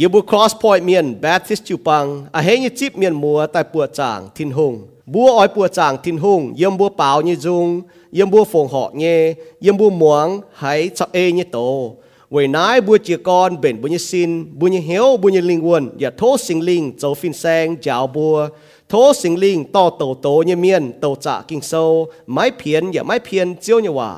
ยิบุครอสพอยเมียนแบปทิสจูปังอาเฮยจิบเมียนมัวแต่ปวดจางทินหงบัวอ้อยปวดจางทินหงยี่มบัวเปล่าเยจุงยี่มบัวฝงหอะเงยยี่มบัวหมวงหายสะเอเยโตเวนายบัวเจียกอนเบ่นบุญยสินบุญยเหียวบุญยลิงวนอย่าโทษสิงลิงเจ้าฟินแซงเจ้าบัวโทษสิงลิงต่อโตโตเยเมียนโตจ่ากิงโซไม่เพียนอย่าไม่เพียนเจียวเยว่า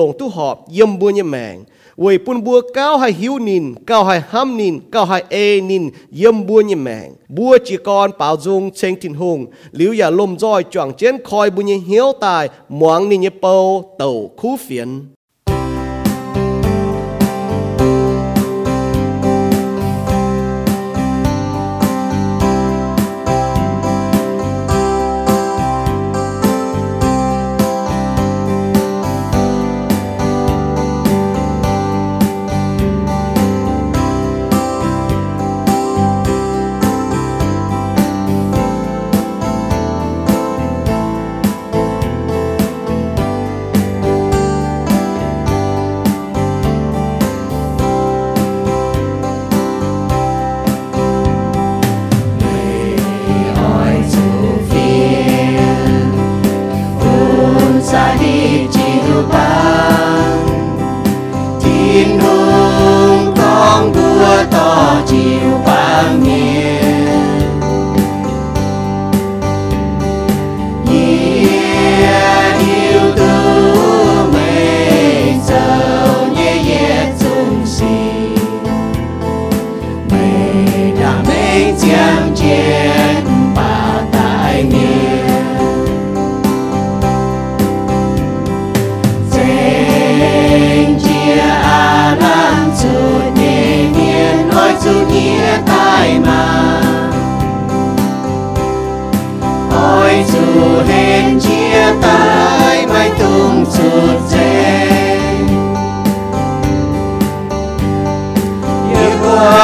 ลงตู้หอบเยี่ยมบัวเนี่ยแมงเวย ปุ่นบัวก้าวให้หิวนินก้าวให้ห้ำนินก้าวให้เอนินเยี่ยมบัวเนี่ยแมงบัวจีกรเป่าจงเชงทินหงหลิวอย่าลมจ้อยจ่วงเจนคอยบุญเนี่ยเหี้ยวตายหมวงนี่เนี่ยเปาเต่าคู่เฟียน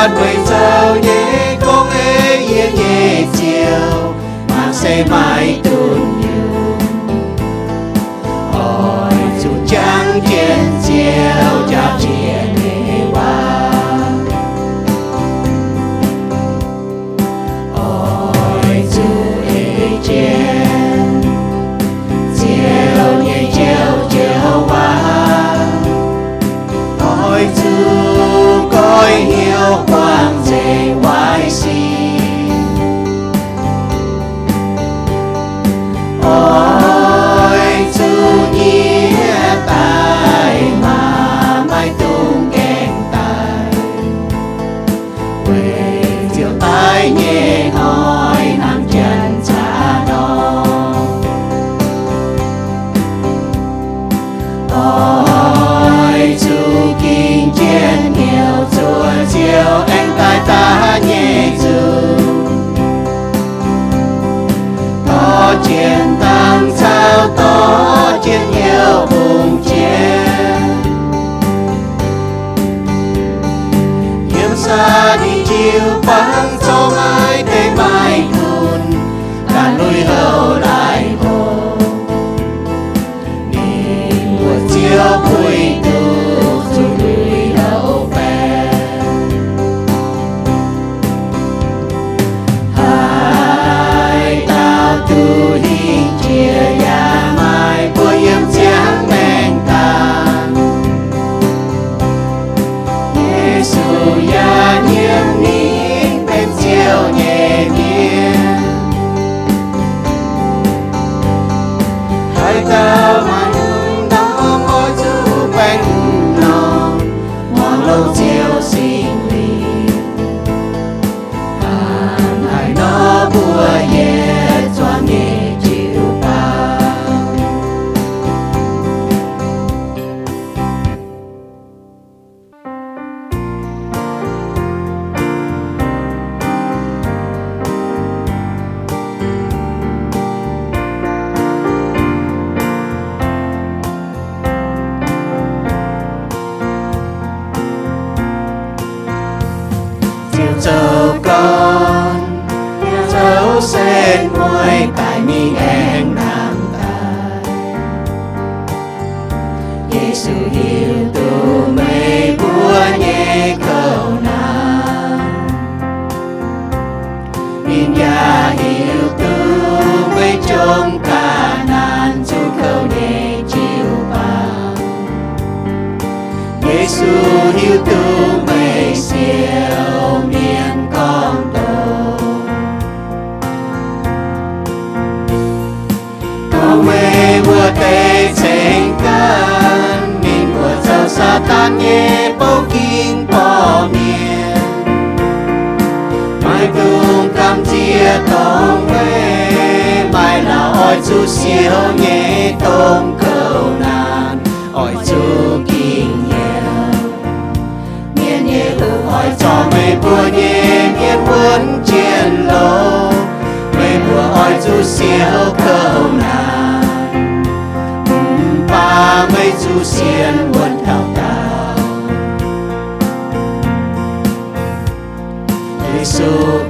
phát quay sao nhé con ấy yên nhẹ chiều mang xe mãi tuôn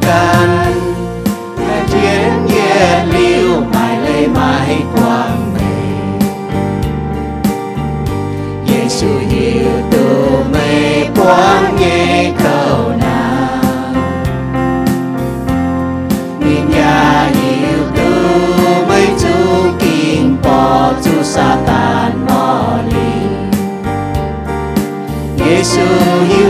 can. Căn là thiên nhiên lưu mãi lấy mãi quang mê. Giêsu hiểu tu mê quang nghe cầu nào Min nhà hiểu tu mê, chú kinh bỏ chú sa tan mò li Giêsu hiểu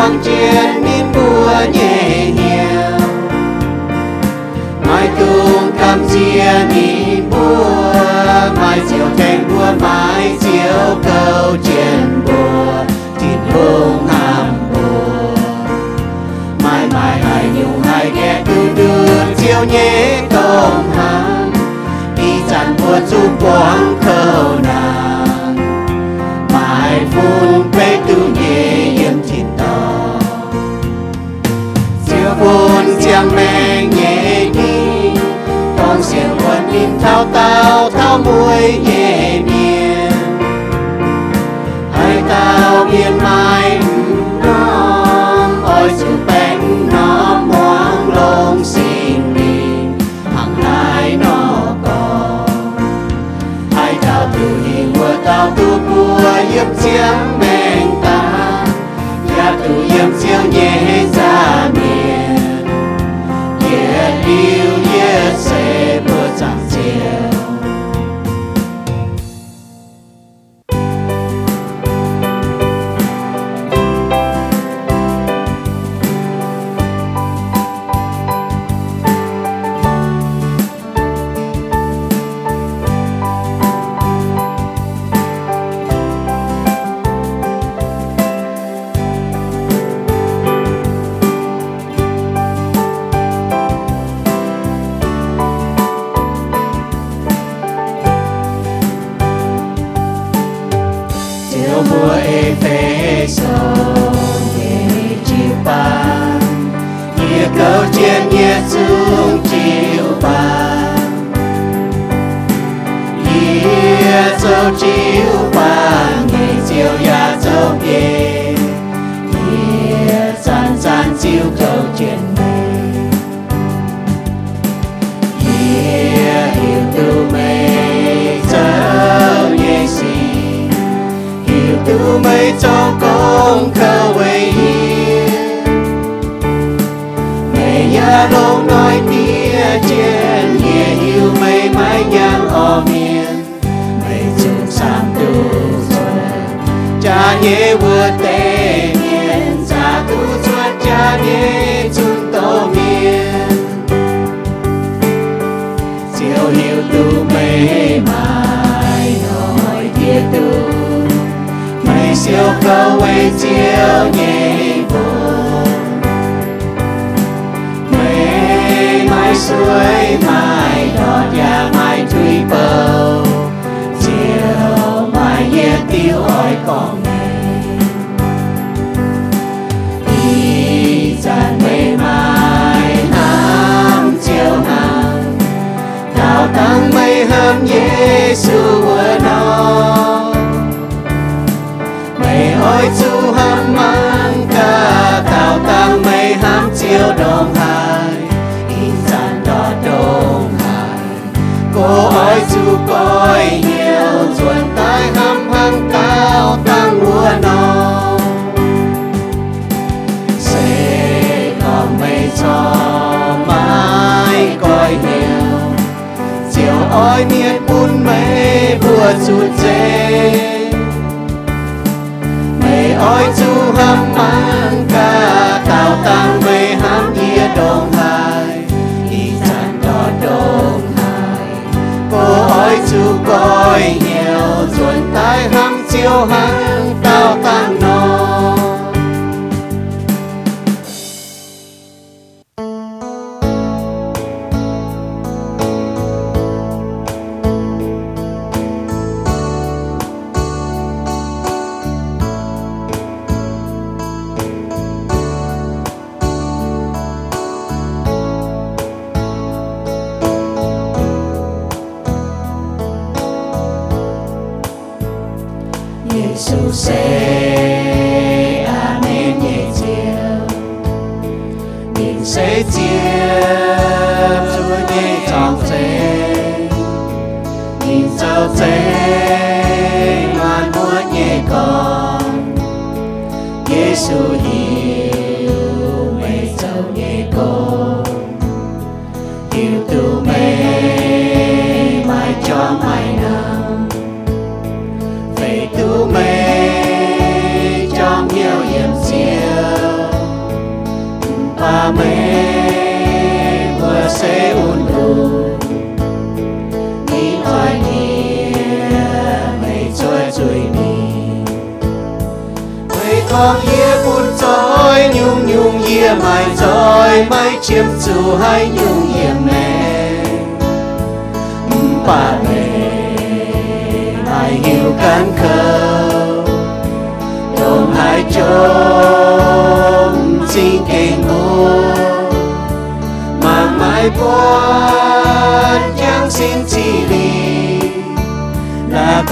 tan chiến nín bùa nhẹ nhàng. Mai tung cam chia nín bùa Mai chiều thành bùa Mai chiều cầu chiến bùa Thịt hùng hàm bùa. Mai mai hai nhung hai ghé tư đưa Chiều nhé công hàng Đi chăn bùa chú quang khâu nàng. Mai phun quê tu nhé phun nhẹ đi. Con xiên quần in thao tao, thao muối nhẹ miên Hai tao biên mai non, Ôi chú bánh nó moang lông xin mình Hằng hai nó có. Hai tao tu hình của tao tu của yếm chiếng mèng ta. Ya tu yếm chiêu nhẹ Yết 就可为救你我，为买水买到家买追包，就买也丢爱讲你，一盏没买 nam 就好，到当没和耶稣。Chiều ôi chú mang tăng mê ham kia đồng hài y chẳng đỏ đồng hài cô ơi chú coi nhiều ruột tai ham chiêu hàng.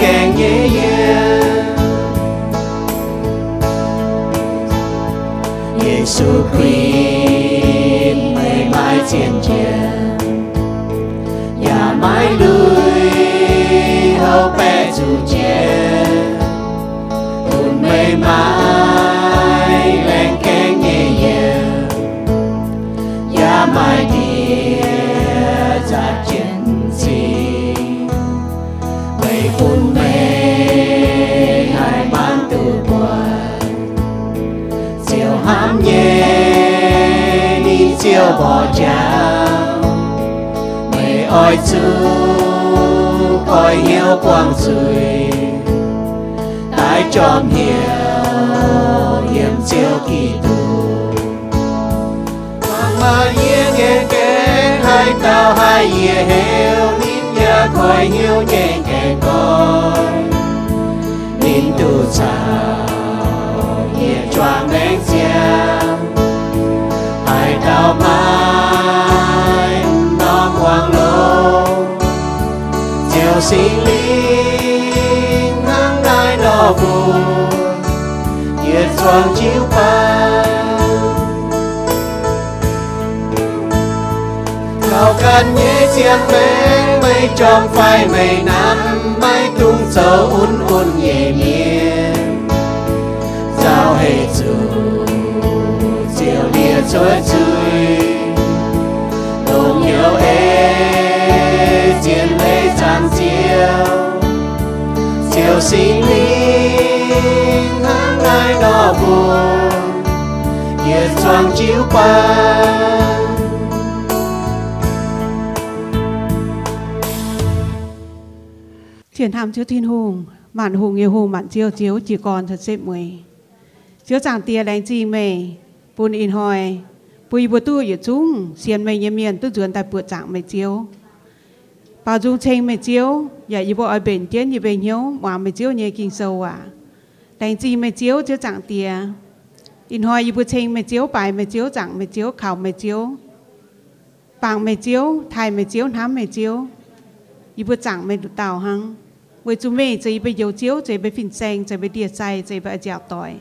Càng kẻ nhẹ nhàng. Giêsu Christ mãi mãi chiến chiến nhà mãi lùi hậu bè chủ chiến bỏ cháo mày ôi chú coi hiếu quang rồi tái tròn hiểu hiểm chiếu kỳ tù mà yên nghe kén hai tao hai yên hiểu. Nín nhà coi hiếu nhẹ kẻ coi nín tù chào yên choàng đánh xiang hai tao chiều linh chiếu cao can nhé chiên mến mây trong phai mây nắng mây tung dấu un un nhẹ miên. giao hệ chủ chiều lìa trôi chui đồng nhiều ê chiến lê tràn chiều xin linh tháng ngày đó buồn nhiệt choàng chiếu ban thiền tham chứa thiên hùng, mạn hùng yêu hùng mạn chiêu chiếu chỉ còn thật xếp mười. Chiếu chẳng tia đánh chi mê, bùn in hỏi, bùi bùa tu ở chung, xiên mê nhẹ miền tu duyên tại bữa chẳng mê chiếu. Bảo dung chênh mê chiếu, dạ y bộ ở bền tiến y bền hiếu, mà mê chiếu nhé kinh sâu à. Đánh chi mê chiếu chiếu chẳng tia. In hỏi y bộ chênh mê chiếu, bài mê chiếu, chẳng mê chiếu, khảo mê chiếu. Bảng mê chiếu, thai mê chiếu, nám mê chiếu. Y bộ chẳng mê đủ tàu hăng. Với chú mê chỉ bị dấu chiếu, chỉ bị phình xanh, chỉ bị địa say, chỉ bị dạo tỏi.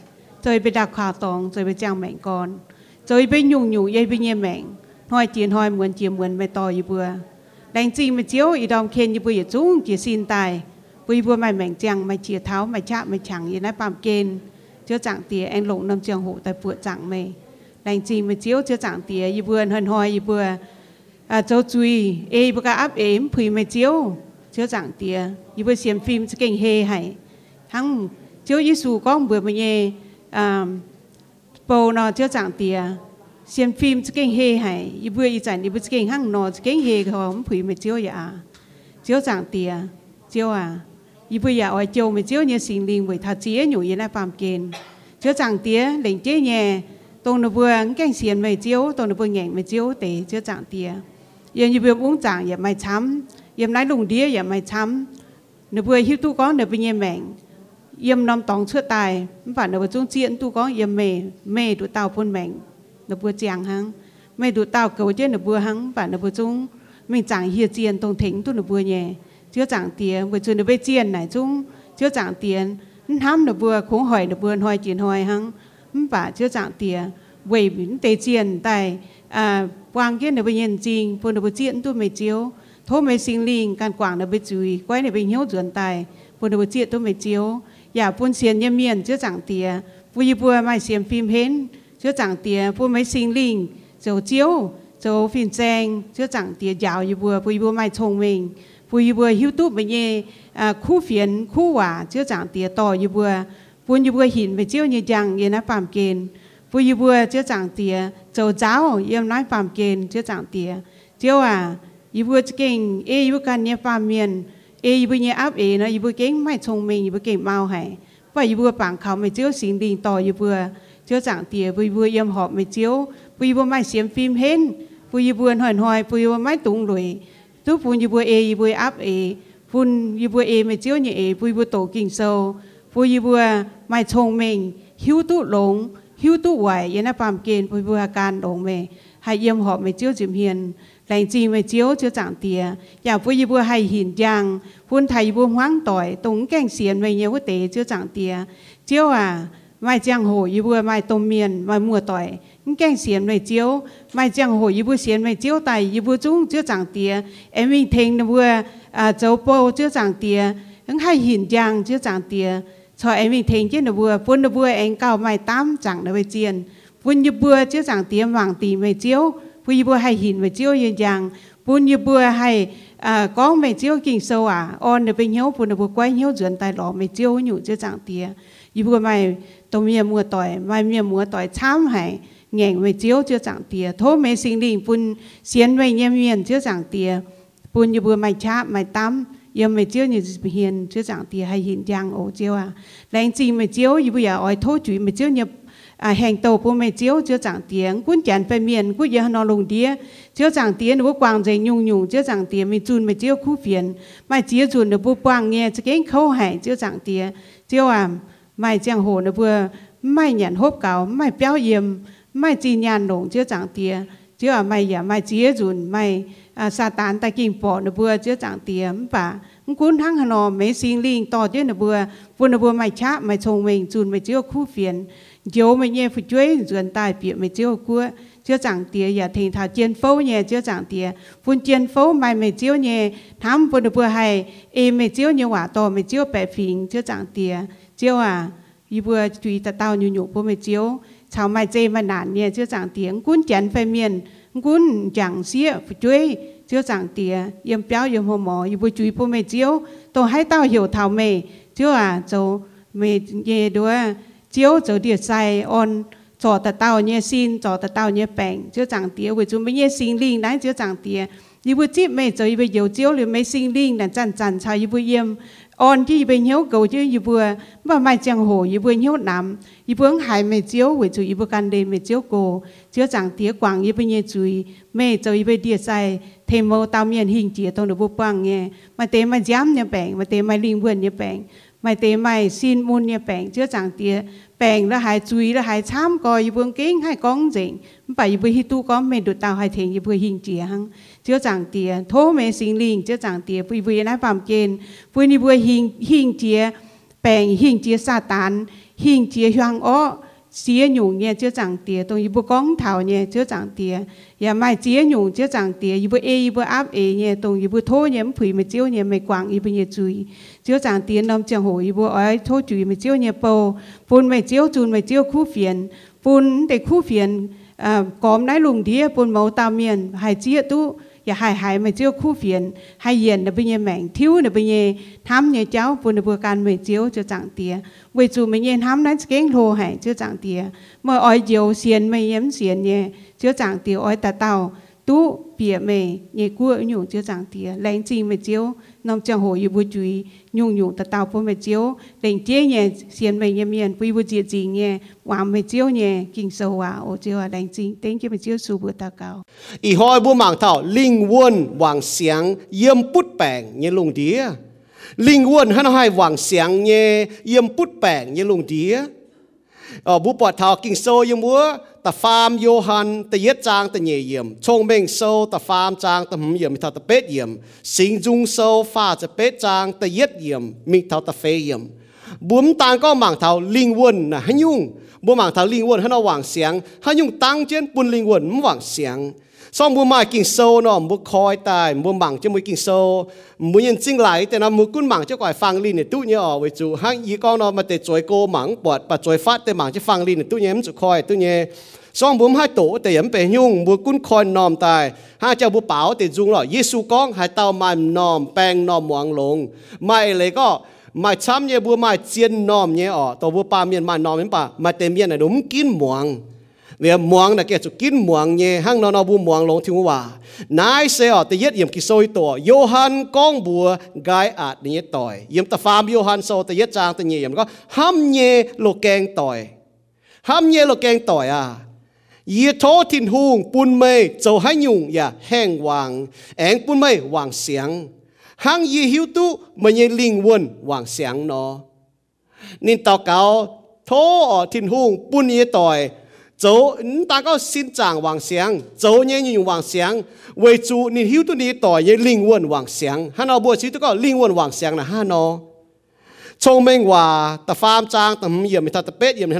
Chỉ bị đặc khả tông, chỉ bị chẳng mệnh con. Chỉ bị nhung nhung, chỉ bị nhẹ mệnh. Hỏi tiền hỏi mượn chiếm mượn mê tỏi y bùa. Đánh chi mà chiếu, y đồng khen như bùa chung, chỉ xin tài. Bùa y mày mảnh chàng mày chia tháo, mày chạm, mày chẳng, y nái bàm kên. chưa chẳng tía anh lộn năm trường hộ tại bùa chẳng mày. đánh chi mà chiếu chưa chẳng tía y bữa hân hoài y bữa à châu chui ê bữa cả áp ếm phì mày chiếu chưa chẳng tía y bữa xem phim sẽ kinh hề hay thằng chiếu Giêsu có bữa mày nhé à bầu nó chưa chẳng tía xem phim sẽ kinh hề hay y bữa y chẳng y bữa kinh hăng nó sẽ kinh hề không phì mà chiếu ya à? chiếu chẳng tía chiếu à? Y bữa ya ở chiếu mà chiếu như sinh linh với thật chế nhủ yên là phạm kiên chiếu chẳng tía lệnh chế nhẹ tôn nó vừa kinh xiên mà chiếu, tôn nó vừa nhẹ mà chiếu để chiếu chẳng tía yên như vừa uống chẳng ya dạ mày chấm. Yên lái lùng đĩa ya mày chấm. Nó vừa hiu tu có, nó vừa nhẹ mèn yếm nom tòng chưa tài phải nó vừa trung chiến tu có yếm mê mê tụ tàu phun mèn nó vừa chàng hăng mê tụ tao cầu chứ nó vừa hăng và nó vừa trung mình chẳng hiệt chiến tông thính tu nó vừa nhẹ chưa chẳng tiền, vừa chuyện nó về chiến này chúng chưa chẳng tiền ham nó vừa cũng hỏi nó vừa hỏi chuyện hỏi hăng. Bà chưa chẳng tiền về biến tề chiến tại à quang kiến nó bên nhân trình phụ nó vừa chiến tu mày chiếu. Thôi mày sinh linh can quảng nó bên chui quay nó bên hiếu chuẩn tài phụ nó vừa chiến tu mày chiếu dạ, giả phun xiên nhâm miền chưa chẳng tiền vui vừa mai xiên phim hến chưa chẳng tiền phụ mấy sinh linh dầu chiếu dầu phim trang chưa chẳng tiền giàu như vừa vui vừa mai thông minh vui vừa hiếu tu bên nhé à khu phiền khu quả chưa chẳng tiền to như vừa vui như vừa hiện về chiếu như chẳng như nó phạm kền vui như vừa chưa chẳng tiền dầu giáo yếm nói phạm kền chưa chẳng tiền chiếu à như vừa kinh ê như can nhé phạm miền ê như vừa nhé áp ê nó như vừa kinh mai thông minh như vừa kinh mau hay và như vừa bằng khảo mày chiếu sinh đình to như vừa chưa chẳng tiền vui vừa yếm họp mày chiếu vui vừa mai xem phim hên vui vừa hỏi hỏi vui vừa mai tung lùi tu phun như vừa ê vừa áp ê phun như vừa ê mày chiếu như ê vui vừa tổ kinh sâu vui như vừa mai thông minh hiếu tu lống hiếu tu hoài yên là phạm kiên vui vừa can đổ mày hay yếm họp mày chiếu chìm hiền lành chi mày chiếu chưa chẳng tìa ya vui như vừa hay hiền giang phun thầy vừa hoang tỏi tung canh xiên mày nhiều cái tế chưa chẳng tìa chiếu à mai giang hồ y vừa mai tôm miền mai mua tỏi canh xiên mai chiếu mai à, giang hồ y vừa xiên mai chiếu tài y vừa chúng chưa chẳng tìa em mình thèn nó à cháu bò chưa chẳng tìa ứng hai hiền giang chưa chẳng tìa cho em mình thèn chứ nó vừa phun nó em cao mai tám chẳng nó về chiên. Buôn y vừa chưa chẳng tìa vàng tì mai chiếu buôn y vừa hai hiền mai chiếu yên giang. Buôn y vừa hai à có mai chiếu kinh sâu à on nó bên hiếu buôn nó quay hiếu chuyển tài lọ mai chiếu nhủ chưa chẳng tìa như vừa mày tôm miệng mua tỏi mai miệng mua tỏi chám hay ngẹn mày chiếu chưa chẳng tìa thố mày sinh linh phun xiên mày nhâm miền chưa chẳng tìa phun như vừa mày cháp mày tắm yêu mày chiếu như hiền chưa chẳng tìa hay hiền giang ổ chiếu à lãnh chi mày chiếu như bây giờ ỏi thố chuối mày chiếu như à hành tàu của mày chiếu chưa chẳng tiếng quân chán phải miền quân giờ nó lùng đĩa chưa chẳng tiếng nó quang dày nhung nhung chưa chẳng tiếng mày chun mày chiếu khu phiền mày chiếu chun nó bu quang nghe chứ cái khâu hải chưa chẳng tiếng chiếu à mai giang hồ nó vừa mai nhận hốp cáo mai béo yếm mai chi nhàn nổ chưa chẳng tiếng chưa à mày mai mày dùn mai à sa tán tại kinh bỏ nó vừa chưa chẳng tiếng và cuốn hăng hà mấy sinh linh to chứ nó vừa vừa nó vừa mai cha mai chồng mình dùn mai chưa khu phiền dấu mai nhẹ phụ chuối dùn tài bị mai chưa cua chưa chẳng tía ya thỉnh thảo chiến phâu nhẹ chưa chẳng tía phun chiến phâu mai mai chiếu nhẹ thắm vừa nó vừa hay em mai chiếu nhiều quả to mai chiếu bẻ phình chưa chẳng tía chiếu à y vừa tùy ta tao nhu nhục của mày chiếu chào mày chê mày nản nhẹ chưa chẳng tiếng cuốn chén phải miền cuốn chẳng xía phụ chuối chưa chẳng tía yếm béo yếm hồ mò y vừa chui của mày chiếu tôi hay tao hiểu thảo mày chưa à cháu mày nhẹ đuôi chiếu chỗ địa sai on cho ta tao nhé xin cho ta tao nhé bèn chưa chẳng tía vì chúng mình nhé xin linh đấy chưa chẳng tía như vừa chip mày cho vừa dầu chiếu liền mấy xin linh là chăn chăn sao như vừa yếm on đi bên nhau cầu chứ y vừa mà mai chẳng hồ y vừa nhau nằm y vừa hại mẹ chiếu với chú y vừa can đề mẹ chiếu cô. Chứa chẳng tiếc quảng y bên nhau chui mẹ cho y bên địa sai. Thêm vào tao miền hình chia tông được vô quang nghe. Mà tế mà dám nhà bèn, mà tế mà linh vườn nhà bèn. Mà tế mà xin môn nhà bèn chứa chẳng tiếc bèn là hai chui là hai chám coi y vừa kính hai con dịnh phải y vừa hi tu có mẹ được tao hai thèn y vừa hình chia hăng. 就长跌，透明心灵就长跌，不不来房间，不你不行行接病行接撒旦行接凶恶。chế nhung nhẹ chưa chẳng tiền tôi ibu công thảo nhẹ chưa chẳng tiền ya mai chế nhung chưa chẳng tiền ibu e ibu áp e nhẹ tôi ibu thô nhẹ phì mà chiếu nhẹ mày quảng ibu nhẹ chui chưa chẳng tiền nằm chẳng hồ ibu ấy thô chui mà chiếu nhẹ bầu bún mày chiếu chun mày chiếu khu phiền bún để khu phiền cóm nái lùng đĩa bún máu tao miền hải chia tu ya hai hai mà chiếu khu phiền, hai yên là bây giờ mảng thiếu là bây giờ tham nhà cháu bồn là bữa can mày chiếu cho chẳng tía. Vì chủ mình yên tham nái kén thô hại cho chẳng tía. Mà ỏi chiếu xiên mày yếm xiên nhé cho chẳng tía ỏi ta tao tu bia mê nhẹ cua nhung chưa chẳng tía lên chi mà chiếu nằm chẳng hồ yêu bu chui nhung nhung ta tao po mà chiếu lên chia nhẹ xiên mê nhẹ miền quy bu chia chi nhẹ hoàng mê chiếu nhẹ, kinh sâu à ô chiếu à lên chi tên kia mê chiếu su bu ta cao y hoi bu mạng thảo, linh quân hoàng xiang yếm bút bèng nhẹ lùng đĩa. Linh quân hắn hai hoàng xiang nhẹ yếm bút bèng nhẹ lùng đĩa. Ở bu bọt thảo kinh sâu yếm búa ta farm Johan, ta yết trang, ta nhẹ yểm. Chong meng sâu, ta farm trang, ta hum yểm. Ta ta bết yểm. Sinh Jung sâu, pha ta bết trang, ta yết yểm. Mình ta ta phê yểm. Buồn tang có mang thao linh quân là hay nhung. Mang thao thảo linh quân hắn nó hoảng sáng hay nhung tăng trên bùn linh quân hoảng sáng so mua mai kinh sâu nó mua khói tài mua mảng cho mua kinh sâu. Mua nhân sinh lại thì nó mua cún mảng cho quải phang linh này tu nhớ ở với chủ hang ý con nó mà để chuối cô mảng bọt và chuối phát để mảng cho phang linh này tu nhớ em chủ khói tu nhớ. So mua hai tổ để em về nhung mua cún khói nòm tai. hai cha mua bảo để dùng rồi Giêsu con, hai tao mai nòm bèn nòm hoàng lùng. Mai lấy có mai chăm nhé bùa mai chiên nòm nhé ở. Tổ bùa pa miền mà nòm miền pa Mai tem miền này đúng kín muang về muang là cái chỗ kín muang nhẹ hang nó nó bu muang lông thiếu hòa nãy xe ở yết yếm kí soi tổ Johan con bùa, gai ạt nhẹ tỏi yếm ta farm Johan so tây yết trang tây nhẹ yếm có ham nhẹ lô keng tỏi ham nhẹ lô keng tỏi à? Yết thô thiên hùng bùn mây châu hai nhung ya heng wang eng bùn mây wang xiang hang yi hiu tu, mà linh quân wang xiang nó. Nên tao cáo thô ở hùng bùn nhẹ tỏi ต่ยึดจางแต่เนี่ยเยี่ยมก็ห้ามเนี่ยโลแกงต่อยห้ามเนี่ยโลแกงต่อยอ่ะยีโททินหุงปุนเมยโจให้ยุ่งอย่าแห้งวางแองปุนเมยวางเสียงห้างยีหิวตุมันยังลิงวนวางเสียงเนาะนินต่อเกาโททินหุงปุนเยต่อย走，你大家心脏妄想，走呢用妄想，为主你晓得你代也灵魂妄想，哈那不是这个灵魂妄想啦，哈喏。聪明话特翻争特唔要咪特特别要咪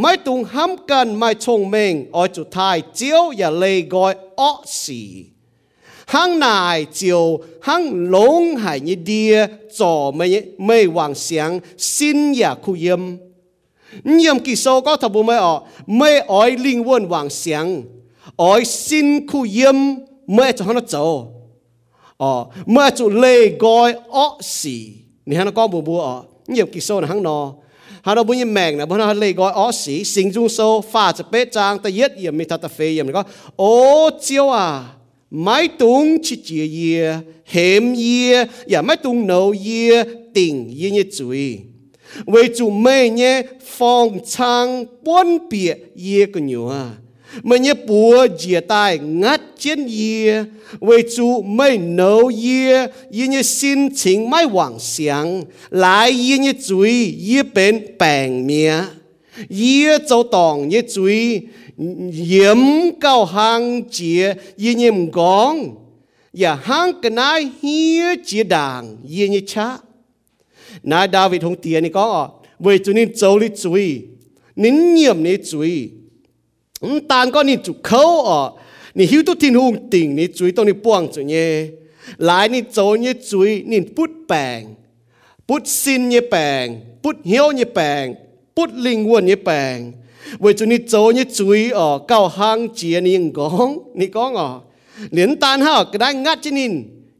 ไม่ตุงห้ำกันไม่ชงเมงออยจุดทายเจียวอย่าเลยกอยอ้อสีห้างนายเจียวห้างหลงหายยี่เดียจ่อไม่ไม่วางเสียงสิ้นอย่าคุยมเยี่ยมกี่โซก็ทบุไม่ออกไม่อ้อยลิงวนวางเสียงอ้อยสิ้นคุยมไม่จะหันจ่ออ๋อเมื่อจุเลยกอยอ้อสีนี่ฮะนก็บัวบัวอ๋อเยี่ยมกี่โซนะห้างนอ hà nó bún mèng nè, bún nó lấy gọi ó xí sinh dung sâu pha cho bế trang, ta yết yếm mi ta ta phê yếm có, ô chiếu à mai tung chỉ chia yê hẻm yê ya dạ mai tung nấu yê tình yê nhé chuối vì chủ mê nhé, phong trang bốn bịa yê cái nhiều à mà nhớ bùa dìa tai ngắt chiến yê vì chú mây nấu yê yê nhé xin chính mai hoàng sáng lại yê nhé chúi yê bên bèng mía. Yê châu tòng yê chúi, yếm cao hàng chìa, yê nhé mgong và hàng cái nai hiê chìa đàng, yê nhé cha nai David hùng tiền này có vì chú nên châu lý chúi, nín nhiệm lý chúi ต่างก็นี่จุเขาอ่ะนี่หิวตุทินหุงติ่งนี่จุยตรงนี้ป้วงจุยเนี่ยหลายนี่โจนี่จุยนี่พุดแปงพุดซินเนี่ยแปงพุดเหี้ยวเนี่ยแปงพุดลิงวนเนี่ยแปงเวจุนี่โจนี่จุยอ่ะเก้าหางเจียนี่ยังกองนี่กองอ่ะเหรียญตานห้าก็ได้งัดจินิน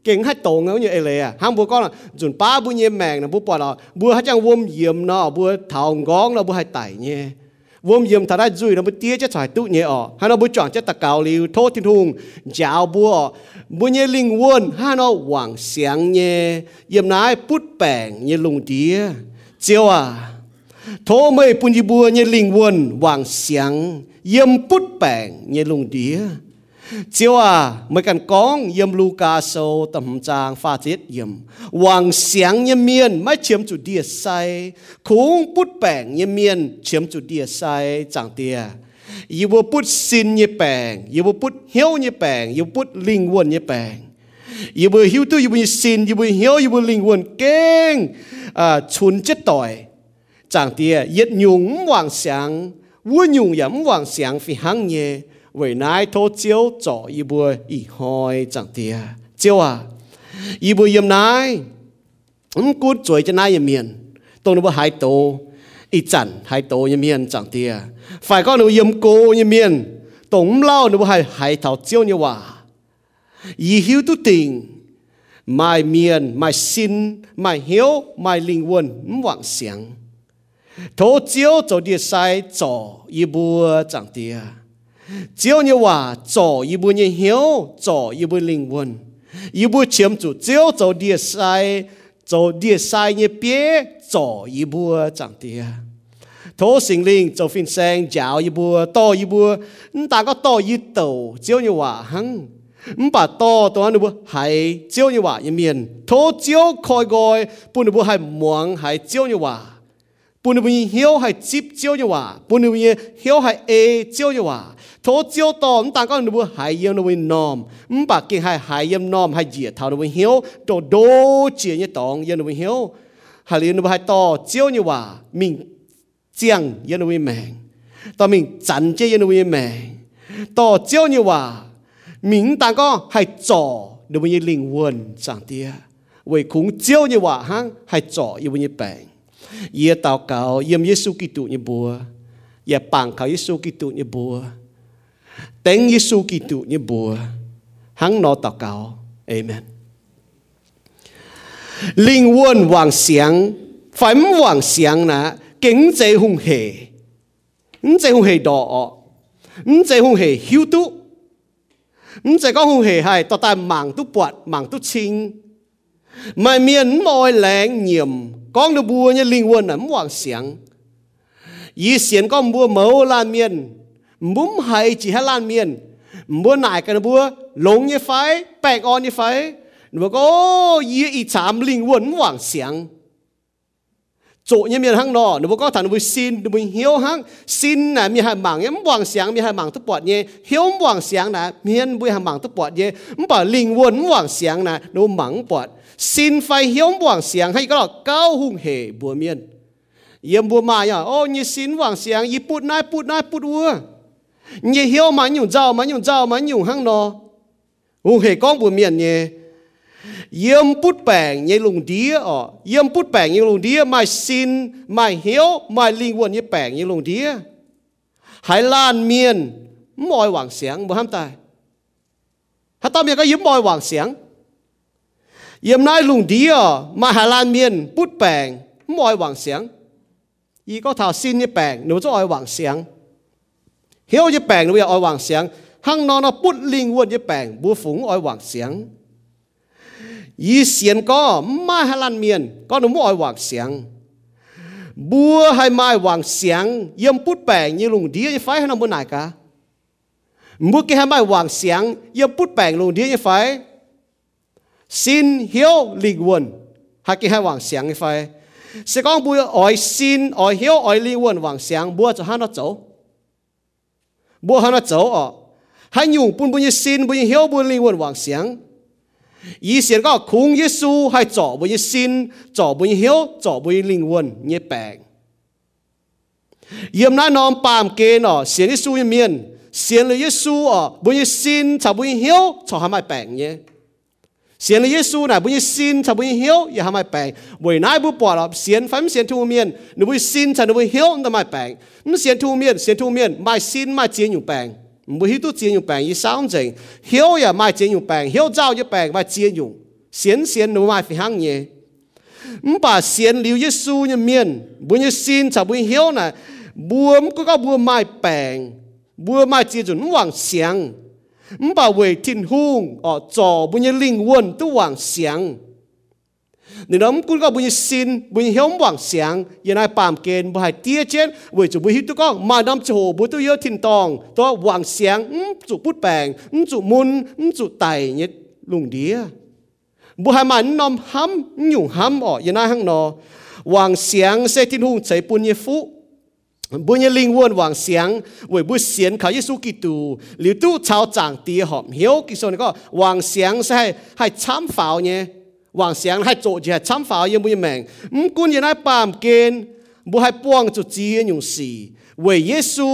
เก่งให้ตรงเอาอยู่เอเลยอ่ะห้างบัวก้อนจุนป้าบุญเยี่ยมแมงนะบุปผาเราบัวให้จังวมเยี่ยมเนาะบัวเถางก้องเราบัวให้ไต่เนี่ย vôm yếm thà đã duy nó bút tia cho trái tụ nhẹ ở hay nó bút chọn cho ta cao liu thô thiên hùng, giáo bùa bùa nhẹ linh quân hay nó hoàng sáng nhẹ yếm nái bút bèng nhẹ lùng tia chiều à thô mây bùn y bùa nhẹ linh quân hoàng sáng. Yếm bút bèng nhẹ lùng tia chiều à mấy cần con yếm Luca sâu tầm trang pha chết yếm hoàng sáng yếm miên mới chiếm chủ địa sai. Khung bút bèng nhẹ miên chiếm chủ địa sai, chẳng tia yêu bút bút xin nhẹ bèng yêu bút hiếu nhẹ bèng yêu bút linh quân nhẹ bèng yêu bút hiếu tu yêu bút xin, yêu bút hiếu, yêu bút linh quân keng à chun chết tội. Chẳng tia yết nhung hoàng sáng vua nhung yếm hoàng sáng phi hăng nhẹ 为乃托招做一波一开长爹，招啊，一波yếm nái, um cút chuối cho nái yếm miền, tôi nó bữa hai tổ, ít chặn hai tổ yếm miền chẳng tia, phải có nó yếm cô yếm miền, tổng lao nó bữa hai hai thảo chiêu như hòa, ý hiếu tu tình, mai miền, mai xin, mai hiếu, mai linh quân, vọng sáng, thổ chiếu cho địa sai cho y bùa chẳng tia. chiếu như hòa cho y bùa như hiếu cho y bùa linh quân y bùa chiếm chủ chiếu cho địa sai cho địa sai như bia cho y bùa chẳng tia thổ sinh linh cho phiên sang giáo y bùa to y bùa ta có to y tàu chiếu như hòa hăng bà to to anh bùa hay chiếu như hòa y miền thổ chiếu khôi gọi bùa bùa hay muang hay chiếu như hòa bùa bùa hiếu hay chip chiếu như hòa bùa bùa hiếu hay e chiếu như hòa 托招多咁，但讲你会系要你会 nom，唔白见系系要 nom 系热头你会晓，到多节一档要你会晓，系你你会系多招你话明将要你会明，到明真即要你会明，多招你话明但讲系做你会灵魂上啲，为恐招你话吓系做要会病， ye tao cao yem yesu kitu ni bua ye pang ka yesu kitu ni bua teng yesu kitu ni bua hang no tao cao. Amen. Linh quân hoàng sáng phẩm hoàng sáng na kính chế hung hề. Ứng chế hung hề đỏ. Ứng chế hung hề hiếu tú. Ứng chế có hung hề hay tao tai mảng tú bọt mảng tú chinh. Mà miền môi lén nhiệm con được bùa như linh quân là hoàng sáng yi xiên con bùa mẫu lan miền muốn hay chỉ hay lan miền bùa nải cái bùa, lông như phái bạc on như phái. Nó có yi ý chạm linh quân hoàng sáng chỗ như miền hang nọ nó có thằng nó xin nó hiếu hang xin là miền hai mảng em hoàng sáng miền hai mảng tức bọt nhé hiếu hoàng sáng là miền bùi hai mảng tức bọt nhé bảo linh quân hoàng sáng là nó mảng bọt xin phải hiếu hoàng sáng hay có là cao hùng hệ bùa miên. Yếm bùa mà nhá ô như xin hoàng sáng y put nai put nai put ua. Như hiếu mà nhung giàu mà nhung giàu mà nhung hăng nó hùng hệ con bùa miên nhé yếm bút bèng như lùng đĩa ọ. Yếm bút bèng như lùng đĩa mai xin, mai hiếu, mai linh quân như bèng như lùng đĩa hải lan miên mọi hoàng sáng bùa ham tài hát tao miền có yếm mọi hoàng sáng yếm nai lùng đĩa à, mai hà lan miền bút bèng mọi hoàng sáng y có thảo xin như bèng, nếu cho ai hoàng sáng hiếu như bèn bây giờ ai hoàng sáng hăng nó nó bút linh quân như bèn bùa phúng ai hoàng sáng y xiên có mai hà lan miền, có nó mua ai hoàng sáng bùa hay mai hoàng sáng yếm bút bèn như lùng đĩa như phải hay nó muốn này cả? Mua kia hai mai hoàng sáng yếm bút bèn lùng đĩa như phải xin hiếu linh quân hay cái hai hoàng sáng phải. Sẽ con bùi ỏi xin, ỏi hiếu, ỏi linh quân hoàng sáng bùa cho hắn nó chỗ bùa hắn cháu ọ hai nhung bùn bún xin bún hiếu, bùn linh quân hoàng sáng ý xin có khung Giêsu hay trọ như xin chỗ bún hiếu chỗ bún linh quân như bèng yếm nãy nón bàm kê nọ xiên Giêsu như miền xin là Giêsu ọ như xin chả bún hiếu chả hai mai bèng nhé xiên là Giêsu này bây xin thà bây hiếu ya mai bang buổi nay bu bỏ lắm xiên phán xiên thu miên. Nếu bây xin thà nếu bây hiếu thà mai bang nếu xiên thu miên, xiên thu miên mai xin mai chiến nhung bang mỗi khi tu chiến nhung bang y sao chẳng hiếu ya mai chiến nhung bang hiếu giao ya bang mai chiến nhung xiên xiên nếu mai phải hăng nhé bà xiên liu Giêsu như miên bây xin thà bây hiếu này buông có có buông mai bang buông mai chiến nhung hoàng xiang. 唔往想，唔把为天空哦做本一灵魂都往想。你谂官个本sin本向往想，原来扮见不系第一件，为咗本去都讲，mà năm chỗ bố tôi yêu thiên tòng, tôi hoàng sáng, um chủ bút bèng, um chủ môn, um chủ tài nhất lùng đĩa. Bố hai mà năm hâm, nhung hâm ở,原lai hăng nó, hoàng sáng sẽ บุญยลิงวนหวังเสียงเวยบุเสียนเขาเยซูกิตูหรือตู้ชาวจางตีหอมเหียวกิโซนก็หวังเสียงใช่ให้ช้ำฝ่าเนี่ยหวังเสียงให้โจจะช้ำฝ่ายังบุญแมงมกุนยังได้ปามเกณฑ์บุให้ป้วงจุจีนอยู่สีเวยเยซู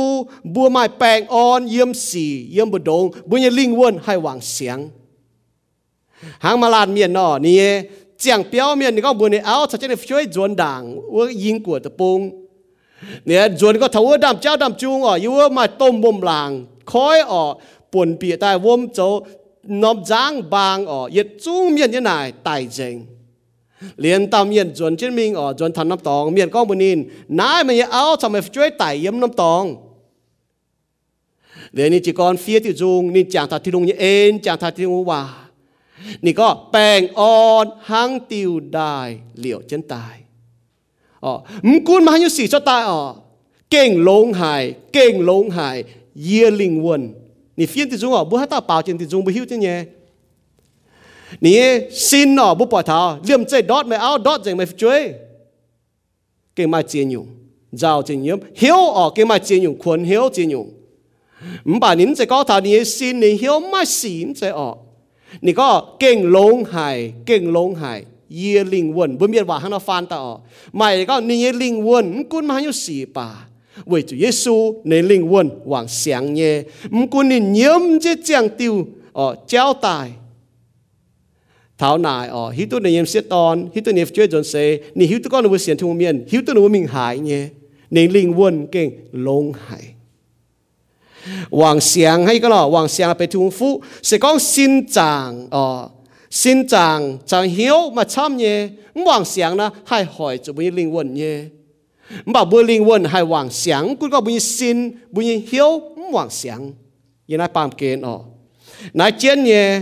บัวไม้แปลงออนเยี่ยมสีเยี่ยมบุดงบุญยลิงวนให้หวังเสียงหางมาลานเมียนนอนี่เจียงเปียวเมียนนี่ก็บุญในเอาถ้าจะได้ช่วยจวนด่างว่ายิงกวดตะปง เนี่ยจวนก็ทว่าดำเจ้าดำจูงอ่ออยู่ว่ามาต้มบ่มหลางคอยอ่อปวนเปียตายวมโจนอบจ้างบางอ่อยัดจุ้งเมียนยังไงตายเจงเรียนตามเมียนจวนเช่นมิงอ่อจวนทำน้ำตองเมียนก้องบุนินนายมัยังเอาทำไมช่วยไต่เยี่มน้ำตองเดี๋ยวนี้จีกรเฟียติจูงนี่จางทัดที่ลงยันเอ็นจางทัดที่ลงว่านี่ก็แปลงอ่อนหังติวได้เหลียวจนตาย Ờ, 哦，唔管嘛有事就大哦，勁龍海，勁龍海，耶靈魂，你偏啲中哦，不係到爆錢啲中不曉啲嘢。你信哦，不 bỏ ờ. thảo, liêm chơi đốt mày áo đốt dành mày chơi. Cái mai chiến nhung, giàu chiến nhung, hiếu ở cái mai chiến nhung, quần hiếu chiến nhung. Mà bà nín có thảo, ni xin, ni hiếu mai xin chơi ở. Ni có kinh lông hài, kinh lông hài ye ling won. Bu miệt wa hang na fan ta o mai ga ni ye ling won kun ma yu si pa wei chu yesu ne ling won wang xiang ye m kun ni nyiam je chang tiêu ở treo tài. Thảo nại ở hít tu này em xét ton hít tu này chơi dọn xe nị hít tu con nuôi xiên thùng miền hít tu nuôi mình hại nhé nị linh quân kinh lông hại. Hoàng xiang hay cái lọ hoàng xiang phải thùng phú sẽ có xin chàng ở xin chàng chàng hiếu mà chăm nhé hoàng sáng na hai hỏi cho bùi linh quân nhé mà bùi linh quân hai hoàng sáng cũng có bùi xin bùi hiếu hoàng sáng như ai pam kiến ọ nãy chiến nhé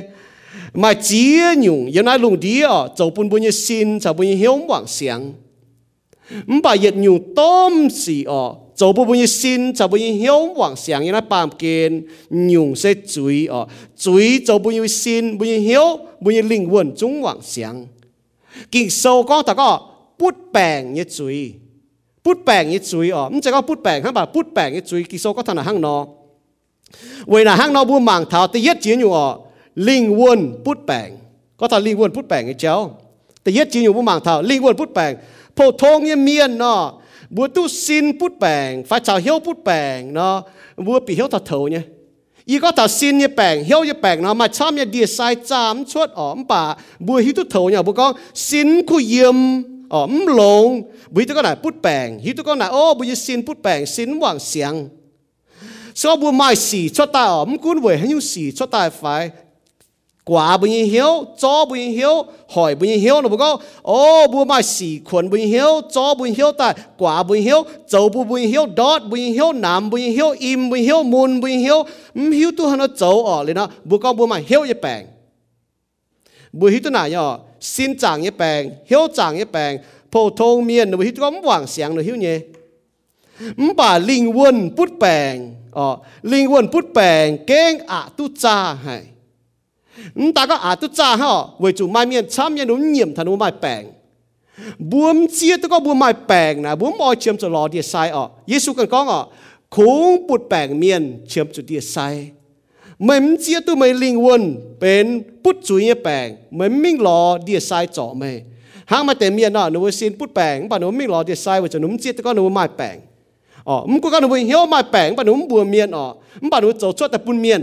mà chỉ nhung như ai lùng đi ở, cho bùi bùi xin cho bùi hiếu hoàng sáng mà yết nhung tôm xì ọ 做不本嘅心就本嘅向往上，因为办见用些嘴哦，嘴就本嘅心，本嘅向，本嘅灵魂中往上。见数讲大个不病嘅嘴，不病嘅嘴哦，咁就讲不病，佢话不病嘅嘴，见数讲睇下行咯。为嗱行咯，不盲头第一节用哦，灵魂不病，嗰头灵魂不病嘅招，第一节用不盲头，灵魂不病，普通嘅面咯。bữa tu xin bút bèn phải chào hiếu bút bèn nó bữa bị hiếu thật thầu nhé y có thảo xin như bèn hiếu như bèn nó mà chăm như địa sai chăm chuột ổm bà bữa hiếu tu thầu nhá bữa con xin khu yếm ổm lồng bữa tu con này bút bèn hiếu tu con này ô bữa xin bút bèn xin hoàng xiang sau bữa mai xì cho ta ổm cuốn về hay như xì บัวตู้ซินพุดแปงฟ้าชาวเฮียวพุดแปงเนาะบัวปีเฮียวถัดเถาเนี่ยอีก็ถัดซินเนี่ยแปงเฮียวเนี่ยแปงเนาะมาชามเนี่ยดีไซน์จามชวดอ๋อมป่าบัวฮิตุเถาเนี่ยบัวก็ซินคู่เยี่ยมอ๋อมลงบุยตุก็ไหนพุดแปงฮิตุก็ไหนโอ้บุยซินพุดแปงซินหว่างเสียง so bu mai si cho ta om kun we hanyu si cho ta fai quả bún hiếu cho bún hiếu hỏi bún hiếu nó có ô bùa mà xỉ khuẩn bún hiếu cho bún hiếu tại quả bún hiếu châu bún bùi hiếu đọt bùi hiếu nam bún hiếu im bùi hiếu môn bùi hiếu hiếu tu hana châu ở lên nó bùa có bùa mà hiếu ye bèn bùa hiếu tu nào nhở, xin chàng ye bèn hiếu chàng ye bèn phổ thông miền bùa hiếu tu có vàng sáng nữa, hiếu nhé bà linh quân bút bèn ờ linh quân bút bèn keng ạ tu cha hay หนูไม่แปลงอ๋อมึงก็ก็หนูเหี้ยวไม่แปลงป่ะหนูบวมเมียนอ๋อมึงป่ะหนูโจชดแต่ปุ่นเมียนอีก็มุมบัวมุปอดเมียนเจ้าโตมุยเมียนนะมุมังน่าอยู่จัวมุนเยเมียนเจ้าโตเมียนอ๋อมุมังท่านหังเนาะสกองให้ล้านเมียนเจ้ามุนเมยเนาะมุมังลงเตนายซ่อมไปจ้าธนวิแมงเนาะมุนเยเมียนเจ้ามุนเมียน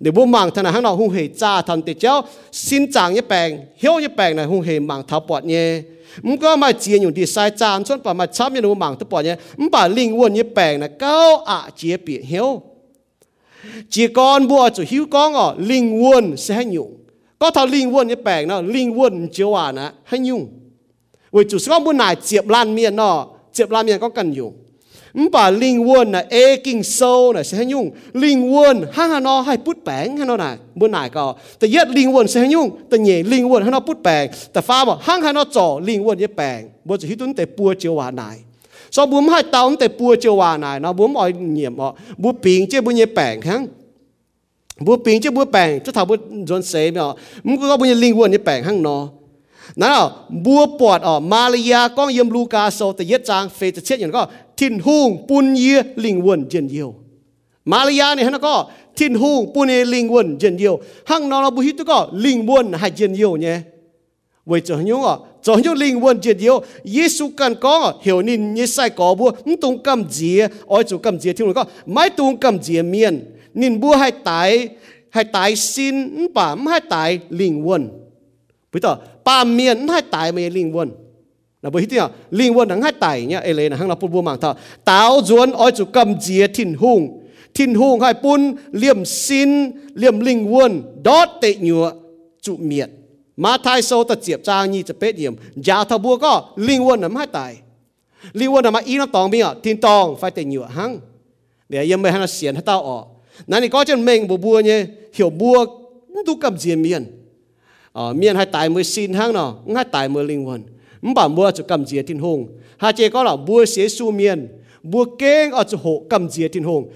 nếu bố mang thân nào hung hề cha thần thì cháu xin chàng như bèn, hiếu như bèn này hung hề mang tháo bọt nhé. Mình có mà chia những đi sai chán chốt bà mà như nó tháo bọt nhé. Mình bà linh quân như bèn này cao ạ chia bị hiếu. Chỉ con bùa chủ hiếu con ở linh quân sẽ hay nhung. Có thằng linh quân như bèn nó linh quân chiếu à nè hay nhung. Với chủ sẽ có bữa này chẹp lan miên nó chẹp lan miên có cần dùng bà linh quân là e kinh sâu là sẽ nhung linh quân ha ha no hay bút bảng ha no nè bữa nãy có แต่ yết linh quân sẽ nhung แต่ nhẹ linh quân ha no bút bảng แต่ฟ้าบอกห้างฮานอจ่อลิงวนยะแปลงบ่จะฮิตุนแต่ปัวเจียววานายสอบุมให้ตาอมแต่ปัวเจียววานายเนาะบุมอ่อยเหนียมอ่ะบุปิงเจ้บุญยะแปลงฮังบุปิงเจ้บุแปลงจะถาบุจนเสเนาะมึงก็บุญลิงวนยะแปลงฮังเนาะนั่นอ่ะบัวปอดอ่ะมาลายาก้องเยี่ยมลูกาโซแต่เย็ดจางเฟจะเช็ดอย่างก็ tin hùng, pun ye linh quân dân yêu Malia này nó có tin hùng, pun ye linh quân dân yêu hăng nó là bu hít có linh quân hay dân yêu nhé. Vậy cho nhung à cho nhung linh quân dân yêu Giêsu cần có hiểu nên như sai có bu tung cầm gì ôi chủ cầm gì thì có mai tung cầm gì miền nên bu hay tái hay tái xin bà hay tái linh quân bây giờ bà miền hay tái mấy linh quân na bo hitia lingwa hai ha nhá, nya lấy na hang na pu bu mang tha tao zuan oi chu cầm jia thìn hung thìn hung hai pun liam xin, liam linh quân đốt te nyu chu miệt. má thai sâu ta chiep cha ni cha pe yem ja tha bu ko ling won nam ha tai ling won nam ý nó tòng bia a thin tong fai te nyu hang để yem mai hang sian ha tao o nãy ni có chân mình bu bua nhé hiểu bua tu cầm diện ờ, miền ở miền hai tài mới xin hang nào hai tài mới linh quân bà mua cho cầm dìa tin hùng. Hà chế có là bùa xế su miền bùa keng ở chỗ hộ cầm dìa tin hùng.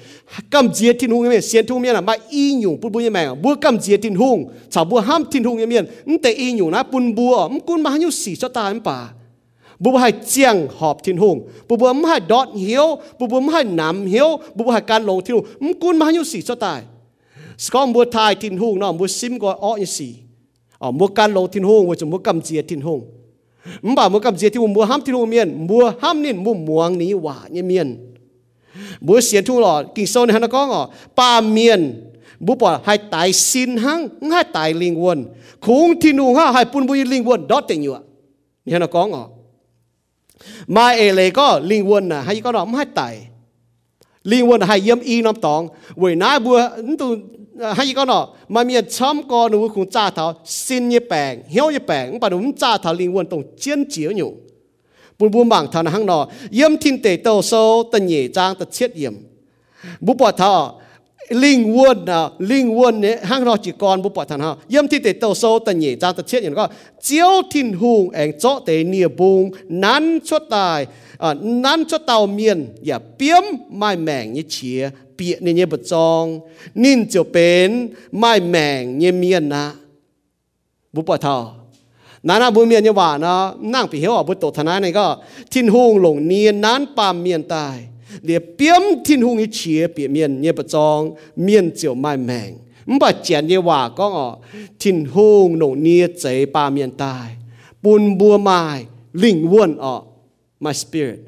Cầm dìa tin hùng miền xiên thung miền là mà y nhung bút bút như mèo à. bùa cầm dìa tin hùng, chả bùa ham tin hùng như miền nhưng tệ y nhung na bún bùa ông cún mà nhiêu xì cho ta em bà. Bùa bố hai chiang họp thiên hùng. Bùa bùa mắm hai đọt hiếu. Bùa bùa mắm hai nắm hiếu. Bùa bùa hay can lồng thiên hùng. Mắm cún mà nhiêu xì cho ta. Con bố thai thiên hùng, nó bố sim gọi ọ như xì. Ở mua can lồng thiên hùng bố chúng bố cầm chia thiên hùng mba mo kam jeti mu ham ti lu mien mu ham nin mu muang ni wa nye mien bu sia thu lo ki so ne na ko ngo pa mien bu pa hai tai sin hang ngai tai ling won khung ti nu ha hai pun bu ling won dot te nyu ne na ko ngo ma e le ko ling won na à, hai ko dom hai tai ling won à, hai yem i nom tong we na bu hay có nó mà miền chấm có nó cũng cha thảo xin như bèn hiếu như bèn bà đúng cha thảo linh quân tổng chiến chiếu nhủ bùn bùn bảng thảo hăng nọ yếm thiên tế tàu sâu tận nhị trang tật chết yếm bù bỏ thảo linh quân à linh quân này hăng nó chỉ còn bố bỏ thảo ha yếm thiên tế tàu sâu tận nhị trang tật chết yếm có chiếu thiên hùng anh chỗ tề nia bùng nắn chốt tài Ờ, nan cho tàu miền ya piếm mai mèng như chia bịa nên như bật trong nín chiều bến mai mèng như miền na bố bỏ thọ nana bu miền như bà nó nàng bị hiểu ở bút tổ thần này ก็ thiên hùng lồng niên nan pa miền tai. Để biếm thiên hùng như chia bịa miền như bật trong miền chiều mai mèng. Bà chèn như bà có thiên hùng lồng niên chế pa miền tai. Bùn bùa mai lĩnh quân ọ my spirit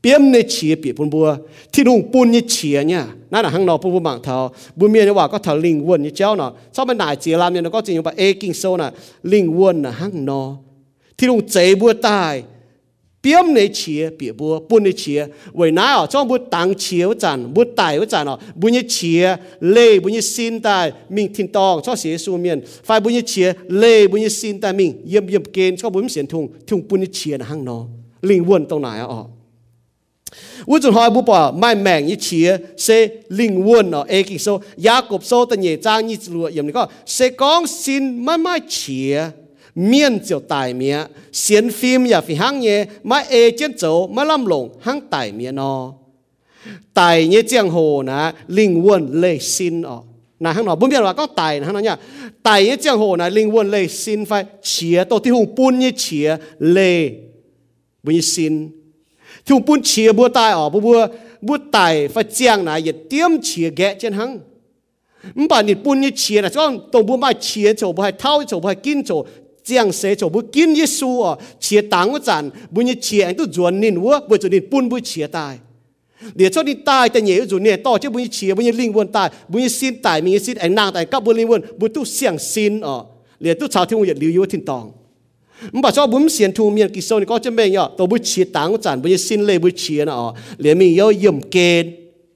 เปียมในเฉียเปียปุนบัวที่ลุงปุนนี่เฉียเนี่ยนั่นแหละข้างนอกปุนบัวบางเทาบุญเมียนี่ว่าก็เทาลิงวนนี่เจ้าเนาะชอบมันหน่ายเจียรามเนี่ยก็จริงว่าเอกิงโซน่ะลิงวนน่ะข้างนอที่ลุงเจบัวตายเปียมในเฉียเปียบัวปุนในเฉียไว้น้าอ๋อจ้องบัวตังเฉียวจันบัวตายว่าจันอ๋อบุญนี่เฉียเล่บุญนี่สินตายมิงทินตองชอบเสียสูเมียนไฟบุญนี่เฉียเล่บุญนี่สินตายมิงเยี่ยมเยี่ยมเกณฑ์ชอบบุญเสียนทุงทุงปุนนี่เฉียนะข้างนอ linh quân tông này ạ? u chuẩn hỏi bố bà mai mèng như chia sẽ linh quân ở ê kinh số gia cộp số tên nhẹ trang như lụa yếm này có sẽ con xin mai mai chia miên chiều tài mía xiên phim nhà phi hăng nhé mai ê chiến chỗ, mai lâm lồng hăng tài mía nó tài như giang hồ nè linh quân lê xin ạ. nà hăng nó bốn biết là có tài nà hăng nó nhá tài như giang hồ nè linh quân lê xin phải chia tổ thi hùng bún như chia lê lệ, bún xin ทุงปุ่นเชียบัวตายอ๋อบัวบัวตายฟ้าเจียงนะอย่าเตรียมเชียแกะเช่นหังมันป่านนี่ปุ่นนี่เชียนะจ้องตรงบัวไม่เชียโจบัวให้เท่าโจบัวให้กินโจเจียงเสโจบัวกินเยซูอ๋อเชียตังว่าจันบัวนี่เชียอันตู้จวนนินวัวบัวจุนินปุ่นบัวเชียตายเดี๋ยวช่วงนี้ตายแต่เหนียวจุเนี่ยต่อเจ้าบุญเชียบุญลิงวนตายบุญสินตายมีสินไอ้นางตายกับบุญลิงวนบุญตู้เสียงสินอ๋อเหลียตู้ชาวที่มุ่งเหยียดลิวอยู่ทิ้งตอง มันบอกชอบบุ้มเสียนทูเมียนกิโซนี่ก็จะไม่เนาะตัวบุชีตังจันบุญสิ้นเลยบุชีนะอ๋อเหลียมีเยอะเยี่ยมเกณฑ์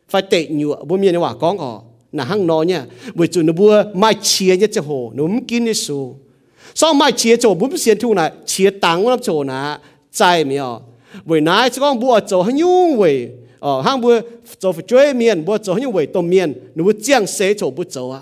ไฟเตะอยู่บุ้มเมียนว่าก้องอ๋อนะห้างนอเนี่ยบุจุนบัวไม่เชียเนี่ยจะโหหนุ่มกินนี่สูซ่องไม่เชียโจบุ้มเสียนทูนะเชียตังว่าโจนะใจมีอ๋อบุนายจะก้องบัวโจให้ยุ่งเว้ยอ๋อห้างบัวโจไปช่วยเมียนบัวโจให้ยุ่งเว้ยตัวเมียนหนูเจียงเสโจบุโจอ่ะ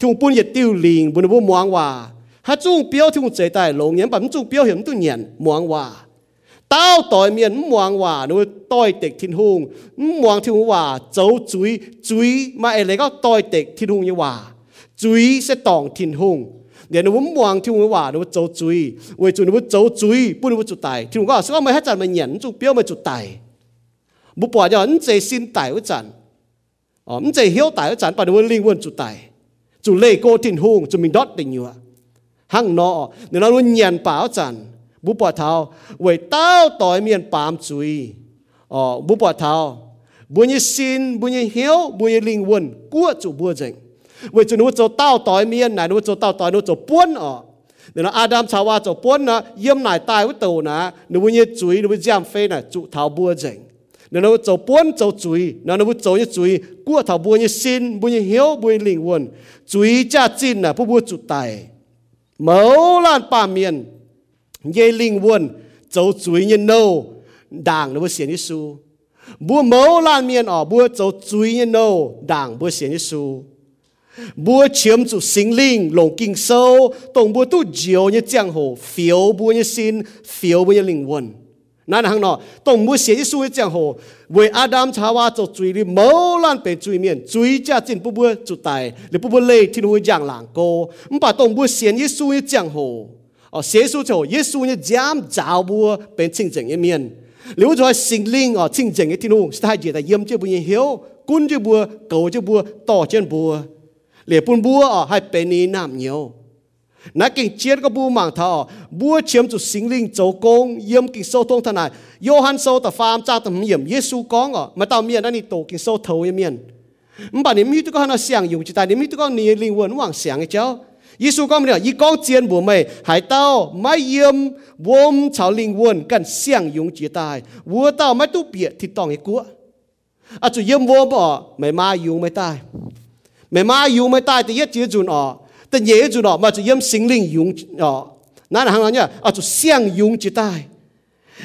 chúng bún nhiệt tiêu liền bún bún muang hòa hát chúng biểu chúng chế tài lồng nhện bấm chúng biểu hiểm tu nhện muang hòa tao tội miền muang hòa nuôi tội tịch thiên hùng muang thiên hòa chấu chuối chuối mà ấy lấy có tội tịch thiên hùng như hòa chuối sẽ tòng thiên hùng để nó muang thiên hùng hòa nó chấu chuối với chúng nó muốn chấu chuối bún tài thiên hùng có sao mà hết trận mà nhện chúng biểu mà chụp tài bố bỏ cho chế xin tài với trận ấn chế hiếu tài với trận bà nó muốn quân chụp tài chủ lê cô tin hùng chủ mình đốt định nhựa hăng nọ nếu nó luôn nhàn bảo chẳng bố bỏ thao vậy tao tỏi miền bám chui ờ bố bỏ thao bố như xin bố như hiếu bố như linh quân của chủ bố dành. Vậy chủ nó cho tao tỏi miền này nó cho tao tỏi nó cho buôn ờ nếu nó Adam chào qua cho buôn nó yếm này tai với tàu nó nếu bố như chui nó bố giam phê này chủ thao bố dành nó nó cho buôn cho chui nó nó cho như chui cua thảo bố như xin bố như hiếu bố như linh quân chui cha chín là bố bố chủ tài mẫu lan ba miền như linh quân cho chui như nâu đảng nó bố xiên như su bố mẫu lan miền ở bố cho chui như nâu đảng bố xiên như su bố chiếm chủ sinh linh lồng kinh sâu tổng bố tu diều như giang hồ phiếu bố như xin phiếu bố như linh quân นั่นหังนอต้องมือเสียที่สู้จังโหเวอาดัมชาวาจะจุยหรือเมาลันเป็นจุยเมียนจุยจะจินปุ๊บจุดตายหรือปุ๊บเลยที่นู้อย่างหลังโกมันป่าต้องมือเสียที่สู้จังโหอ๋อเสียสู้โจเยซูเนี่ยจามจ้าวบัวเป็นชิงจังเมียนหรือว่าจะสิงลิงอ๋อชิงจังที่นู้สไตล์เจแต่เยี่ยมเจ้าบุญเหียวกุนเจ้าบัวเก่าเจ้าบัวต่อเจ้าบัวเหลือปุ่นบัวอ๋อให้เป็นนี้น้ำเหนียว na kinh chiết có bu mảng thọ bua chiếm chủ sinh linh châu công yếm kinh sâu thông thân này. Johan sâu ta phàm cha tập yếm Giêsu con ở, mà tao miền anh đi tổ kinh sâu thấu yếm miền mà bạn niệm hít có nó sáng dùng chỉ ta niệm hít có niệm linh hồn hoàng sáng cháu Giêsu con mình y con chiên bùa mày hải tao mai yếm buông chảo linh hồn cần sáng dùng chỉ ta vua tao mai tu bịa thì tòng cái cua. À chủ yếm vua bỏ mày ma dùng mày tai. Mày ma dùng mày tai thì yết chia dùn ở. ยงอยู่จิตใจนี้มีตัวก็นี่ลิงวนว่างเสียงไอ้เจ้า耶稣讲了，一讲见不美，海到ไม่เยี่ยมวมชาวลิงวนกันเสียงยงจีตายวัวเต้าไม่ตู้เปียที่ต้องไอ้กัวอาจจะเยี่ยมวมบ่ไม่มาอยู่ไม่ตายไม่มาอยู่ไม่ตายแต่เย็ดจีจุนอ่อ但耶主咯，嘛就因心灵用哦，那行人呀，啊就相用之带。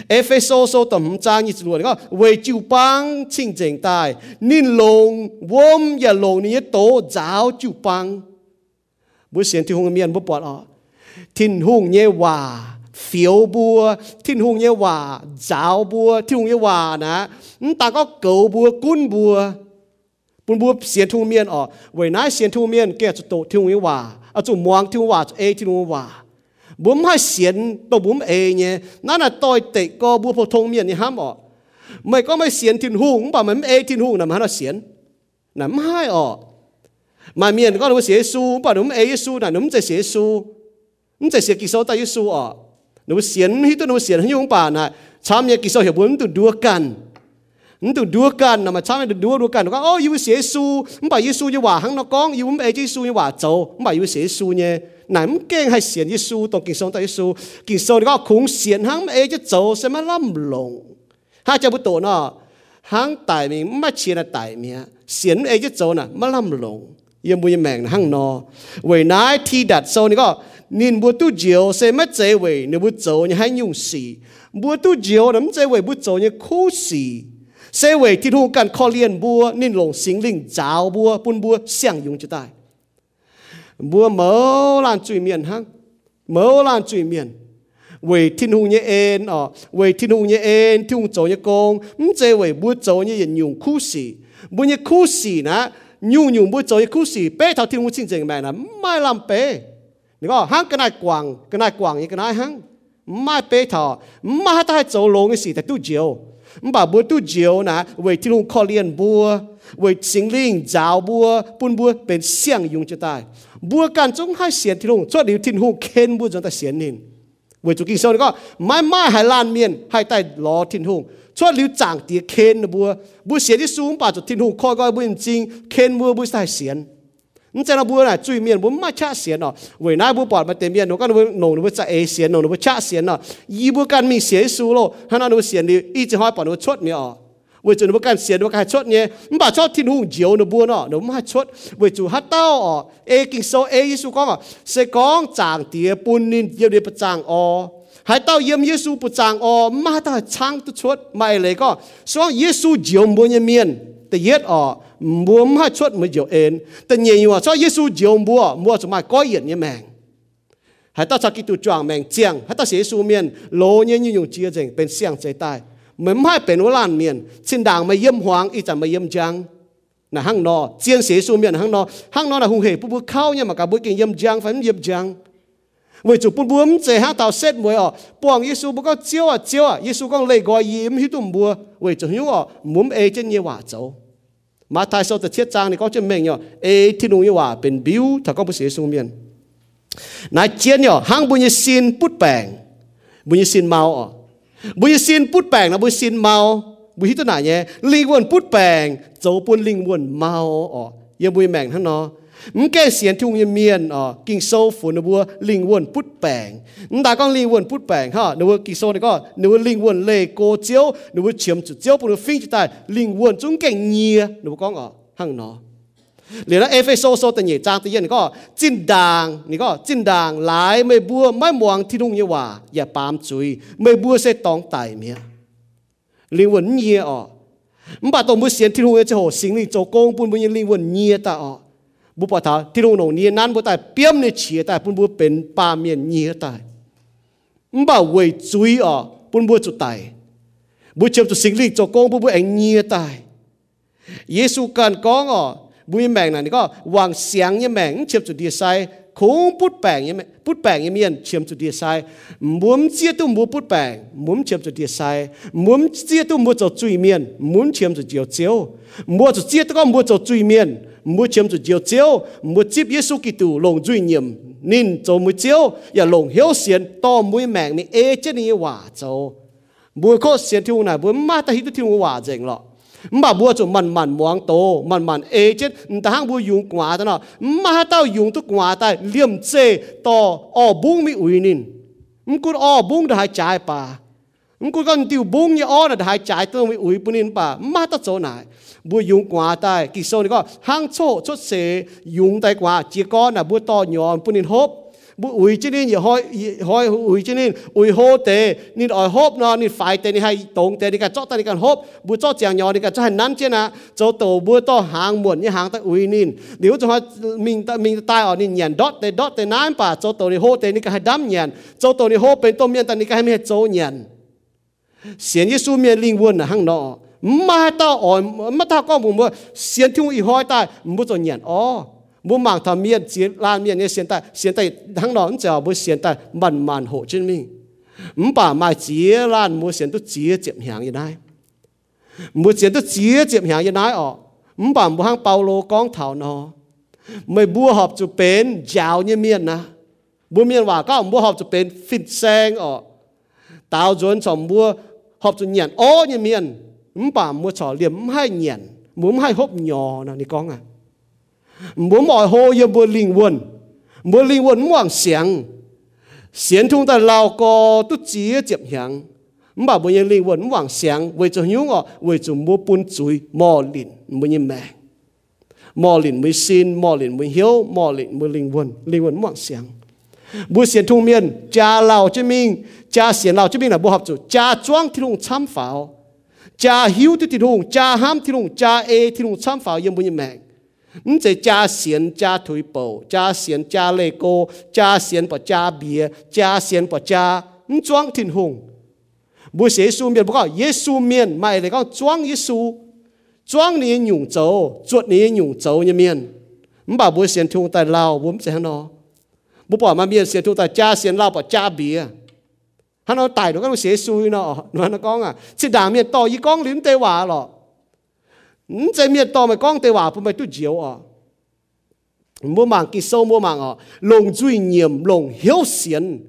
เอเฟโซโซต่ำจางยิสลวนก็เวจิวปังชิงเจงตายนินลงวมอย่าลงนี่โตจ้าวจิวปังบุเสียนที่หงเมียนบุปอดอ๋อทินหงเยว่าเฟียวบัวทินหงเยว่าจ้าวบัวที่หงเยว่านะตาก็เก่าบัวกุ้นบัว ปุ่นบัวเสียนทุ่งเมียนอ๋อเวนายเสียนทุ่งเมียนแกจะโตทุ่งวิว่าอาจุมวงทุ่งว่าเอทุ่งว่าบุ้มให้เสียนตัวบุ้มเอเนี่ยนั่นน่ะต่อยเตะก็บัวพทงเมียนนี่ห้ามอ๋อไม่ก็ไม่เสียนทินหุงป่ะมันเอทินหุงน่ะมันน่ะเสียนน่ะไม่ให้อ๋อมาเมียนก็รู้เสียสู้ป่ะหนุ่มเอสู้น่ะหนุ่มจะเสียสู้หนุ่มจะเสียกิโซตายสู้อ๋อหนุ่มเสียนที่ตัวหนุ่มเสียนให้ยุงป่าน่ะชามเนี่ยกิโซเหี่ยวบุ้มตัวดูกัน นตัวดูกันนะมาช้างมันดูดูกันก็อ๋อยูเสียสูมันบอกยูสูจะว่าหังนกองยูมันเอจิสูจะว่าโจมันบอกยูเสียสูเนี่ยนั่นมเก่งให้เสียนยูสูตรงกินสองตัวยูสูกินสองก็คงเสียนหังเอจิโจเสมาล่ำลงถ้าจะบุตรเนาะหังตายมีไม่เชียนตายมีเสียนเอจิโจน่ะมาล่ำลงยังบุญแมงหังนอเวนายที่ดัดโซนี่ก็นินบัวตู้เจียวเสมาเจเวนบัวโจเนี่ยให้ยุ่งสีบัวตู้เจียวน้ำเจเวบัวโจเนี่ยคู่สี เซเวที่ทูกันคอเลียนบัวนินหลงสิงลิงจ้าวบัวปุ่นบัวเสียงยุงจะได้บัวเมื่อลานจุยเมียนฮังเมื่อลานจุยเมียนเวที่นูเนี่ยเอ็นอ๋อเวที่นูเนี่ยเอ็นที่นูโจเนี่ยกงมันเจเวบัวโจเนี่ยยันยุงคู่สีบัวเนี่ยคู่สีนะยุงยุงบัวโจเนี่ยคู่สีเป้เท่าที่นูจริงจริงแม่นะไม่ลำเป้นี่ก็ฮังกันได้กวางกันได้กวางยังกันได้ฮังไม่เป้เท่าไม่ได้โจลงไอ้สีแต่ตู้เจียวม บ่าบัวตู้เจียวนะเวที่ลุงคอเลียนบัวเวสิงลิงจาวบัวปุ่นบัวเป็นเสียงยุงจะตายบัวกันจงให้เสียนที่ลุงชดเดียวทิ้งหูเค้นบัวจนแต่เสียนนินเวจุกิโซนก็ไม่ไม่ให้ลานเมียนให้ใต้ล้อทิ้งหูชดเดียวจางเตียเค้นบัวบัวเสียที่สูงป่าจุดทิ้งหูคอก็บัวจริงเค้นบัวบัวใต้เสียน มันจะนับบัวน่ะจุยเมียนบัวมาชาเสียนอ่ะเว้ยนายบัวปอดมาเต็มเมียนหนูก็หนูหนูหนูจะเอเสียนหนูหนูชาเสียนอ่ะยีบัวกันมีเสียสูโลฮันหนูเสียนดีอีจะห้อยปอดหนูชดเมียอ่ะเว้ยจุนบัวกันเสียนบัวกันชดเนี่ยมันบ่าชดที่หนูเจียวหนูบัวเนาะหนูมาชดเว้ยจูฮัตเต้าอ่ะเอกิงโซเอยิสุก้องอ่ะเสกองจางเตียปุนนินเยียวเดียประจางอ่ะหายเต้าเยี่ยมเยซูประจางอ่ะมาตาช้างตุชดมาเลยก็ส่วนเยซูเจียวบัวเนี่ยเมียน งใจตายไม่ไม่เป็นวลานเมียนชินด่างไม่เยี่ยมหวงอีจันไม่เยี่ยมจังนะห้างนอเจียนเสียสูเมียนห้างนอห้างนอนะหุงเหปุ๊บเข้าเนี่ยมากับบุกินเยี่ยมจังฝันเยี่ยมจัง 为主不不这下到ဆက်唔哦，帮耶稣不过招啊招啊，耶稣讲你个盐佢都唔会，为主要哦唔诶真嘢话走。马太受的七章你讲真明哟，诶听懂嘢话เป็นบิวถ้า讲不写书面。นายเจียน哟，行บุญสินพุทธแปลงบุญสินเมาอ๋อบุญสินพุทธแปลง นแก่เสียนทุ่งยเมียนอ๋อกิ่งโซฝุ่นบัวลิงวนพุดแปงนตาก้องลิงวนพุดแปงฮะนวกิ่งโซนี่ก็นวลิงวนเลโกเจียวนวเฉียมจุดเจียวปุ่นฟิงจุดตายลิงวนจุงแก่เงียนวก้องอ๋อหั่งเนาะเหลือแล้วเอเฟโซโซตันเยจางตันเยนก็จินดางนี่ก็จินดางหลายไม่บัวไม่มวงที่นุ่งเยว่าอย่าปามจุยไม่บัวเสตองไตเมียลิงวนเงียอ๋อมันบาตรงมือเสียนที่นุ่งเยจะโหสิงลิงโจโกงปุ่นบุญลิงวนเงียตาอ๋อ บุปผาที่ลงหนงนี้นั้นบุตรเปียมในเฉียแต่ปุ่นบุเป็นปาเมียนเงียตายมบ่าเวยจุยอะปุ่นบุจุดตายบุเชื่อจุดสิ่งลิจกงปุ่นบุเองเงียตายเยซูการกองอะบุยแมงนั่นก็วางเสียงยี่แมงเชื่อจุดเดียไซคงพุดแปงยี่พุดแปงยี่เมียนเชื่อมจุดเดียไซมุมเจียตุ้มบุพุดแปงมุมเชื่อมจุดเดียไซมุมเจียตุ้มบุจุจุยเมียนมุมเชื่อมจุดเจียวเจียวมัวจุดเจียตุ้มบุจุจุยเมียน mua chiếm cho chiều chiếu, mua chip Giêsu Kitô lòng duy nhiệm nên cho mua chiếu, và lòng hiếu xiên to mũi mạng này ê chết ni hòa cho mua có xiên thiêu này mua ma ta hít thiêu hòa dành lọ. Mà bùa cho mặn mặn muang to mặn mặn ê chết, ta hang bùa dùng quả đó mà tao dùng tu quá ta liêm chê, to o bung mi uy nín. Mình cũng ở bung đã hai trái pa. Mình cũng còn tiêu bung như o là hai trái tôi mi uy bung nín pa. Mà ta chỗ này bu yung kwa tai ki so ni ko hang cho cho se yung tai kwa chi ko na bu to nyon punin hop bu ui chi nin ye hoi hoi ui chi nin ui ho te nin oi hop no nin fai te ni hai tong te ni ka cho ta ni kan hop bu cho chiang nyon ni ka cho han nan chi na cho to bu to hang muon ni hang ta ui nin liu cho mình ta mình tai ở nin nyan dot te dot te nan pa cho to ni ho te ni ka dam nyan cho to ni ho pen to mien ta ni ka me cho nyan xian yesu mien ling quân là hang nọ mà ta ở mà ta có một mùa xiên thiếu ý hỏi ta muốn cho nhận ó muốn mang tham miên chỉ lan miên như xiên ta xiên ta thằng nó cũng chờ muốn xiên ta mặn mặn hộ trên mình muốn bà mai chỉ lan muốn xiên tu chỉ chậm hàng như này muốn xiên tu chỉ chậm hàng như này ó muốn bà muốn hàng lô, con thảo nó mày bua họp chụp bến giáo như miên na bua miên hòa có bua họp chụp bến phim sang ó tao dồn chồng bua họp chụp nhận ó như miên mắm bà mua trò liếm hai nhện muốn hai hộp nhỏ nào đi con à. Muốn mọi hồ giờ bữa linh quân bữa linh quân muốn sáng sáng chúng ta lao có tu chỉ chậm hàng mà bây giờ linh quân muốn sáng vì cho nhúng ngọ vì cho mua bún chuối, mò lìn mới như mẹ. Mò lìn mới xin, mò lìn mới hiếu, mò lìn mới linh quân linh quân muốn sáng bữa sáng thung miên cha lao cho minh cha sáng lao cho minh là bữa học chủ, cha choang thì luôn chăm pháo cha hiu ti ti hùng, cha ham ti hùng, cha e ti hùng, sam phao yem bu yem mang nhưng chỉ cha xiên cha thủy bầu cha xiên cha lê cô cha xiên bỏ cha bia cha xiên bỏ cha nhưng choang thiên hùng. Bu sĩ su miền bao giê su miền mày để con choang giê su. Choang ni nhung châu chuột ni nhung châu như miền mình bảo bu xiên thung tại lao bu sẽ nó. Bu bảo mà miền xiên thung tại cha xiên lao bỏ cha bia hắn nói, tài nó có sẽ xui nó nó nó con à chỉ đảng miền to y con lính tây hòa lo ừ tại miền to mà con tây hòa cũng phải tu diệu à. Mua mảng kỳ sâu, mua mảng à. Lồng duy nhiệm lồng hiếu xiên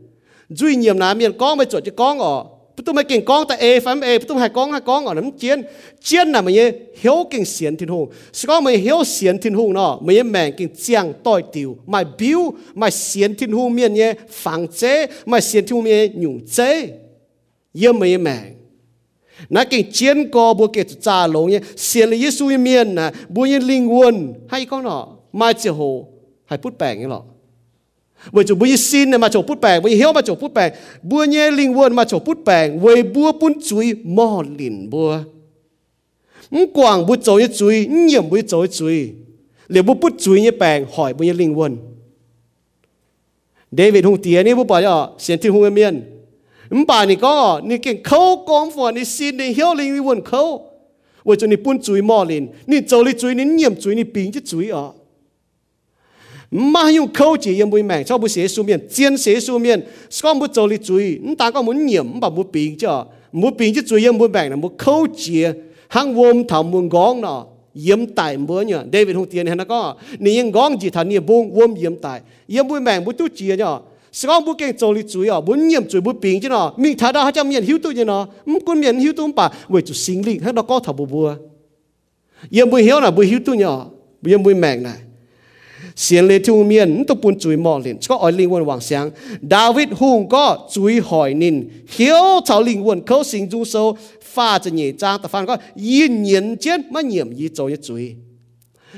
duy nhiệm là miền con mới chuẩn cho con à tôi mới kinh con ta e phàm e tôi hai con hai con ở nấm chiến chiến là mình hiểu kinh xiên thiên hùng. Sau mình hiểu xiên thiên hùng nó mình mèn kinh chiang tội tiêu mà biểu mà xiên thiên hùng miền nhé phẳng chế mà xiên thiên hùng miền nhung chế. Yêu mình mèn nó kinh chiến co bùa kể cha lỗ nhé xiên là Giêsu miền nè bùa như linh quân. Hay con nó mai chiều hồ hay bút bèn như nó vì chủ bùi xin mà chủ bút bèn vì hiếu mà chủ bút bèn bùa nhé linh quân mà chủ bút bèn vì bùa bún chuối mò lìn bùa唔quảng bùa做一chuối nhiệm bùa做一chuối liệu bùa bút chuối nhé bèn hỏi bùa nhé linh quân David hùng tía ni bùa bảo cho xiên thiên hùng miền 唔把你讲，你跟口讲话，你心里晓灵问口，为咗你本嘴莫灵，你做你嘴，你念嘴，你病就嘴啊。唔系用口 mà yêu câu chỉ yên bùi mèn cho bùi xế su miền chiến xế su miền con bùi dầu lì chuối ta có muốn nhiễm và muốn bình chứ muốn bình chứ chuối yên bùi mèn là muốn câu chỉ hàng vôm thảo muốn gong nọ yếm tại mưa nhở David hùng tiền hay nó có nị yên gong chỉ thảo nị buông vôm yếm tại yếm bùi mèn bùi tu chỉ nhở con bùi kẹn dầu lì chuối à muốn nhiễm chuối bùi bình chứ nọ mình thảo đó họ cho miền hiếu tu chứ nọ quân miền hiếu tu bà với chủ sinh linh hắn đó có thảo bùa bùa yếm bùi hiếu là bùi hiếu tu nhở yếm bùi mèn này เสียงเลทูเมียนตุปุนจุยมอลินก็อ่อยลิงวนวางเสียงดาวิดฮุงก็จุยหอยนินเขียวเฉาลิงวนเขาสิงจุงโซฟ้าจะเหนี่ยจ้างแต่ฟันก็ยีเหนียนเจนมาเหนียมยีโจยจุย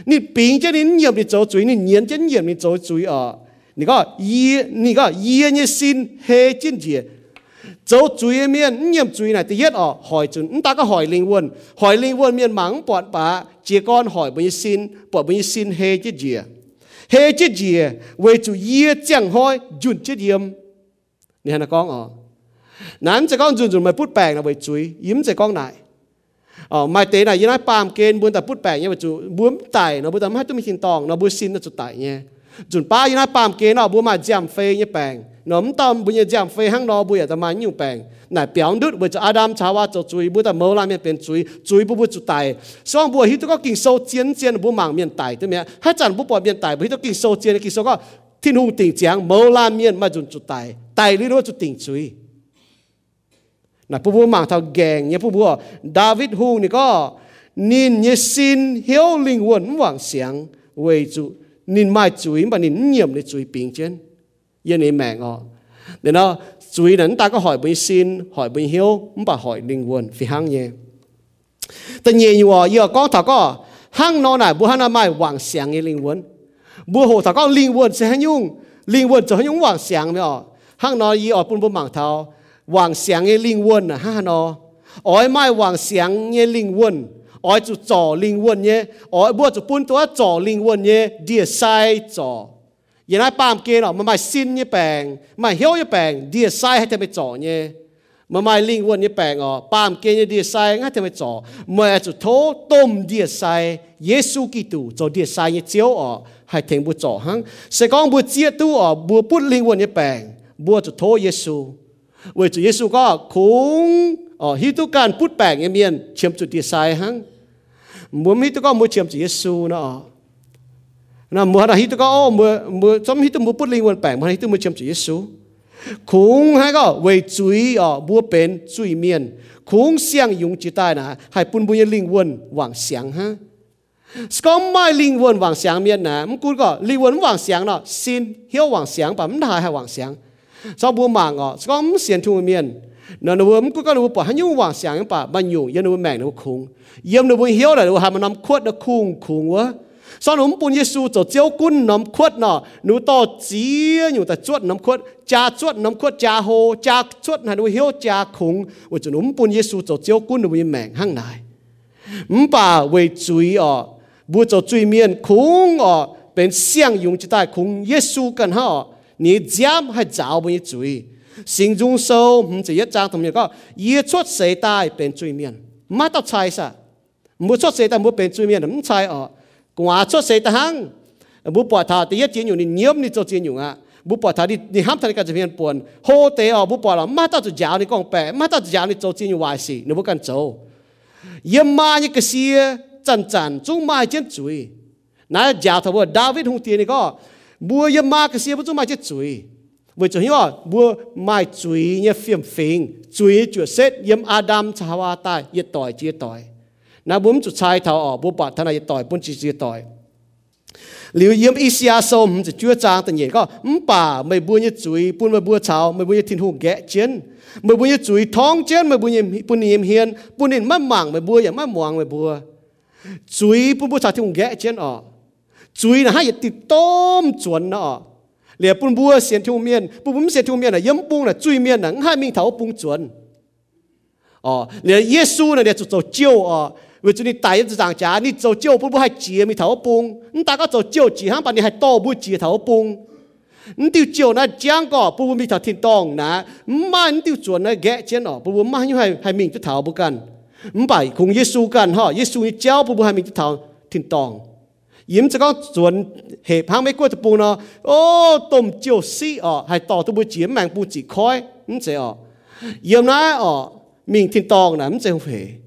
นี่ปิงเจนี่เหนียมนี่โจจุยนี่เหนียนเจนเหนียมนี่โจจุยอ่ะนี่ก็ยีนี่ก็ยีเนี่ยสินเฮจินเจีย走嘴面念嘴呢，第一哦，害准，唔大个害灵魂，害灵魂面盲ปอดป่าเจียก้อนหอ hê chết gì về chủ yê chẳng hoi, dùn chết yếm. Nè hả con ờ nãy sẽ con dùn dùn mày bút bèng là về chuối yếm sẽ con lại. Ờ mai tế này yếm nói pam kên, buôn ta bút bèng nhé về chủ. Buôn tài nó, buôn tập hết tôi mình xin tòng nó buôn xin nó chụt tài nhé dùn pa yếm nói pam kên, nó buôn mà giảm phê nhé bèng nấm tâm bây giờ giảm phê hăng lo bây giờ mà nhiều bệnh nãy béo nứt bây giờ Adam cháu wa cho chui bây giờ mâu la miệng bên chui chui bu bu chu tài. Xong bây giờ hít có kinh sâu chiến chiến bu mảng miệng tài thế mẹ. Hai chẳng bu bỏ miệng tài bây giờ kinh sâu chiến kinh sâu có thiên hùng tỉnh giang mâu la miệng mà chun chu tài. Tài lý nó chu tỉnh chui nãy bu bu mảng thao gèng nhé bu bu David hùng này có, nín nhé xin hiếu linh huấn hoàng sáng về chu nín mai chui mà nín nhiệm để chui bình trên yên ấy mẹ ngọ. Nên nó chú ý đến ta có hỏi bình xin hỏi bình hiếu không bà hỏi linh quân phi hăng nhé. Tất nhiên như ở giờ có thảo có hăng nó này bữa hăng nào mai hoàng sáng nghe linh quân, bữa hồ thảo có linh quân sẽ nhung linh hồn cho nhung hoàng sáng nữa. Hăng nó như ở bên bên mảng thảo hoàng sáng nghe linh quân, là ha nó ói mai hoàng sáng nghe linh quân, ói chú trò linh quân nhé ói bữa chú bún tôi trò linh quân nhé địa sai trò. ยังไงปามเกนอะมันมาสินเนี่ยแปลงมาเฮียวเนี่ยแปลงเดียไซให้เธอไปจ่อเนี่ยมันมาลิงวนเนี่ยแปลงอะปามเกนยี่เดียไซให้เธอไปจ่อเมื่อจะดโทต้มเดียไซเยซูกิตูจ่อเดียไซเนี่ยเจียวอะให้เธอบุจ่อฮังเสกองบุเจียตู้อะบัวพูดลิงวนเนี่ยแปลงบัวจะดโทเยซูเวจุเยซูก็คุ้งอ๋อฮิตุการพูดแปลงเงี้ยเมียนเชื่อมจุดเดียไซฮังบัวมิตุก็มัวเชื่อมจุดเยซูเนาะ na mua ra hít có, ô mua mua chấm hít mua bút linh quân bảng mua hít mua chấm chỉ Giêsu khung hay có về chuối ở búa bền, chuối miên. Khung xiang yung chi tai nè hay bún bún linh quân vàng xiang ha. Có mai linh quân vàng xiang miên nè mắm cút có linh quân vàng xiang nọ xin, hiếu vàng xiang, bấm đài hay vàng xiang. Sau búa mạng ở ờ, có mắm xiang chung miên. Nó nó vừa cũng có nó bỏ hắn nhung vàng xiang bà ban nhung, yên nó mèn nó khung yên nó vừa hiếu là nó hàm nó nằm khuất nó khung khung quá sau nó bùn Giêsu cho chiếu cún nắm khuất nọ nú to chí nhủ ta chuột nắm khuất cha chuột nắm khuất cha hồ, cha chuột hà nú hiếu cha khủng của cho nó bùn Giêsu cho chiếu cún nú mèn hăng này mắm bà về chuối ở bu cho chuối miên khủng ở bên xiang dùng chỉ tại khủng Giêsu cần ha ni giam hay giáo bùn chuối sinh dung sâu không chỉ nhất trang thông như có yết chuột sấy tai bên chuối miên mà tao sai sa mua chuột sấy tai mua bên chuối miên không sai ở quá cho xây ta hăng bố bỏ thà thì yết chiến nhiều nên nhiễm nên cho chiến nhiều à bố bỏ thà đi đi ham thằng cái chuyện phiền buồn. Ho tế ở bố bỏ là mắt tao tự giáo nên con bè mắt tao tự giáo nên cho chiến nhiều hoài xì nếu bố cần cho yếm ma như cái xe chân chân chúng mai chiến chui, na giáo thằng bố David hùng tiền này có. Bố yếm ma cái xe bố chúng mai chiến chuối với chỗ hiểu bố mai chui như phiền phiền. Chui chuột xét yem Adam chào tai yết tỏi chia tỏi นะบุ้มจุดชายเท้าออกบุปผาทนายต่อยปุ้นจีจีต่อยหรือเยี่ยมอีเซียสมจะชั่วจางตันเย่ก็มป่าไม่บุญยจุยปุ่นไม่บัวชาวไม่บุญยทินหูแกะเจียนไม่บุญยจุยท้องเจียนไม่บุญยปุ่นเยี่ยมเฮียนปุ่นเห็นมะหมังไม่บัวอย่างมะหมวงไม่บัวจุยปุ่นบัวชาวที่หูแกะเจียนออกจุยนะฮะอย่าติดต้มจวนนะออกเหลียปุ่นบัวเสียนทิวเมียนปุ่นบุ้มเสียนทิวเมียนอ่ะเยี่ยมปุ่งน่ะจุยเมียนน่ะห้ามิงเถาปุ่งจวนอ๋อเหลียเยซูน่ะเดี๋ยวจะเจียวอ๋อ 为咗你大一只涨价，你做酒不不还接咪头崩？你大家做酒接，行把你还多不接头崩？你丢酒那讲个不不咪头听懂นะมา你丢准那แกะเจนอ๋อ不不มาอยู่ให้ให้มิงจะเท้าบุกัน唔ไปคงเยซูกันฮะเยซูนี่เจ้า不不ให้มิงจะเท้า听懂。ยิ้มจะก็ส่วนเหตุพังไม่กลัวจะปูเนาะโอ้ต้มเจียวซีอ๋อให้ต่อตัวบุจีแมงปูจีคอยมันจะอ๋อยิ้มนะอ๋อมิงทินตองนะมันจะเหโกยตองเวน้าคงยิสูกันฮะให้ต่อบัวยังยิสูเจ้า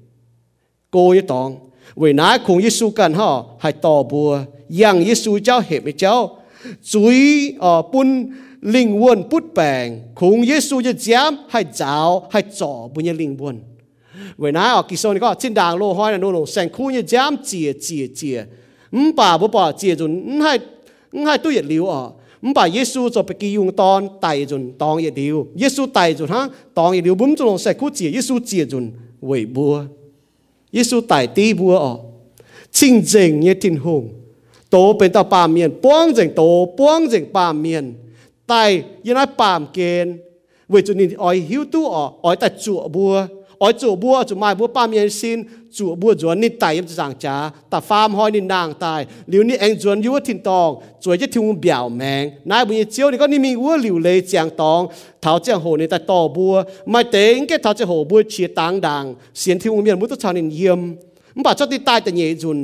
เห cô ấy tòng vì nãy cùng Giêsu cần họ hay tò bùa rằng Giêsu cháu hiệp với cháu. Chúi, ở bún linh quân bút bèn cùng Giêsu cho giám hay giáo hay trò bùn như linh quân. Vì nãy ở kỳ sau này có trên đàng lô hoa là nô nô sang khu như giám chìa chìa chìa. Ừm bà bố bà chìa rồi ừm hai ừm hai tôi liu ở. Bùa. Giêsu tại tí bùa ở chinh dình như tin hùng tố bên tàu bà miền buông dình tố buông dình bà miền tại như nói bà kiên vì chủ nên oi hiếu tu ở ỏi tại chùa bùa oi chu bua chu mai bua pa mian sin chu bua chuan ni tai, em chang cha ta farm hoi ni nang tai. Liu ni eng chuan yu tin tong chuai je thung biao meng nai bu chiu ni ko ni mi wu liu le chang tong thao chang ho ni ta to bua mai teng ke thao che ho bua chi tang dang xian thung mian mu to chan ni yem ba cho ti tai ta nye chun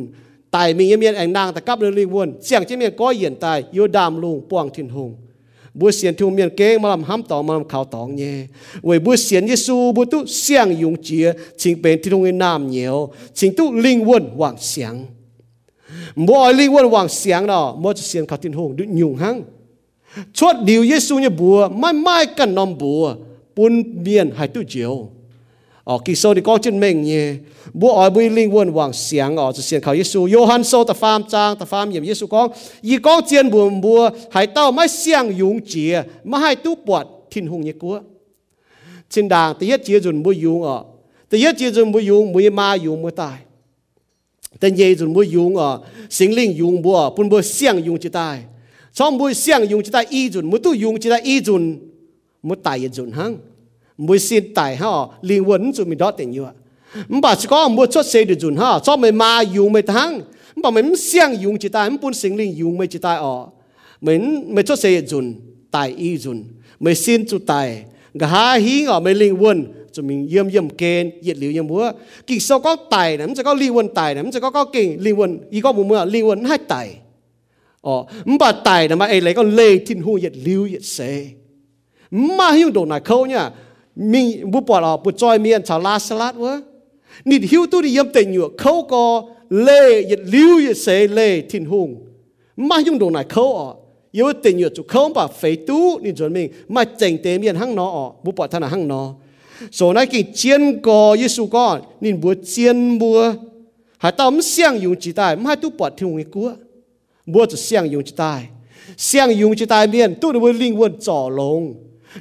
tai mi mian eng nang ta kap le li won chiang che mian ko yen tai. Yu dam lung puang tin hung buổi xiên thu miền kế mà ham tỏ mà làm khảo tỏ nhé buổi xiên Giêsu buổi tu xiang dùng chia chính bên thì người nam nhiều, chính tu linh quân hoàng xiang mỗi linh quân hoàng xiang đó, mỗi xiên khảo tin hùng được nhung hăng. Chốt điều Giêsu như bùa, mai mai cần nom bùa bún miền hai tu chiều ở kỳ sau thì có chân mình nhỉ. Bố ở bùi linh quân hoàng sáng ở cho xiên khảo Giêsu Johan sau ta pham trang ta pham yểm Giêsu có. Y có chân bùa bùa hãy tao mai sáng dùng chìa mà hai tu bọt thiên hùng nhé cua trên đàng thì hết chia dùn bùi dùng ở. Thì hết chia dùn bùi dùng mùi ma dùng mùi tài. Tên dây dùn bùi dùng ở sinh linh dùng bùa bùn bùa sáng dùng chỉ tài. Xong bùi sáng dùng chỉ tài, y dùn mùi tu dùng chỉ tài, y dùn mùi tài dùn hăng mới xin tài ha liên quân chúng mình đó tiền nhiều bà chỉ có mua chốt xe được dùng ha cho mình mà dùng mấy tháng bà mình xiang dùng chỉ ta mình buôn sinh linh dùng mấy chỉ ta ở. Mình mình chốt xe dùng tài y dùng mình xin chú tài, gà hí ở mình linh quân chúng mình yếm yếm kên yết liu yếm búa, kỳ sau có tài lắm sẽ có liên quân tài lắm chỉ có có kinh liên quân y có một mưa liên quân hai tài. Ờ bà tài là mà ấy lấy con lê thiên hô nhiệt liều nhiệt xe. Mà hiu đồ này khâu nha. มีบุปผาปุจอยเมียนชาวลาสลัดวะนี่หิวตุดิยมเตงอยู่เขาก็เล่ยลิ้วเยเสเล่ทิ้นหุงมายุ่งตรงไหนเขาอะยาวเตงอยู่จุเขาแบบเฟตู้นี่จนมิงมาเจงเตเมียนห้างนออะบุปผาทนาห้างนอโซนายกินเจียนกอเยซูก่อนนี่บัวเจียนบัวหาตอมเสียงยุงจิตายมาตุปอดทิ้งไอ้กัวบัวจะเสียงยุงจิตายเสียงยุงจิตายเมียนตู้ดูวลิงวนจ่อลง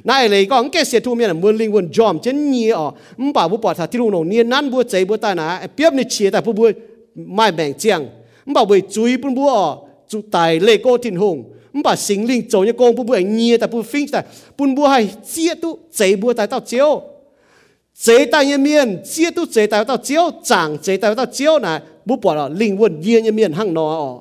nãy lấy con cái xe thu miền muốn linh quân dòm chân nhì ở. Mắm bảo bố bỏ thà tiêu nổ niên năn bố chạy bố ta nà. Biết nè chia tại bố bố, mai bèn chiang mắm bảo bố chui bố bố ở, chú tài lê cô thiên hùng. Mắm bảo sinh linh chỗ nhà con, bố bố nhì tại bố phinh tại bố bố hay chia tu chạy bố tại tao chiếu. Chế tài nhân miền chia tu chế tài tao chiếu. Chẳng chế tài tao chiếu nà. Bố bỏ là linh quân nhiên nhân miền hăng nó ở.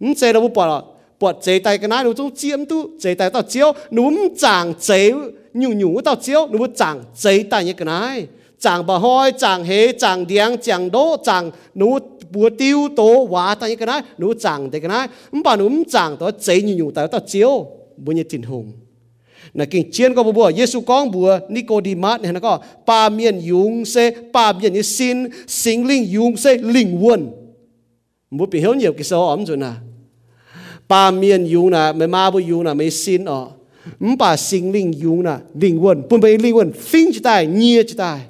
Mắm chế đâu bố bỏ là bọt chế tay cái này nó chú chiếm tu chế tay tao chiếu núm chẳng chế, nhủ nhủ tao chiếu núm chẳng chế tay như cái này chẳng bà hoi chẳng hế chẳng điang chẳng đố chẳng núm bùa tiêu tố, hóa tay như cái này núm chẳng thế cái này mà bà núm chẳng tao chế nhủ nhủ tao tao chiếu. Bùa như tình hùng. Nà kinh chiến có bùa Giêsu con bùa Nicodemus này, nó có pa miên yung se pa miên như sin sinh linh yung se linh quân bùa bị hiểu nhiều cái số ấm rồi nè ba miên dùng là mấy ma bu dùng là mấy xin ở không bà sinh linh dùng là linh quân bùn bê linh quân phinh chỉ tài nhia chỉ tài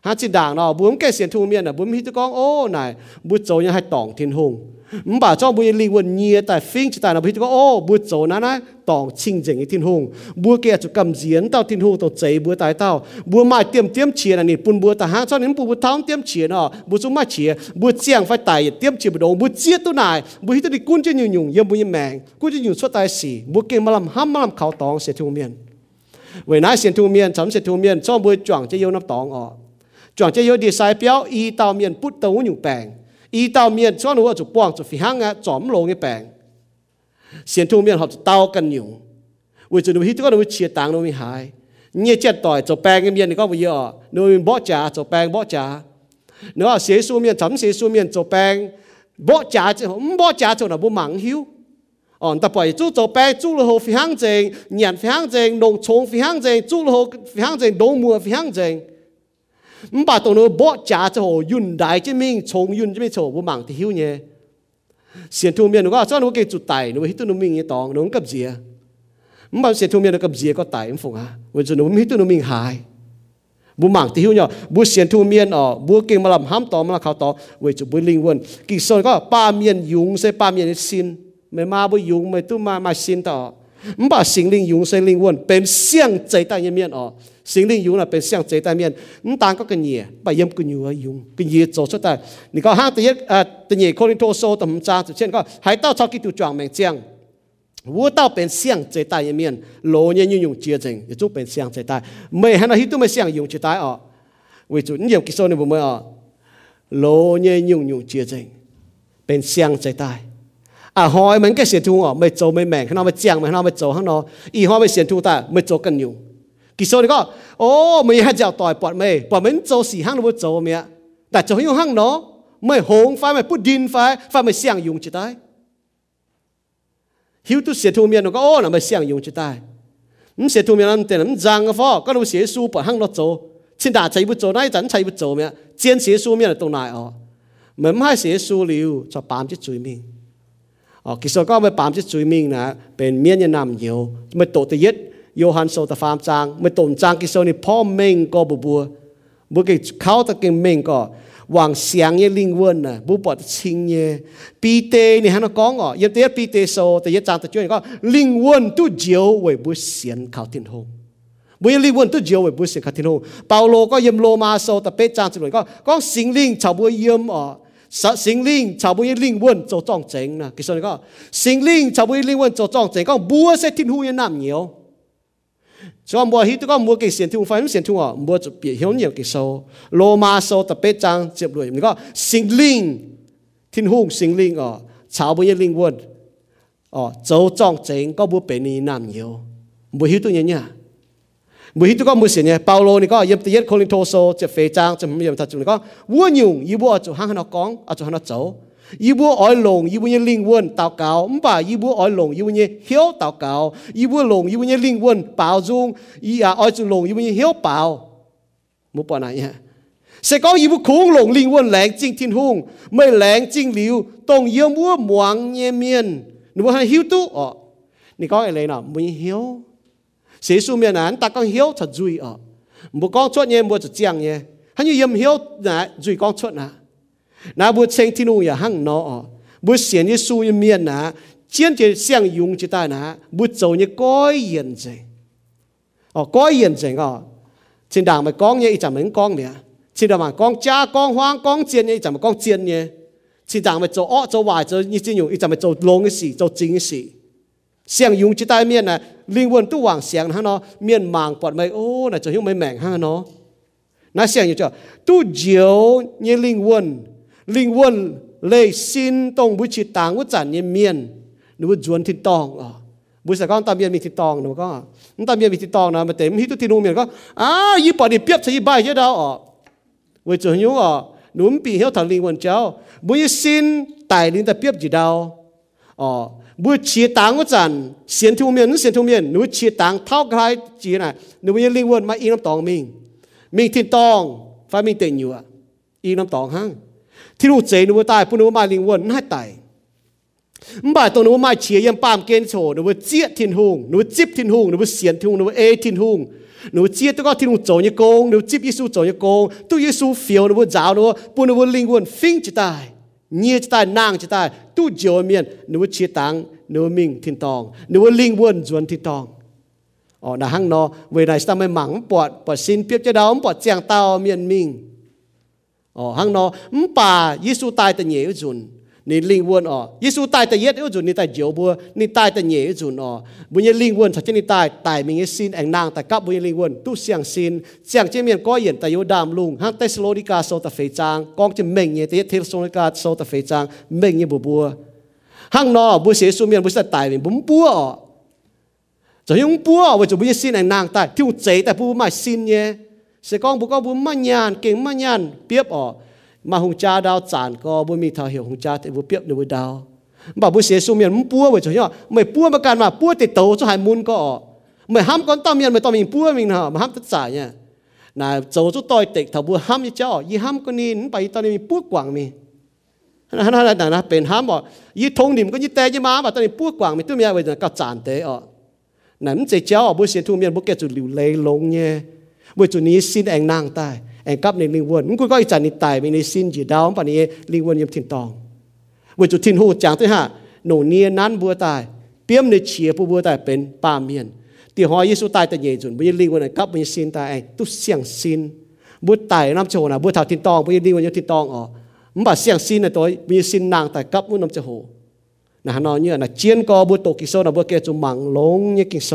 hát chỉ đảng nó bùm cái xiên thu miên là bùm hít con ô này bút dấu như hai tòng thiên hùng mà bà cho bùi liên quân nhìa tài phíng 唔把做不灵魂捏但 think 但那不就哦不做那那当清净的天空，不给就 cầm diễn 到天空到贼不带到，不买点点钱那你不不但 hàng cho nên bùi bùi thắng tiêm chia nọ bùi chúng mai chia bùi điểm 钱哦，不做买钱，不 chẳng phải tài tiêm chiền đồ bùi điểm 钱不 đâu, 不 chia tu này, bùi hít đi cuốn cho nhiều nhung, yếm bùi yếm mèn, cuốn cho nhung suốt tài sỉ bùi kia mà làm ham mà làm khảo tòng sẽ thu miên, vậy nãy sẽ thu miên, chấm sẽ thu miên, cho bùi chọn cho yêu năm tòng ọ, chọn cho yêu đi sai béo y tao miên bút tàu nhung bèng ด่างเนาะบุ้มแก่เสียนทูเมียนน่ะบุ้มฮิตกองโอ้นายบุโจยังให้ตองทินหง唔把จ้องบุยลิวันเนียแต่ฟิงจิตานะพิจก็โอ้บุโจนะนะตองชิงเจงอีทินหงบัวแก่จุกำเจียนเต้าทินหงตัวใจบัวตายเต้าบัวไม้เตรียมเตรียมเชียนนี่ปุ่นบัวตาหางจ้องนี้ปุ่นบัวท้องเตรียมเชียนเนาะบัวจุมาเชียบัวเจียงไฟตายเตรียมเชียบดงบัวเจียตัวนายบัวฮิตดิกุนจะยุ่งยุ่งยังบุยแมงกุนจะยุ่งสวดตายสีบัวเก่งมาลำห้ามมาลำเขาตองเสียทูเมียนเวลาเสียทูเมียนสำเสียทูเมียนจ้องบัวจ่วงจะโยนับตองออก chọn chơi đi sai biểu y tao miền bút tàu nhung bèn y tao miền cho nó chụp quang chụp phi hang á chọn lô cái bèn xiên thu miền họ tao cần nhung vì cho nó hít có nó chia tàng nó mới hại nhẹ chết tỏi chụp bèn cái miền này có bây giờ nó mình bỏ trả chụp bèn bỏ trả nó xế su miền chấm xế su miền chụp bèn bỏ trả chứ không bỏ trả cho nó bố mắng hiếu 哦，但系做做病做了后非常正，人非常正，农场非常正，做了后非常正，农务非常正。唔把当到bỏ trả cho hồ yun đại chứ mình chống yun chứ mình chỗ vô mạng thì hiếu nhé xiên thu miền nó có cho nó cái chuột tài nó hít nó mình như tòng nó cấp gì à唔把xiên thu miền nó cấp gì có tài em phụng à vì cho nó hít nó mình hại bu mạng thì hiếu nhở bu xiên thu miền ở bu kinh mà làm ham tỏ mà khảo tỏ vì cho bu linh quân kỳ soi có ba miền dùng sẽ ba miền xin mày ma bu dùng mày tu ma ma xin tỏ 唔把心灵用心灵问， เป็นเสียงใจใต้一面哦。心灵用啦เป็นเสียงใจใต้面，唔单个个嘢，不饮个牛用，个嘢做出嚟。你讲下第一诶，第二可能多数都唔揸，就先讲喺到超基督装明将。我到เป็นเสียงใจใต้一面，老年用用接证，亦都เป็นเสียงใจใต้。ไม่ให้那些都ไม่เสียง用ใจใต้哦。为主，你有几数你唔会哦？老年用用接证，เป็นเสียงใจใต้。啊，หอยมันก็เสียทุงอ่ะไม่โจไม่แม่งข้างนอกไม่เจียงไม่ข้างนอกไม่โจข้างนอกอีหอยไม่เสียทุงแต่ไม่โจกันอยู่ กิโซนี่ก็โอ้มีให้เจ้าต่อยปอดไม่ปอดมันโจสี่ห้างหรือโจเมียแต่โจยุ่งห้างเนาะไม่หงไฟไม่พูดดินไฟไฟไม่เสี่ยงยุงจะตายหิวตุเสียทูเมียนก็โอ้น่ะไม่เสี่ยงยุงจะตายมันเสียทูเมียนนั่นแต่นั้นจางก็ฟอก็รู้เสียสู้ปอดห้างเนาะโจชินด่าใจบุโจนายจันใจบุโจเมียเจียนเสียสู้เมียนตรงไหนอ๋อเหมือนไม่เสียสู้ริวจะปามจะจุยมิงอ๋อกิโซก็ไม่ปามจะจุยมิงนะเป็นเมียนยนำเหียวไม่โตตะยึด Johann so ta fam chang me ton chang ki so ni pho meng ko bu bu bu ke khao ta ke meng ko wang siang ye ling won na à, bu po ta ching ye. Pi te ni han ko ngo ye te pi te so te ye chang ta chuan ko ling won tu jiu wei bu sian khao tin ho bu ye ling won tu jiu wei bu sian khao tin ho paulo ko yem lo ma so ta pe chang chuan ko ko sing ling chao bu yem o 神灵查不一灵问做壮整呢，其实你讲神灵查不一灵问做壮整，讲不是天父的男鸟。cho mua hi có mua cái xiên thung phải xiên thung à mua cho bị hiểu nhiều cái sâu. Lô ma sâu tập bê trang, chụp đuổi mình có sinh linh. Thiên hùng sinh linh à cháu bây giờ linh quân. Ờ, à châu trang chính có mua bể này nam nhiều. Mua hi tôi nhớ nhá. Mua hi có mua xiên nhá. Paulo này có yếm tiết Corinto sâu chụp phê trang, chụp yếm thật chụp này có vua nhung y vua chụp hàng nó con à chụp hàng nó châu Ibu oi linh quân nye ling won tao yêu mba ibu oi yêu ibu nye hiếu tao cao, ibu yêu ibu nye linh quân bảo dung, yêu à a oi zu yêu ibu nye hiếu bảo Mu pa na ya. Sẽ có yêu ibu khung long linh quân lãng chinh thiên hùng, mây lãng chinh liu, tông yêu mua muang nye miên. Nụ hàn hiếu tu ọ. Nì có ai lấy nào, mu nye hiếu. Sẽ su miên án, ta con hiếu thật dùi ọ. Mu con chốt nye mua thật chiang nye. Hắn như yếm hiếu, dùi con chốt nào na bu cheng tinu ya hang no. Bu xian yesu ye mien na chiến chỉ xiang yung chi ta na, bu dầu như có yên gì ờ có yên gì ngọ trên đảng mà con nhé chẳng mấy con nè trên đảng mà con cha con hoang con chiến nhé chẳng mà con chiến nhé trên đảng mà chỗ ọ chỗ hoài chỗ như trên dùng chẳng mà chỗ lông cái gì chỗ chính cái gì sang dùng chỉ ta miền là linh quân tu hoàng xiang hắn nó miền mang bọt mày ô là chỗ hiểu mấy mảng hắn nó nó xiang như chỗ tu diệu như linh quân linh quân lê xin tông bùi chỉ tàng bùi chản nhiên miền nó bùi chuẩn thịt tòng ờ. à bùi sài con tạm miền mình thịt tòng nó có ờ. nó tạm miền mình thịt tòng nào mà tém hít tu thịt nung miền có à y bỏ đi biết sẽ y chứ đâu à bùi chuẩn nhú à núm bị hiếu thằng linh quân cháu bùi xin tài linh ta biết gì đâu. Ờ, à bùi chỉ tàng bùi chản xiên thu miền nó xiên thu miền nó chỉ tàng thao cái chỉ này. Nó bùi linh quân mà in nó tòng mình. Mình thịt tòng, phải mình tỉnh nhiều à in nó tòng hăng. น่าเสียงอยู่จ้ะตู้เจียวเนี่ยลิงวนลิงวนเลยสินตรงบุชิตางวุจันเนี่ยเมียนหนูจวนทิตองอ่ะบุษก้อนตามเมียนมีทิตองหนูก็ตามเมียนมีทิตองนะมาเต็มฮิตุทินูเมียนก็อ้ายี่ปอดนี่เปียบใส่ยี่ใบเยอะดาวอ่ะเวจวนยุ่งอ่ะหนุ่มปีเหี้ยวทางลิงวนเจ้าบุยสินไต่ลิงแต่เปียบจีดาวอ๋อบุชีตังก็จันเสียนทุ่มเมียนเสียนทุ่มเมียนหนูชีตังเท่าใครจีน่ะหนูยังลิงวนมาอีน้ำตองมิงมิงที่ตองฟ้ามิงเต็งอยู่อ่ะอีน้ำตองห้างที่รู้เจหนูตายปุ่นหนูมาลิงวนให้ตาย bà tôi nó mai chia yếm pam kên chỗ nó vừa chia thiên hùng nó vừa chip thiên hùng nó vừa xiên thiên hùng nó vừa ê thiên hùng nó vừa chia tôi có thiên hùng chỗ như công nó vừa chip Giêsu chỗ như công tu Giêsu phiêu nó vừa giáo nó bu nó vừa linh quân phinh chỉ tai nhia chỉ tai nàng chỉ tai tu jiao miền nó vừa chia tăng nó vừa mình thiên tòng nó vừa linh quân chuẩn thiên tòng อ๋อนะฮังนอเวลาสตาไม่หมังปวดปวดสินเปียบจะดาวปวดเจียง เตาเมียนมิงอ๋อฮังนอมป่ายิสูตายแต่เหนียวจุนนี่ลิงวนอ๋อยิสูตายแต่เย็ดอุจุนนี่ตายเจียวบัวนี่ตายแต่เหนียวจุนอ๋อบุญยลิงวนถ้าจะนี่ตายตายมีเงี้ยสินแองนางแต่กับบุญยลิงวนตู้เสียงสินเสียงเจมียนก็เย็นแต่โยดามลุงฮังเตสโลดิกาโซตะเฟจางกองจะเม่งเงี้ยเตเทสโลดิกาโซตะเฟจางเม่งเงี้ยบัวบัวฮังนอบุเสียสุเมียนบุษตายเป็นบุ้มปัวอ๋อ cho yung bua với cho bây มื่อจุนี้สิ้นแองนางตายแองกับในลิงวนมึงกูก็อิจันนิตายมีในสิ้นจีดาวปานี้ลิงวนยมถิ่นตองเมื่อจุถิ่นหูจางที่ห้าหนูเนียนั้นบัวตายเปียมในเฉียผู้บัวตายเป็นป้าเมียนตีหอยเยซูตายแต่เยจุนบุยลิงวนกับมีสิ้นตายแองตุเสียงสิ้นบัวตายน้ำโชนะบัวรท่าถิ่นตองบุยลิงวนยมถิ่นตองอ๋อมันบาดเสียงสิ้นในตัวมีสิ้นนางแต่กับมุนน้ำโชนะฮานอเนี่ยนะเจียนกอบุตรตกิโซนะบัวเกจุมังลงเนี่ยกิโซ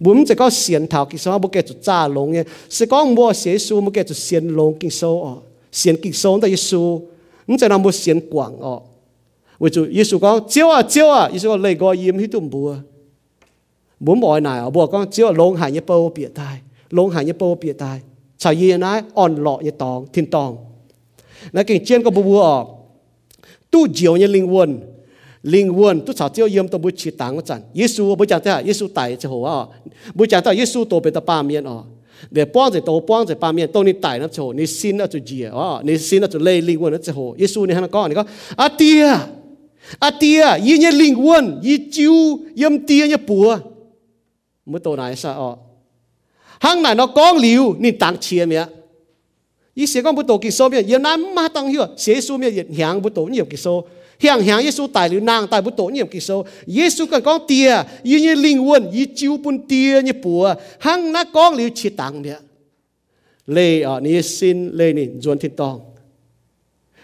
bút chỉ có xiên thảo kinh số bút cái chút cha lông nhé, sẽ có mua xế su bút cái chút xiên lông kinh số ờ xiên kinh số tại Giêsu không chỉ là mua xiên quảng ờ vì chú Giêsu có chiếu à chiếu à Giêsu có lấy gọi yếm hít tụm bùa bún mọi này ở bùa con chiếu lông hải như bao bịa tai lông hải như bao bịa tai chào yên nói on lọ như tòng thiên tòng nãy kinh chiến có bùa bùa tu diệu như linh quân linh quân tu chào chiếu yếm tu bút chỉ tang chân Giêsu bút chẳng thế Giêsu tại cho hồ à bút chẳng thế Giêsu tổ bị ta ba miền à để bang chỉ tổ bang chỉ ba miền tổ ni tại nó chỗ ni xin nó chỗ gì à ni xin nó chỗ lây linh quân nó chỗ hồ Giêsu ni hắn có ni có à tia à tia y như linh quân y chiu yếm tia như bùa mới tổ này sao à hang này nó có liu ni tang chia miệng 伊写讲不多基số miệng, yên nam mà tăng hiểu,写书面也响不多nhiều kỳ số. 向 hiang hiang yesu tai lu nang tai bu to nyem ki so yesu kan kong tia yi ni ling won yi chiu pun tia ni pu hang na kong liu chi tang dia le ở ni sin le ni juan tin tong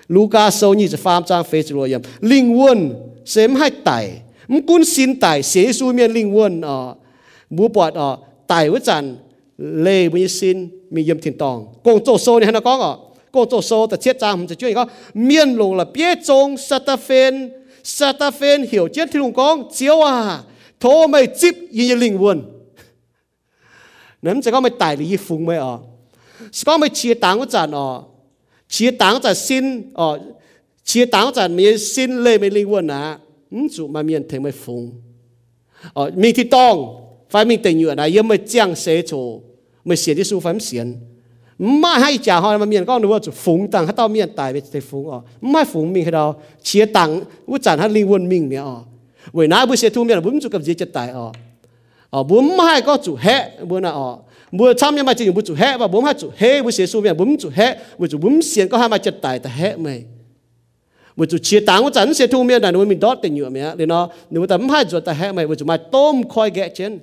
luka so ni ze pham chang fe chu yam ling won sem hai tai m kun sin tai se yesu mien ling won ở bu bọt ở tai wa chan le bu ni sin mi yem tin tong kong cho so ni han na kong ở cô tổ số ta chết ra mình sẽ chơi có, miên lùng là biết trông satafen satafen hiểu chết thì lùng con, chiếu à thô mày chip như linh buồn nấm sẽ có mày tải lý phùng mày ở. Có mày chia tảng của chản ở. Chia tảng chản xin, ở. Chia tảng chản mày xin lê mày linh buồn à chủ mà miên thấy mày phùng. Ở, mình thì tòng, phải mình tình nguyện là yên mày chàng xế chỗ. Mày xế đi xuống phải xiên mà hai trả họ mà miền con nữa chủ phúng tặng hát tao miền tài về thế phúng ờ mà phúng mình hay đâu chia tặng vũ chẳng hát linh quân mình nè ờ buổi nay buổi sẽ thu miền bốn chủ cầm gì chết tài ờ ờ bốn mà hay có chủ hệ bốn là ờ bốn trăm nhưng mà chỉ bốn chủ hệ và bốn hai chủ hệ buổi sẽ thu miền bốn chủ hệ buổi chủ bốn xiên có hai mà chết tài ta hệ mày buổi chủ chia tặng vũ chẳng sẽ thu miền là nếu mình đốt tiền nhựa mẹ để nó nếu tấm hai chủ ta hệ mày buổi chủ mai tôm khoai ghẹ trên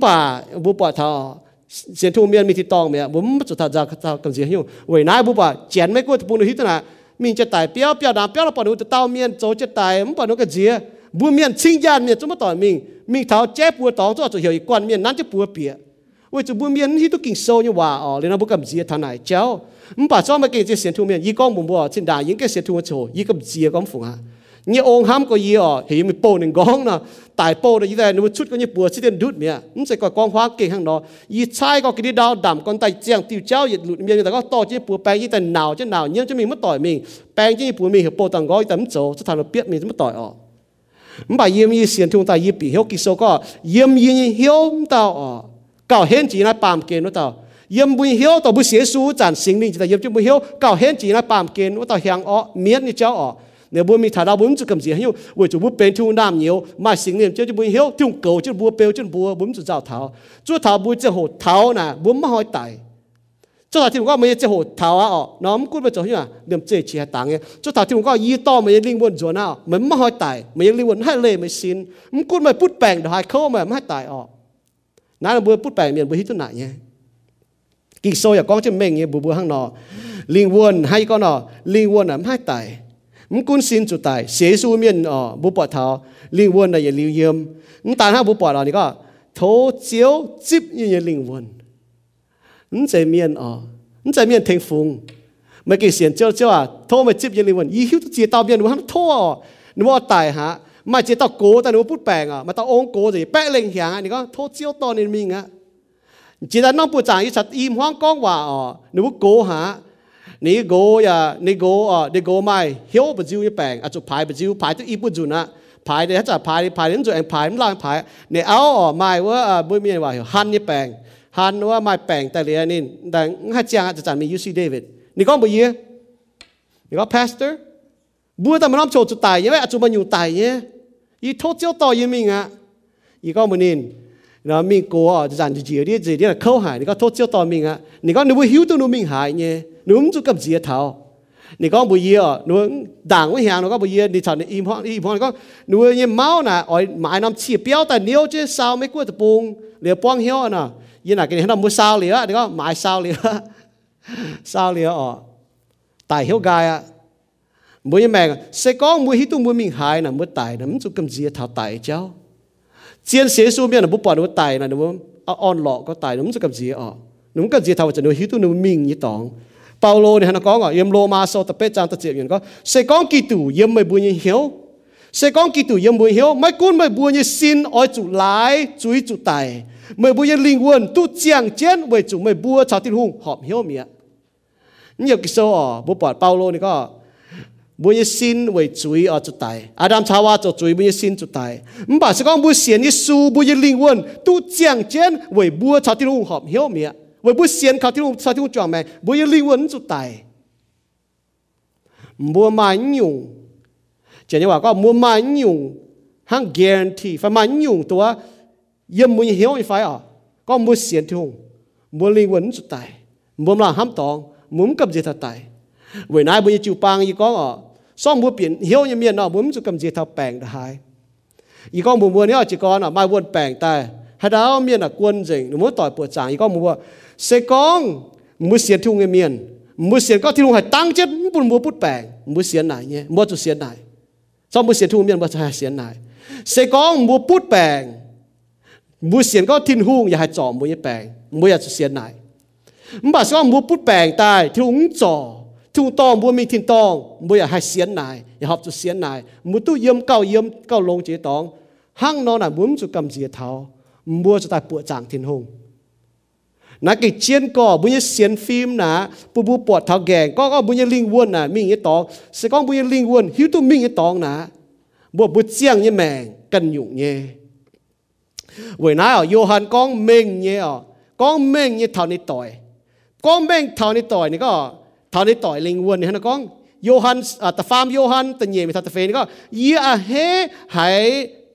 bà bố bỏ thọ นะยังไม่จ้างเสียโจไม่เสียที่สู้ไฟไม่เสียนไม่ให้จ่าหอยมาเมียนก็นึกว่าจะฝูงตังถ้าต้องเมียนตายไปจะฝูงอ๋อไม่ฝูงมีให้เราเชียตังว่าจันให้ลิงวนมิงเนี่ยอ๋อเวน้าบุเสียทุ่มเมียนบุ้มจุกับจีจะตายอ๋ออ๋อบุ้มไม่ก็จุแฮบุน่ะอ๋อบุช้ำยังไม่จริงบุจุแฮว่าบุ้มให้จุแฮบุเสียสู้เมียนบุ้มจุแฮบุจุบุ้มเสียนก็ให้มาจะตายแต่แฮไม่บุจุเชียตังว่าจันเสียทุ่มเมียนน่ะนึกว่ามีดอทเต็มอยู่เมียเลยเนาะนึกว่าแต่ไม่ให้จุแต่แฮไม่บุจุมาต้มคอยแกะเช่นมป่าบุปผาทอ sen thu mian mi ti tong me bum chu ta ja ta kam ji hiu wei nai bu ba chen me ko tu nu hi ta na min che tai piao piao da piao pa nu ta tao mian zo che tai m pa nu ka ji bu mian ching yan mian chu ma tỏi mình mình tháo che pu tong cho chu hiu quan mian nan che pu pia wei chu bu mian hi tu king so như wa o ông ham có gì ờ thì mình bổ nên gong nè tại bổ là như thế nó chút có như bùa chỉ đến đút mía nó sẽ có quang hoa kỳ hàng đó. Y chai có cái đi đau đầm con tay chiang tiêu cháo dịch lụt miếng người ta có to chỉ bùa bèn như thế nào chứ nào nhưng chứ mình mất tỏi mình. Bèn chỉ bùa mình hiểu bổ tầng gói tấm chỗ cho thằng nó biết mình mất tỏi ờ mà yếm y xiên thung ta y bị hiểu kỳ số có. Yếm y hiểu tao ờ cào hên chỉ là bám kén nó tao. Yếm bùi hiếu tao bùi xế xu chẳng sinh linh chỉ là yếm chứ bùi hiếu cào hên chỉ là bám kén nó tao hàng ở miết như cháu ờ nếu bố mi thả đau bố chú cầm gì hiểu với chú bố bên thu nam nhiều mà sinh niệm chứ chú bố hiểu thu cầu chứ bố bèo chứ bố bố chú giáo thảo. Chú thảo bố chứ hồ thảo nè bố mà hỏi tại. Chú thảo thì có mấy chứ hồ thảo à ọ, nó không cút bây chỗ hiểu à? Niệm chế chỉ tàng ấy chú thảo thì có y to mấy linh quân rồi nào, mấy mà hỏi tại, mấy linh quân hai lệ mấy xin. Không cút mấy bút bèn được hai khâu mà hai tại, ọ. Nãy là bố bút bèn miền bố hít chỗ nào nhé kỳ soi à con chứ mình như bố bố hăng nọ. Linh quân hay con nọ, linh quân là hai งกุนซินจุดตายเสียสูเมียนอ๋อบุปผาลิงวนในยลิงเยี่ยมงตาห้าบุปผาเรานี่ก็โถเจียวจิบยี่ยลิงวนงใจเมียนอ๋องใจเมียนเทงฟงไม่กี่เสียนเจ้าเจ้าอ่ะโถไม่จิบยี่ลิงวนยี่หิวตุจีตาเมียนหนูห้ามโถหนูว่าตายฮะมาเจตาโกแต่หนูพูดแปลงอ่ะมาตาองโกสิแปะเล็งเหียงอันนี้ก็โถเจียวตอนนี้มีงะจีตาน้องปูจางอีสัตอีมห้องก้องว่าอ๋อหนูโกหะ 你go ya你 go 啊你 go mai hiếu bự jiu bang à chụp bài bự jiu bài tức ít bự jun á bài để hết bài bài đến rồi anh bài làm bài nè áo à mai wa à bữa miềnว่า han như bang han wa mai bang tại liền nên đang hát chàngจะจันมี UC David 你讲不嘢你讲 pastor 不但么谂做做大因为做乜用大嘢而拖招ต่อยังมีอ่ะ而讲唔nên 然后面过啊就赚住自己啲自己嚟沟下你讲拖招ต่อ面啊你讲你会晓到你面下嘢 núm chú cầm dìa thảo. Nị con bùi yêu núm đảng với hàng nó có bùi yêu nị chọn im hoang im hoang nó có núm như máu nè ỏi mãi năm chỉ béo tại nếu chứ sao mấy cuối tập bung liều bong hiếu nè như là cái này nó mua sao liền nị có mãi sao liền sao liền ờ. Tại hiếu gai à mỗi như mẹ, sẽ có mỗi hít tu mỗi mình hại nè mỗi tại nè chú cầm gì thảo tại cháu. Chiến sĩ xuống miệng là bút bỏ nó tại nè nó ờ, on lọ có tại nó chú cầm gì ờ. Nó cầm gì thảo cho nó hít tu nó mình như tòng. เปาโลเนี่ยนะก็อ่ะยมโลมาโซตะเปจางตะเจียนก็เสกองกีตูยมไม่บุญเหียวเสกองกีตูยมบุญเหียวไม่กุ้นไม่บุญสินอ้อยจุหลายจุยจุไตไม่บุญลิงวนตุเจียงเจนไว้จุไม่บัวชาวที่หุ่งหอบเหียวเมียนี่กิโซอ่ะบุปผาเปาโลนี่ก็บุญสินไว้จุยอ้อยจุไตอาดัมชาวาจะจุยบุญสินจุไตมบ่าสกองบุญเสียนยิสูบุญลิงวนตุเจียงเจนไว้บัวชาวที่หุ่งหอบเหียวเมีย 为不先考听啥听状没，不要灵魂就带，不蛮用，这句话讲不蛮用，还 guarantee，反蛮用多，也没晓一块啊，讲不先听，不灵魂就带，不让喊当，不跟着他带，为哪不要就帮一个哦，双不变晓一面哦，不就跟着他病的还，一个不问了一个呢，买问病带。hả đó miền là quân dình nó muốn tỏi bộ tràng có mua sẽ có mua xiên thu người miền mua xiên có thu hải tăng chết bùn mua bút bẻ mua xiên này nhé mua chút xiên này sau mua xiên thu miền mua hai xiên này sẽ có mua bút bẻ mua xiên có thiên hung nhà hải trò mua nhét bẻ mua chút xiên này mà sẽ có mua bút bẻ tài thu ung trò thu to mua mi thiên to mua hai xiên này nhà học chút xiên này mua tu yếm cao yếm cao lông chế tòng hăng nó là muốn chút cầm gì thảo mua cho ta bộ trạng thiên hùng. Na cái chiến cỏ bây như xiên phim nà, bu bu bọt thao gàng, có có bây như linh quân nà, mình như tòng sẽ có bây như linh quân hiếu tu mình như tòng nà, bộ bộ chiang như mèn cần nhụng nhé vậy na ở Johan con mình nhé ở. Con mình như thao này tỏi. Con mình thao này tỏi này có. Thao này tỏi linh quân này nó con Johan à, ta farm Johan ta nhẹ mình thao ta phê này có. Ye à hế hãy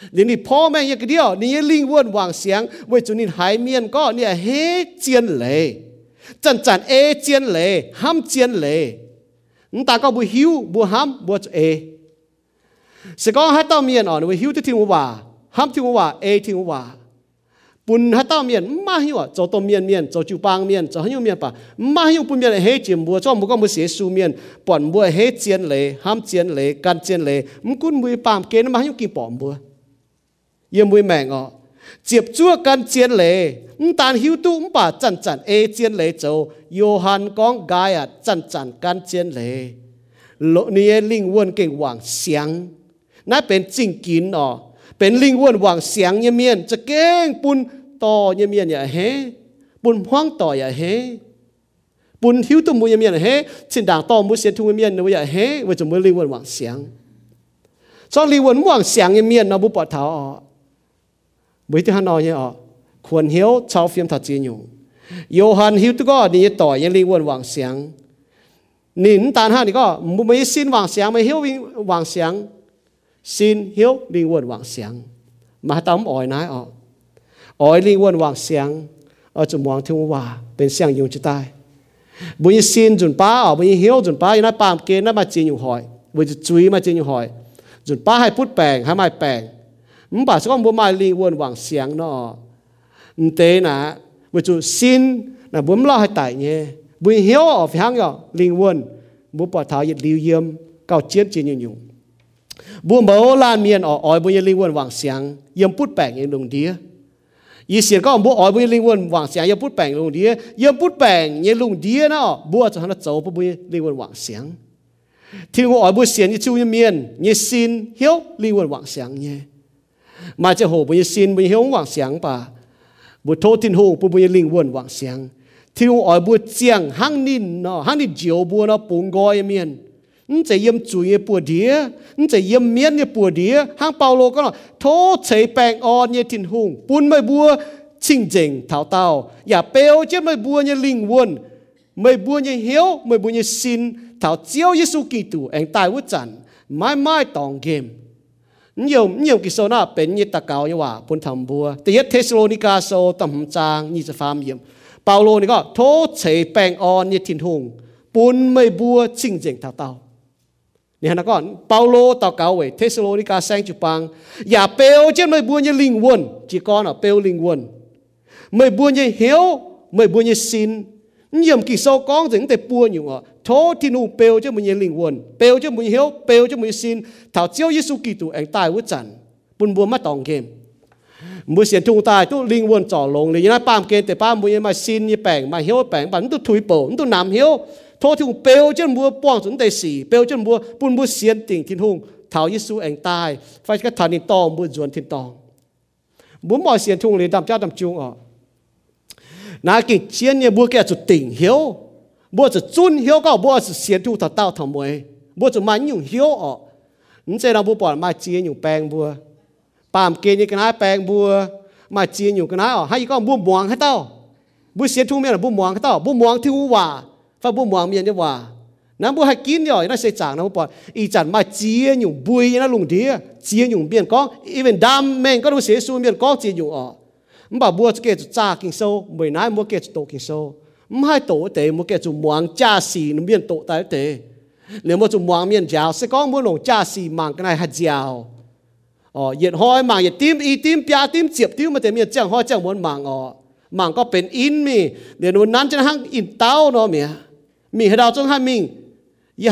เฟนี่ก็ยี่อะเฮหาย ia hê hải mà tế có yếu tai bùa ia mày chụp chua như căn chiên lệ hãy chàn như ê chiên lệ mà mà hãy dùng cao dân yêu chỉ này ha mà mà hãy dùng bùi cao dân yêu chỉ này ha sẽ hải miền con ia như chuối chàn chàn căn lồng chiên lệ à chàng này có ia ta cao bùn mày cho nhá vàng sáng hẹn vàng vậy chú ý hiếu tôi mày linh quân vàng sáng นี่นี่พ่อแม่ยังเดียวนี่ลิงวนวางเสียงไว้จุนี่หายเมียนก็เนี่ยเฮเจียนเลยจันจันเอเจียนเลยห้ามเจียนเลยนตาก็บุหิวบุห้ามบุเอสก็ให้ต้าเมียนอ่อนวิหิวที่ทิ้งว่าห้ามทิ้งว่าเอทิ้งว่าปุ่นให้ต้าเมียนมาหิวอ่ะจะต้มเมียนเมียนจะจูปางเมียนจะให้ยูเมียนป่ะมาหิวปุ่นเมียนเฮเจียนบัวจ้องบุก็มือเสียสูเมียนป่อนบัวเฮเจียนเลยห้ามเจียนเลยกันเจียนเลยมุกุนมือปามเกณฑ์มาหิวกินปอมบัว ยี่ยมวยแมงอะเจียบจั่วกันเจียนเหลมตานหิวตุ้มป่าจันจันเอเจียนเลยเจ้าโยฮันกองกายอะจันจันกันเจียนเลยโลนี่ลิงวนเก่งหวังเสียงนั่นเป็นจริงกินอะเป็นลิงวนหวังเสียงเยเมียนจะเก่งปุ่นต่อเยเมียนอย่าเฮปุ่นห้องต่ออย่าเฮปุ่นหิวตุ้มมุยเมียนเฮเสินด่างต่อมุเสียนทุ่งเมียนเนุย่าเฮว่าจะมือลิงวนหวังเสียงสองลิงวนหวังเสียงเยเมียนนะบุปผาเท้า อ๋อบุตรฮันนอยอ๋อควรเหียวชาวฟิล์มถัดจีนอยู่โยฮันหิวตุก็นี่ต่อยังลิงวนหวังเสียงนินตานห้านี่ก็ไม่สิ้นหวังเสียงไม่เหียวหวังเสียง xin hiếu linh quân vang xiang mà tâm ỏi nái ọ ỏi linh quân vang xiang ở trong mong thiên hòa bên xiang dùng chữ tai bây xin chuẩn ba ở bây hiếu chuẩn ba nái pam kê nái mà chỉ dùng hỏi bây chui mà chỉ dùng hỏi chuẩn ba hay phút bèng hay mai bèng mình bảo sao bố mai linh quân vang xiang nó tế nà bây chú xin là bố lo hay tại nhé bây hiếu ở phía hang nhỏ linh quân bố bỏ tháo nhiệt lưu yếm cao chiến chỉ dùng dùng บัวเบาลานเมียนอ๋อยบุญลิงวนวางเสียงยมพูดแปลงเองลงเดียยีเสียก็บัวอ๋อยบุญลิงวนวางเสียงยมพูดแปลงลงเดียยมพูดแปลงยังลงเดียนะบัวจะหันโจบุญลิงวนวางเสียงที่ว่าอ๋อยบุญเสียงยี่ชูยเมียนยี่สินเหี้ยวลิงวนวางเสียงเนี่ย มาจะโหบุญสินบุญเหี้ยววางเสียงป่ะบุญโททินหงบุญลิงวนวางเสียงที่ว่าอ๋อยบุญเจียงหังนินเนาะหังนินเจียวบัวเนาะปุ่งกอยเมียน n chỉ yếm chủ ye bùa đĩa n chỉ yếm miên ye bùa đĩa hang Paulo có nói thô chế bèn on ye tin hùng bún mày bùa chinh chỉnh thảo tao ya bèo chứ mày bùa ye linh quân mày bùa ye hiếu mày bùa ye xin thảo chiếu Giêsu Kitô anh tài vút chặn mãi mãi tòng game nhiều nhiều cái số nào bên như ta cao như hòa bún thầm bùa thì nhất Thessalonica số tầm trang như sẽ phàm yếm Paulo này có thô chế bèn on ye tin hùng bún mày bùa chinh chỉnh thảo tao นี่ฮะก่อนเปาโลต่อเก่าเวเทสโลนิกาแซงจุปังอย่าเปลเจ้าไม่บัวยังลิงวนจีก้อนอ่ะเปลลิงวนไม่บัวยังเหียวไม่บัวยังสินยี่ยมกี่โซก้องถึงแต่ปัวอยู่อ่ะ โทที่นูเปลเจ้ามันยังลิงวนเปลเจ้ามันเหียวเปลเจ้ามันสินถ้าเจ้าเยซูกิตูเองตายวุจันปุ่นบัวมาตองเกมมือเสียทุงตายตู้ลิงวนจ่อลงเลยนะป้ามเกณฑ์แต่ป้ามบัวยังมาสินยี่แปงมาเหียวแปงบันตู้ถุยโป่ตู้นำเหียว thô thì cũng bèo chân mua bong chuẩn đầy xì bèo chân mua bún mua xiên tỉnh thiên hùng thảo Giêsu anh tai phải cái thằng này to mua chuẩn thiên tòng muốn mọi xiên thùng lên đam cha đam chung ở nà cái chiến nhà mua cái chút tỉnh hiếu mua chút chun hiếu có mua chút xiên thùng thảo tao thảo mồi mua chút mai nhung hiếu ở นี่เจ้าบัวปอนมาเจียอยู่แปลงบัวปามเกณฑ์ยังกันนะแปลงบัวมาเจียอยู่กันนะอ๋อให้ก็บัวมวงให้เต้าบัวเสียทุ่งเมียบัวมวงให้เต้าบัวมวงที่ว่า và bu muang miền như hòa nắm bu hay kín rồi nó sẽ chẳng nó bỏ ý chẳng mà chia nhung bùi nó lùng đi chia nhung biển có even đam men có đâu sẽ xuống biển có chia nhung ở mà bua cái chỗ cha kinh sâu mười nãy mua cái chỗ tổ kinh sâu mà hai tổ tệ mua cái chỗ muang cha xì nó biển tổ tại tệ nếu mà chỗ muang miền giàu sẽ có mua lồng cha xì mang cái này hạt giàu ờ nhiệt hoi mang nhiệt tim y tim pia tim chiệp tim mà thế miền chẳng hoi chẳng muốn mang ờ mang có bên in mi để nó nắn cho hang in tao nó mía มีให้เราจงให้มิงยี่ห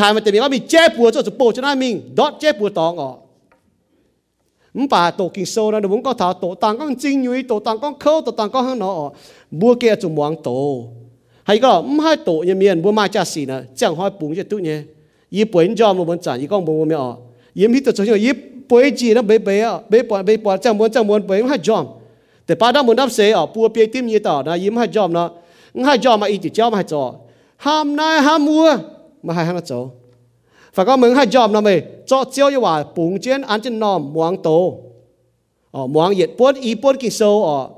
ายมันแต่มีว่ามีเจ็บปวดจะปวดจะได้มิงดอดเจ็บปวดตองอ๋อมป่าโตกินโซนะเดี๋ยวผมก็ถาโตต่างก็จริงอยู่โตต่างก็เข้าโตต่างก็ข้างนอกบัวเกจุมวงโตให้ก็ไม่ให้โตยังมีอันบัวมาจ่าสีนะจังห้อยปุงจะตุ้เนี่ยยี่ป่วยจอมมันจ่ายยี่ก้องบัวไม่ออกยี่มิตรจะช่วยยี่ป่วยจีนะเบเบอ่ะเบปวดเบปวดจังบัวจังบัวป่วยไม่ให้จอมแต่ป้าดำมันดับเสียอ่ะปัวเปียติ้มยี่ต่ อนะยิ้มให้จอมนะให้จอมมาอีกจิตเจ้ามาให้จอ ham nay ham mua mà hai hắn chỗ phải có mừng hai job nào mày cho chiếu nhưว่าปุ่งเจนอันจะนอมมวงโตอ๋อมวงเหยียดปวดอีปวดกิโซอ๋อมวงลิโตหายเหี้ยวมาอ่อนหล่อสินมาอ่อนหล่อป่ะเหี้ยวอ่อนหล่อเนี่ยเว้ยจุดทิ้งหูยี่ว่าหันเอาแรงจิตปุ่นบัวเท่าทินตองแล้วมันจู่ห้างนอมเนี่ยหันเอาบุญ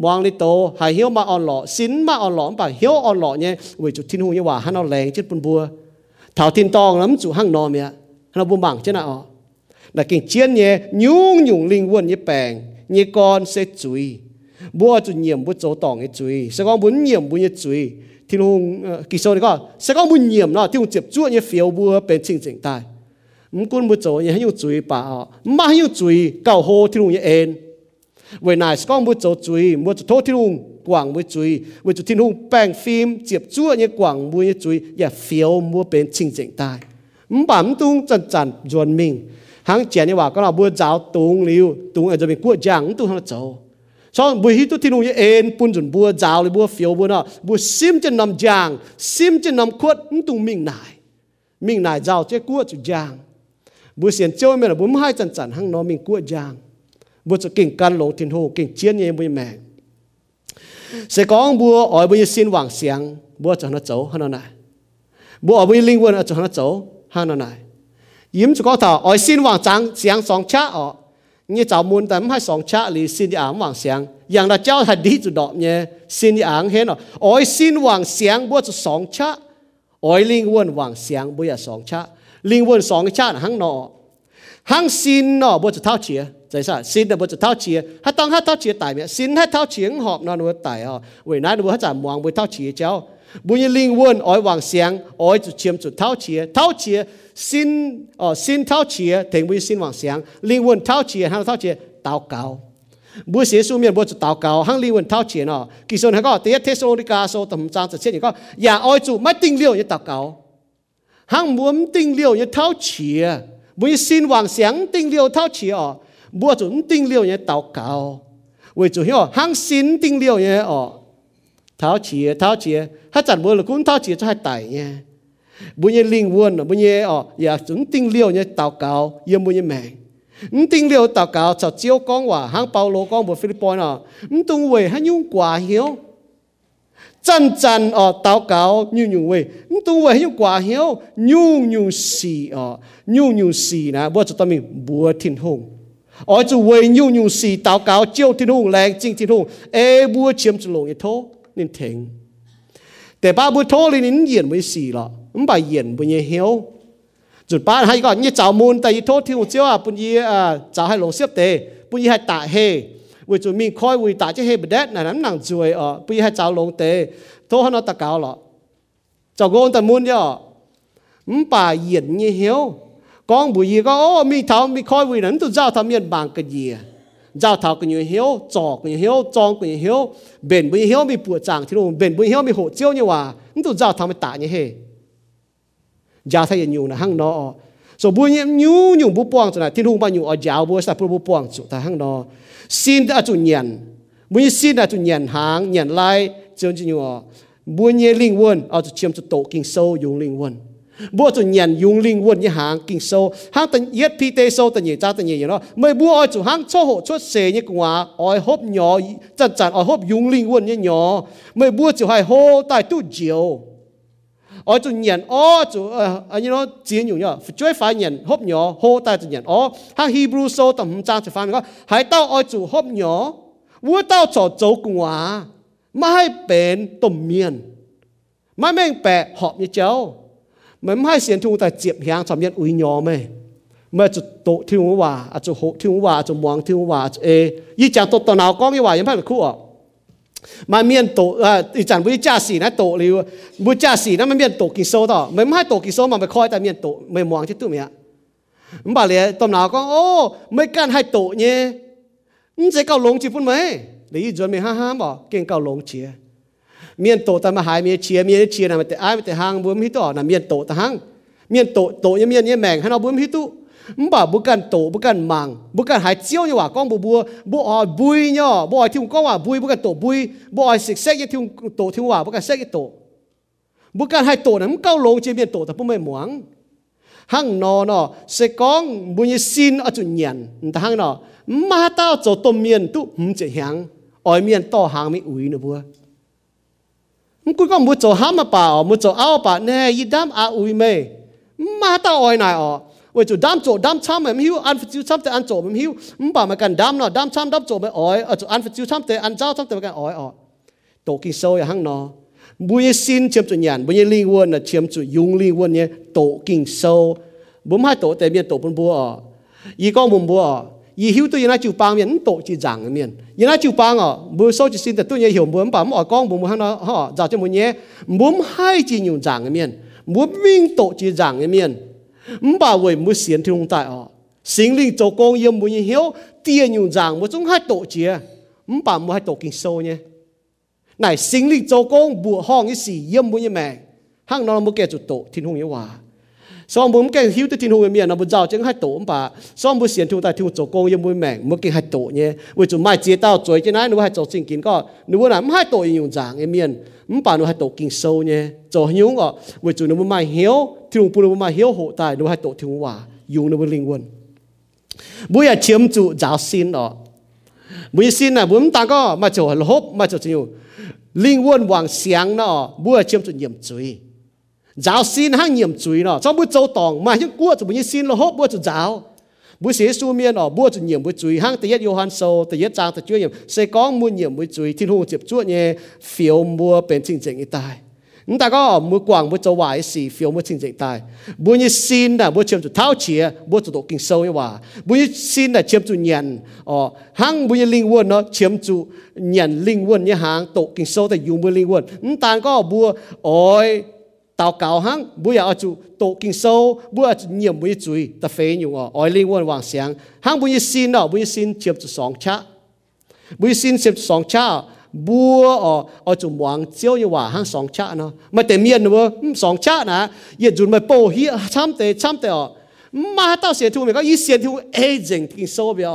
mong đi tổ hay hiếu mà on lọ xin mà on lọ bà hiếu on lọ nhé. Vì chủ thiên hùng như hòa hắn nó lèn chết bùn bùa thảo thiên tong lắm chủ hăng nò mẹ hắn nó buông bằng chứ nào. Là kinh chiến nhé nhúng nhúng linh quân như bèng, như con sẽ chui bùa chủ nhiệm bùa chỗ tòng cái chui sẽ con muốn nhiệm bùa như chui thiên hùng ờ, kỳ sâu đấy con sẽ con muốn nhiệm nó thiên hùng chụp chuột như phiếu bùa bên chỉnh hùng như 唔管要做嘢，喺要注意吧哦，唔係喺要注意，夠好天龍一 end。vậy này có một chỗ chui một chỗ thốt thiên hùng, quảng một chui một chỗ thiên hùng bang phim chụp chúa như quảng mua như chui và phiếu mua bên trình chỉnh tai bấm tung chân chân chuẩn mình. Hàng chén như vậy có là bữa giáo tung liu tung ở chỗ mình của giảng tung hàng chỗ cho bùi hít tung thiên hùng như ên bún chuẩn bữa giáo rồi phiếu bữa nọ bữa sim chân nằm giảng sim chân nằm khuất tung mình này mình này giáo chế của chủ giảng bữa xiên chơi mình là bữa hai chân chân hàng nó mình của giảng bữa cho kinh can lồng thiên hồ kinh chiến như bữa mẹ. Sẽ có bữa ở bữa xin vàng sáng bữa cho nó 走 hơn này. Bữa ở bữa linh quân cho nó 走 hơn này. Yếm cho có thảo ở xin vàng sáng sáng song cha ở. Như cháu muốn tấm hai song cha li xin đi ám hoàng sáng yang là cháu hay đi chủ đọc nhé xin đi ám hết nó ở xin hoàng sáng bữa cho song cha. Ở linh quân vàng sáng bữa song cha. Linh quân song cha là nọ. Hăng xin nọ bữa cho thao chia 在啥？新的不是掏钱，他当他掏钱大面，新他掏钱好那我大哦，为难我他在忙为掏钱交，不然灵魂爱往想，爱就签就掏钱，掏钱新哦新掏钱，停不新往想，灵魂掏钱，他掏钱祷告。 不写书面不就祷告，行灵魂掏钱哦。其实佢讲第一帖数啲家数同唔争就先，佢讲也爱做乜定了要祷告，行唔定了要掏钱，不先妄想定了掏钱哦。bữa chúng tinh liêu nhé tàu cao vì chủ hiểu hang xin tinh liêu nhé ở tháo chia tháo chia hát chẳng bữa là cũng tháo chia cho hai tài nhé bữa nhé linh quân bữa nhé ở giờ chúng tinh liêu nhé tàu cao yêu bữa nhé mẹ tinh liêu tàu cao cho chiếu con hòa hang bao lô con bữa Philippines à tung về hay nhung quả hiểu chân chân ở tàu cao như nhung về tung về hay nhung quả hiểu nhung nhung xì ở nhung nhung xì nè bữa cho tao mình bữa thiên hùng ở chỗ về nhiều nhiều sự祷告 chiêu thiên hùng làng chính thiên hùng ê bua chiếm chỗ lồng thô nên thènแต่บ้าบุโทเลยนี่เย็นไม่สีหรอกมันบ่เย็นบุญเหี่ยวจุดบ้านให้ก่อนนี่เจ้ามูลแต่ยี่โทษที่หัวเจ้าปุญญอ่าเจ้าให้ลงเสียบเตปุญญให้ตาเฮวิจุมีคอยวิตาจะเฮบเด็ดนั่นนั่งจวยอ่ะปุญญให้เจ้าลงเตโทษให้เราตะเกาหรอเจ้าโกนแต่มูลย่อมันบ่เย็นเหี่ยว con bùi gì có, ô, mi thảo, mi khói bùi nắn tu giao thảo miền bằng cái gì à? giao thảo cái nhiều hiếu, trò cái nhiều hiếu, tròn cái nhiều hiếu. Bền bùi hiếu, mi bùa chàng thì luôn bền bùi hiếu, mi hộ chiếu như hòa tu giao thảo mi tạ như thế. Giao thay nhiều là hăng nó so, bùi nhiễm nhu nhung bùi quang chỗ này thiên hùng bao nhiêu ở giáo bùi sa bùi quang chỗ ta hăng nó xin đã chủ nhận. Bùi xin đã chủ nhận hàng nhận lại cho như nhiều à. bùi nhiễm linh quân ở chỗ chiếm chỗ tổ kinh sâu dùng linh quân bua chủ nhận dùng linh quân như hàng kinh sâu hàng tận yết pi tê sâu tận nhị cha tận nhị nó mới bua oi chủ hàng cho hộ cho xề như quả oi hốp nhỏ chân chân oi hốp dùng linh quân như nhỏ mới bua chủ hai hô tại tu diệu oi chủ nhận o chủ anh như nó chiến dùng nhởជួយphải nhận hốp nhỏ hô tại chủ nhận o hàng Hebrew sâu tầm cha chủ phải nó hai tao oi chủ hốp nhỏ bua tao cho dấu quả mà hai bên tầm miền mà mình bè họp như cháu มันไม่เสียนทุ่งแต่เจ็บยางทำยันอุยยอไหมเมื่อจุดโตทิ้งว่าอาจจะหกทิ้งว่าอาจจะมองทิ้งว่าเอยี่จังโตตนาวก้องยี่ว่ายังไม่เป็นคู่อ่ะมาเมียนโตอ่าอีจันบุญจ่า mình hai xiên chúng ta tiếp hàng chạm nhận uy nhỏ mê. Mà chụp tổ thiên hòa à chụp hộ thiên hòa à chụp mong thiên hòa à chụp ê. Y chang tổ tổ nào có cái hòa yếm phải được khu à, ạ mà miền tổ à y chang bùi cha sĩ nãy tổ liu bùi cha sĩ nãy miền tổ kỳ số đó mình hai tổ kỳ số mà mình coi tại miền tổ mình mong chứ tụi mẹ mình bảo lẽ tổ nào có ô mấy can hai tổ nhé mình sẽ cao lông chỉ phun mày, để lý do mình ha ha bảo kiên cao lông chia หมหรือยี่จวนไม่ห้าห้ามบอกเก่งเก่าลงเชีย miền tổ ta mà hai miền chia miền chia nào mà ai mà hàng buông hít tổ là miền tổ ta hàng miền tổ tổ như miền như mèng hay nó buông hít tu mbà bukan tổ bukan mang bukan hai chiếu như hòa con bùa bùa bùa hỏi bùi nhá bùa hỏi thiêu con hòa bùi bukan tổ bùi bùa hỏi sịch sét như thiêu tổ thiêu hòa bukan sét như tổ bukan hai tổ nắm cao lông trên miền tổ ta bùa mày muang hang nọ nọ sẽ có bùi như xin ở chỗ nhận ta hang nọ mà tao cho tôm miền tu không chỉ hàng ở miền to hàng mi uy nữa bùa กูก็มุดโจห้ามมาป่าอ๋อมุดโจเอาป่าแน่ยีดามอาอุยเมมาตาออยนายอ๋อว่าจุดดามโจดามช้ำมันหิวอันฟิจิวช้ำแต่อันโจมันหิวมันป่ามากันดามเนาะดามช้ำดามโจมันอ๋อยเออจุดอันฟิจิว 唔佢講唔做喊啊吧哦，唔做拗吧呢，一擔阿會咩？媽到愛奶哦，喂做擔做擔參咪唔曉，安照參就安做唔曉，唔吧咪緊擔咯，擔參擔做咪愛，啊做安照參就安招參就咪緊愛哦。tổ kỳ sâu ya hăng nó bùi xin chiếm chủ nhàn bùi li quân là chiếm chủ yung li quân nhé tổ kinh sâu bùm hai tổ tề miên tổ bùn bùa ý con bùn bùa yi hiu tu yana chu pang mian to chi jang mian. Yana chu pang o bu so chi sin ta tu ye hiểu bu ba mo ờ, kong bu mo han ha za dạ chu mo nye bu hai chi nyu jang mian. Bu ming to chi jang mian. Ba wei mu xian thung tai ờ. o sinh linh cho công yếm mu nhi hiếu tia nhu giảng mu chúng hai tổ chia mu bà mu hai tổ kinh sâu nhé. Này sinh linh cho công bùa hong cái gì yếm mu nhi mẹ. Hang nó mu kẻ chủ tổ thiên hùng yêu hòa ซ้อมบุ้มแกหิวติทินหูเมียนะบุญเจ้าจึงให้โตมป่าซ้อมบุเสียนทูแต่ทูโจโกยมุยแมงเมื่อกี้ให้โตเนี่ยวิจุไม่เจียเต้าจวยจะไหนหนูให้โจสิงกินก็หนูน่ะไม่ให้โตอยู่จางเอเมียนมันป่าหนูให้โตกินโซเนี่ยโจหิวก็วิจุหนูไม่เหียวที่หนูปูหนูไม่เหียวโหตายหนูให้โตถึงว่ายุงหนูลิงวนบุยเชื่อมจุจ้าสินอ๋อบุยสินน่ะบุ้มตาก็มาโจหลบมาโจจิวลิงวนวางเสียงเนาะบุยเชื่อมจุเยี่ยมจุย giáo xin hang nhiệm chuối nó. Cho bữa châu tòng mà những cua cho bữa xin lo hốt, bữa cho giáo. Bữa sĩ su miền ở, bữa cho nhiệm, bữa chuối hang tây yết Johan sâu, tây yết trang, tây chuối nhiệm. Sẽ có muôn nhiệm, bữa chuối thiên hùng chụp chuột nhé, phiếu mua bên trình trình tai chúng ta có mua quảng, mua châu vải xì, phiếu mua trình trình tai bữa như xin là bữa chiếm chủ tháo chía bữa chủ độ kinh sâu như hòa. Bữa như xin là chiếm chủ nhận ở ờ, hang bữa như linh quân nó chiếm chủ nhận linh quân như hàng tổ kinh sâu tại dùng bữa linh quân. Chúng ta có bữa ôi tao cao hăng, bu ya à chu to king so bu ya à niệm bu chui ta phê nyu o à. oi ling won wang xiang. Hăng bu yi sin no bu yi sin chiep chu song cha. Bu yi sin chiep song cha bu o o chu muang chiao yu wa hăng song cha no mà te mien no song cha na ye jun mai po hi cham te cham te o mà tao xian thu me có yi xian thu aging jing king so bia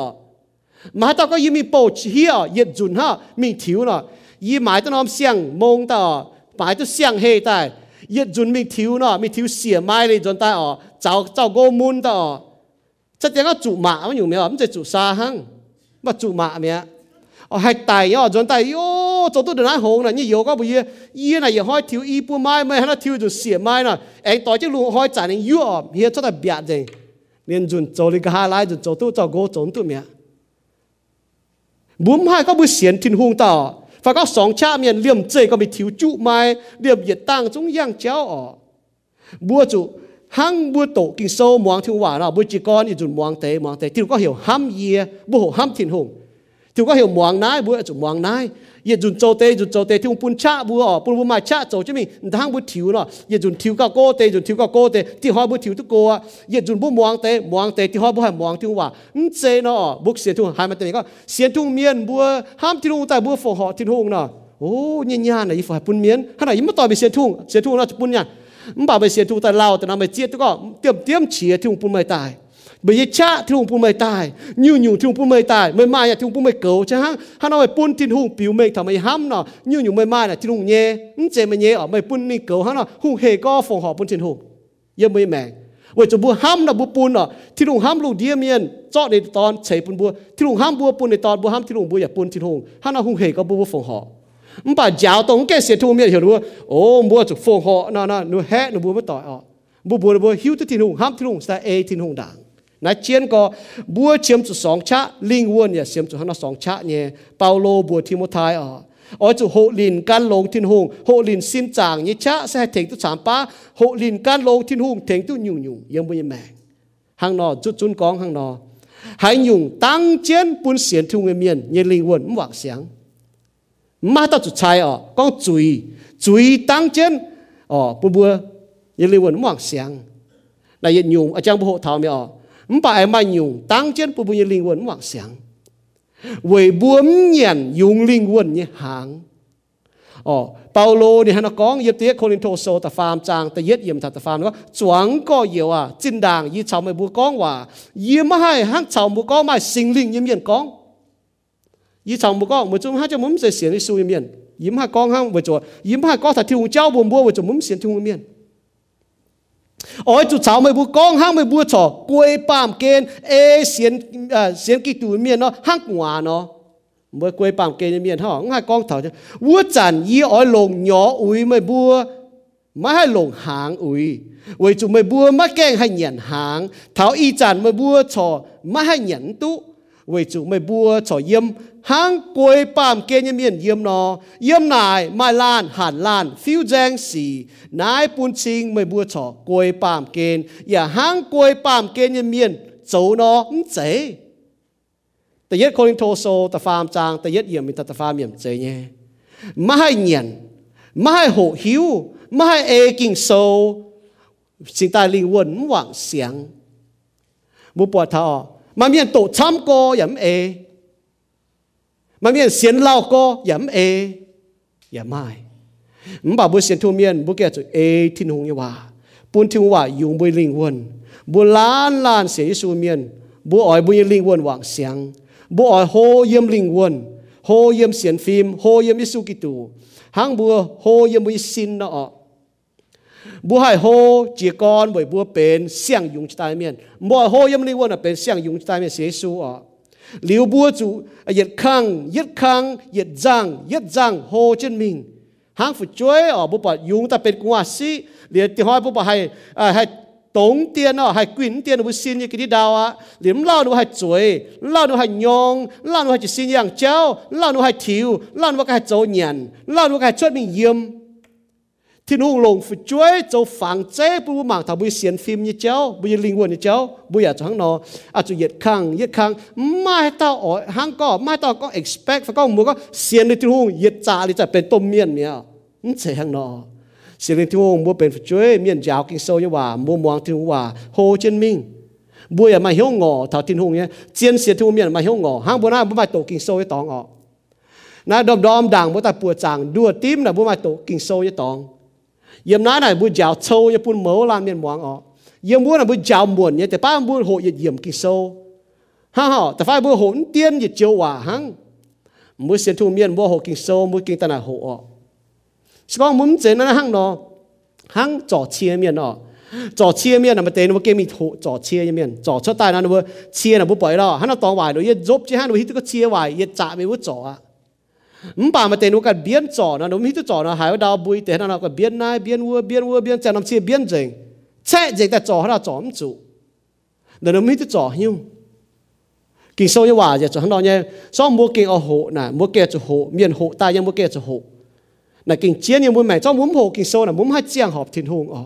mà tao có yi mi po hi o ye jun ha mi thiu no yi mai tao nom xiang mong ta bài tu xiang hei tai yết dùn mi thiếu nó à, mi thiếu xỉa mai lên dồn ta à. ở cháu cháu gô mun ta ở chắc chắn là chủ mạ mà nhiều mẹ ấm chơi chủ xa hăng. Mà chủ mạ mẹ ở ờ, hai tài nhá dồn tài yo chỗ tôi được nói hồn này, như yếu có bây giờ yên này hoi thiếu y bu mai mai nó thiếu dùn xỉa mai nè anh tỏi chiếc luôn hoi trả nên yo hiện cho ta bịa gì nên dùn chỗ đi cả lại dùn chỗ tôi cháu gô trốn tụi mẹ búm hai có bữa xiên thiên hùng ta và có sóng cha miền liềm dây có bị thiếu trụ mai, liềm nhiệt tăng chúng yang chéo ở. Bua chủ hăng bua tổ kinh sâu muang thiên hỏa là bua chỉ con ít dùng muang tế muang tế. Thì có hiểu ham ye bua ham thiên hùng. Thì có hiểu muang nai bua chủ muang nai yết dùn châu cho dùn châu cho thì ông pun cha bu o pun bu ma cha châu chứ chimi thằng bu thiếu no yết dùn thiếu ka cô te dùn thiếu ka cô te thì ho bu thiếu tu cô à yết dùn bu muang te muang te thì ho bu ha muang thung wa. Ng che no bu xiên thung ha ma te ko. Xiên thung miên bùa ham ti ông ta bùa fo họ thiên hùng no. Ô nhan nhan này phải pun mien. Hay là mà tỏi bị xiên thung xiên thung nó pun nha. Mà bảo bị sian thung ta lao ta nó bị chết tu có tiêm tiêm thì ông pun mai tai. บยชาที่หงปุ่มไม่ตายยูยูที่หงปุ่มไม่ตายไม่มาอย่าที่หงปุ่มไม่เกาใช่ฮะฮานอไปุ่นที่หงปิวเมฆทำไมห้ามเนาะยูยูไม่มาเนี่ยที่หงเย่เจไม่เย่ออกไม่ปุ่นนี่เกาฮะเนาะหงเฮก็ฟงหอปุ่นที่หงเย่ไม่แมงว่าจะบัวห้ำนะบัวปูนเนาะที่หงห้ามลูกเดียเมียนเจาะในตอนเฉยปุ่นบัวที่หงห้ามบัวปูนในตอนบัวห้ามที่หงบัวอย่าปุ่นที่หงฮะเนาะหงเฮก็บัวฟงหอมันป่าจาวตรงแกเสียทุ่มเนี่ยเห็นว่าโอ้บัวจุกฟงหอน่ะน่ะหนูแฮะหนูบัวไม่ต่อยออกบัวบัวบัวหิวที่หงห้ำที่หงสตาเอที่หงด่าง นายเจียนก็บัวเชียมจุดสองชะลิงวนเนี่ยเชียมจุดหันสองชะเนี่ยเปาโลบัวทิโมทายอ๋ออ๋อจุโหลินกันลงทินหงโหลินซิมจางยี่ชะใส่เถงตุสามป้าโหลินกันลงทินหงเถงตุยุ่งยุ่งยังไม่แมงหางนอจุดจุนกองหางนอหายยุ่งตั้งเจียนปุ่นเสียนทุ่งเมียนยังลิงวนหวังเสียงมาต่อจุดชายอ๋อก็จุยจุยตั้งเจียนอ๋อปุ่นบัวยังลิงวนหวังเสียงนายยันยุ่งอาจารย์บุหเท่าไม่อ๋อ mà ai ma nhung tăng chen pu punya linh quân wang siang với buom nyen dùng linh quân như hàng, Ồ, Paulo thì hắn có nghiệp tiếc Corinth so ta phàm chàng ta yết yếm ta ta phàm nó chuẩn có nhiều à chân đàng y cháu mày bu con hòa yếm hai hắn cháu bu con mà sinh linh yếm yếm con y cháu bu con mà chúng hắn cho muốn sẽ xỉn đi suy yếm yếm yếm hai con hắn vừa chỗ yếm hai con thật thiêu cháu buồn bua vừa chỗ muốn xỉn thiêu yếm yếm ôi chú cháu mới bu con hăng mới bu cho koi pam ken e sien sien ki tu mien nó hăng kwa nó, mới quay pam ken mien ha ngai kong thao wu chan yi oi long nhỏ ui mới bu mà hai lồng hàng ui vậy chú mới bua mà keng hay nhận hàng tháo y chản mới bua cho mà hay nhận tu vì chủ mày bu trò yếm hang quê bám kên miền yếm nó yếm nài mai lan hàn lan phiêu giang xì นายปุนชิงไม่บัวชอกวยปามเกณฑ์อย่าห้างกวยปามเกณฑ์ยังเมียนโจนอมเจแต่ยัดโคลินโทโซแต่ฟาร์มจางแต่ยัดเยี่ยมมีแต่ฟาร์มเยี่ยมเจเนี่ยไม่ให้เงียนไม่ให้โหหิวไม่ให้เอกิงโซสิ่งตายลิงวนหวังเสียงบุปวดทอ มันมีตกช้ำก็ยำเอมันมีเสียนเล่าก็ยัำเอยังไม่มบ่าวบุเสียนทุ่มเมียนบุแกจุเอที่นุ่งยว่าปุ่นที่ว่ายู่บุยลิงวนบุล้านล้านเสียสูเมียนบัวอ้อยบุยลิงวนหวังเสียงบัวอ้อยโฮเยี่ยมลิงวนโฮเยี่ยมเสียนฟิล์มโฮเยี่ยมยิสุกิตูหางบัวโฮเยี่ยมบุยสินเนาะ บัวให้โฮจีกอนบ่บัวเป็นเสียงยุงใจเมียนบ่โฮยมลิวนเป็นเสียงยุงใจเมียนเสียสูอ่ะ liu bua chủ yết khang yết khang yết giang yết giang hồ chân mình hang phụ chuối ở bố bà dùng ta bên qua sĩ liền thì hỏi bố bà hay à, hay tống tiền à hay quyến tiền bố xin như cái đi đào à liếm lao nó hay chuối lao nó hay nhong lao nó hay chỉ xin yang cháu lao nó hay thiếu lao nó hay châu nhàn lao nó hay chốt mình yếm thiên hùng lồng phụ chuối cho phẳng chế bu mạng thảo bu xiên phim như cháu bu linh hồn như cháu bu giờ cho hắn nó. À chủ yết khang yết khang, mai tao ở, hắn có, mai tao có expect, phải có mua có xiên đi thiên hùng yết trả đi trả bên tôm miên mía không thể hắn nó. Xiên đi thiên hùng mua bên phụ chuối, miên giáo kinh sâu như hòa mua muang thiên hùng hòa hồ chân minh. Bu giờ mai hiếu ngỏ thảo thiên hùng nhé chiến xiên thiên hùng miên mai hiếu ngỏ hàng bốn nào bu mai tổ kinh sâu như tòng ngọ. Na đom đom đàng bu ta bùa chàng đua tím là bu mai tổ kinh sâu với tòng เสียที่เมียนมาเหี้ยวงอห้างบัวหน้าบัวมาโตกินโซยตองออกนะดอมดอมด่างบัวตาปัวจางดัวติ้มนะบัวมาโตกินโซยตองเยี่ยมน้าหน่อยบัวยาวโชยปุ่นเหมอลานเ มป่ามาเตนุกันเบียนจ่อนะนมฮิตจ่อนะหายดาวบุยเตนะนะก็เบียนนายเบียนวัวเบียนวัวเบียนแจนำเชียเบียนเจงแช่เจงแต่จ่อเราจ่อมจุเดี๋ยวนมฮิตจ่อหิ้วกินโซยว่าจะจ่อข้างนอกเนี่ยซ่องมัวเก่งเอาโหนะมัวเก่งจะโหเมียนโหตายยังมัวเก่งจะโหนะกินเจียนยังมัวใหม่ซ่องมุ้มโหกินโซนะมุ้มให้เจียงหอบถิ่นหงอ๋อ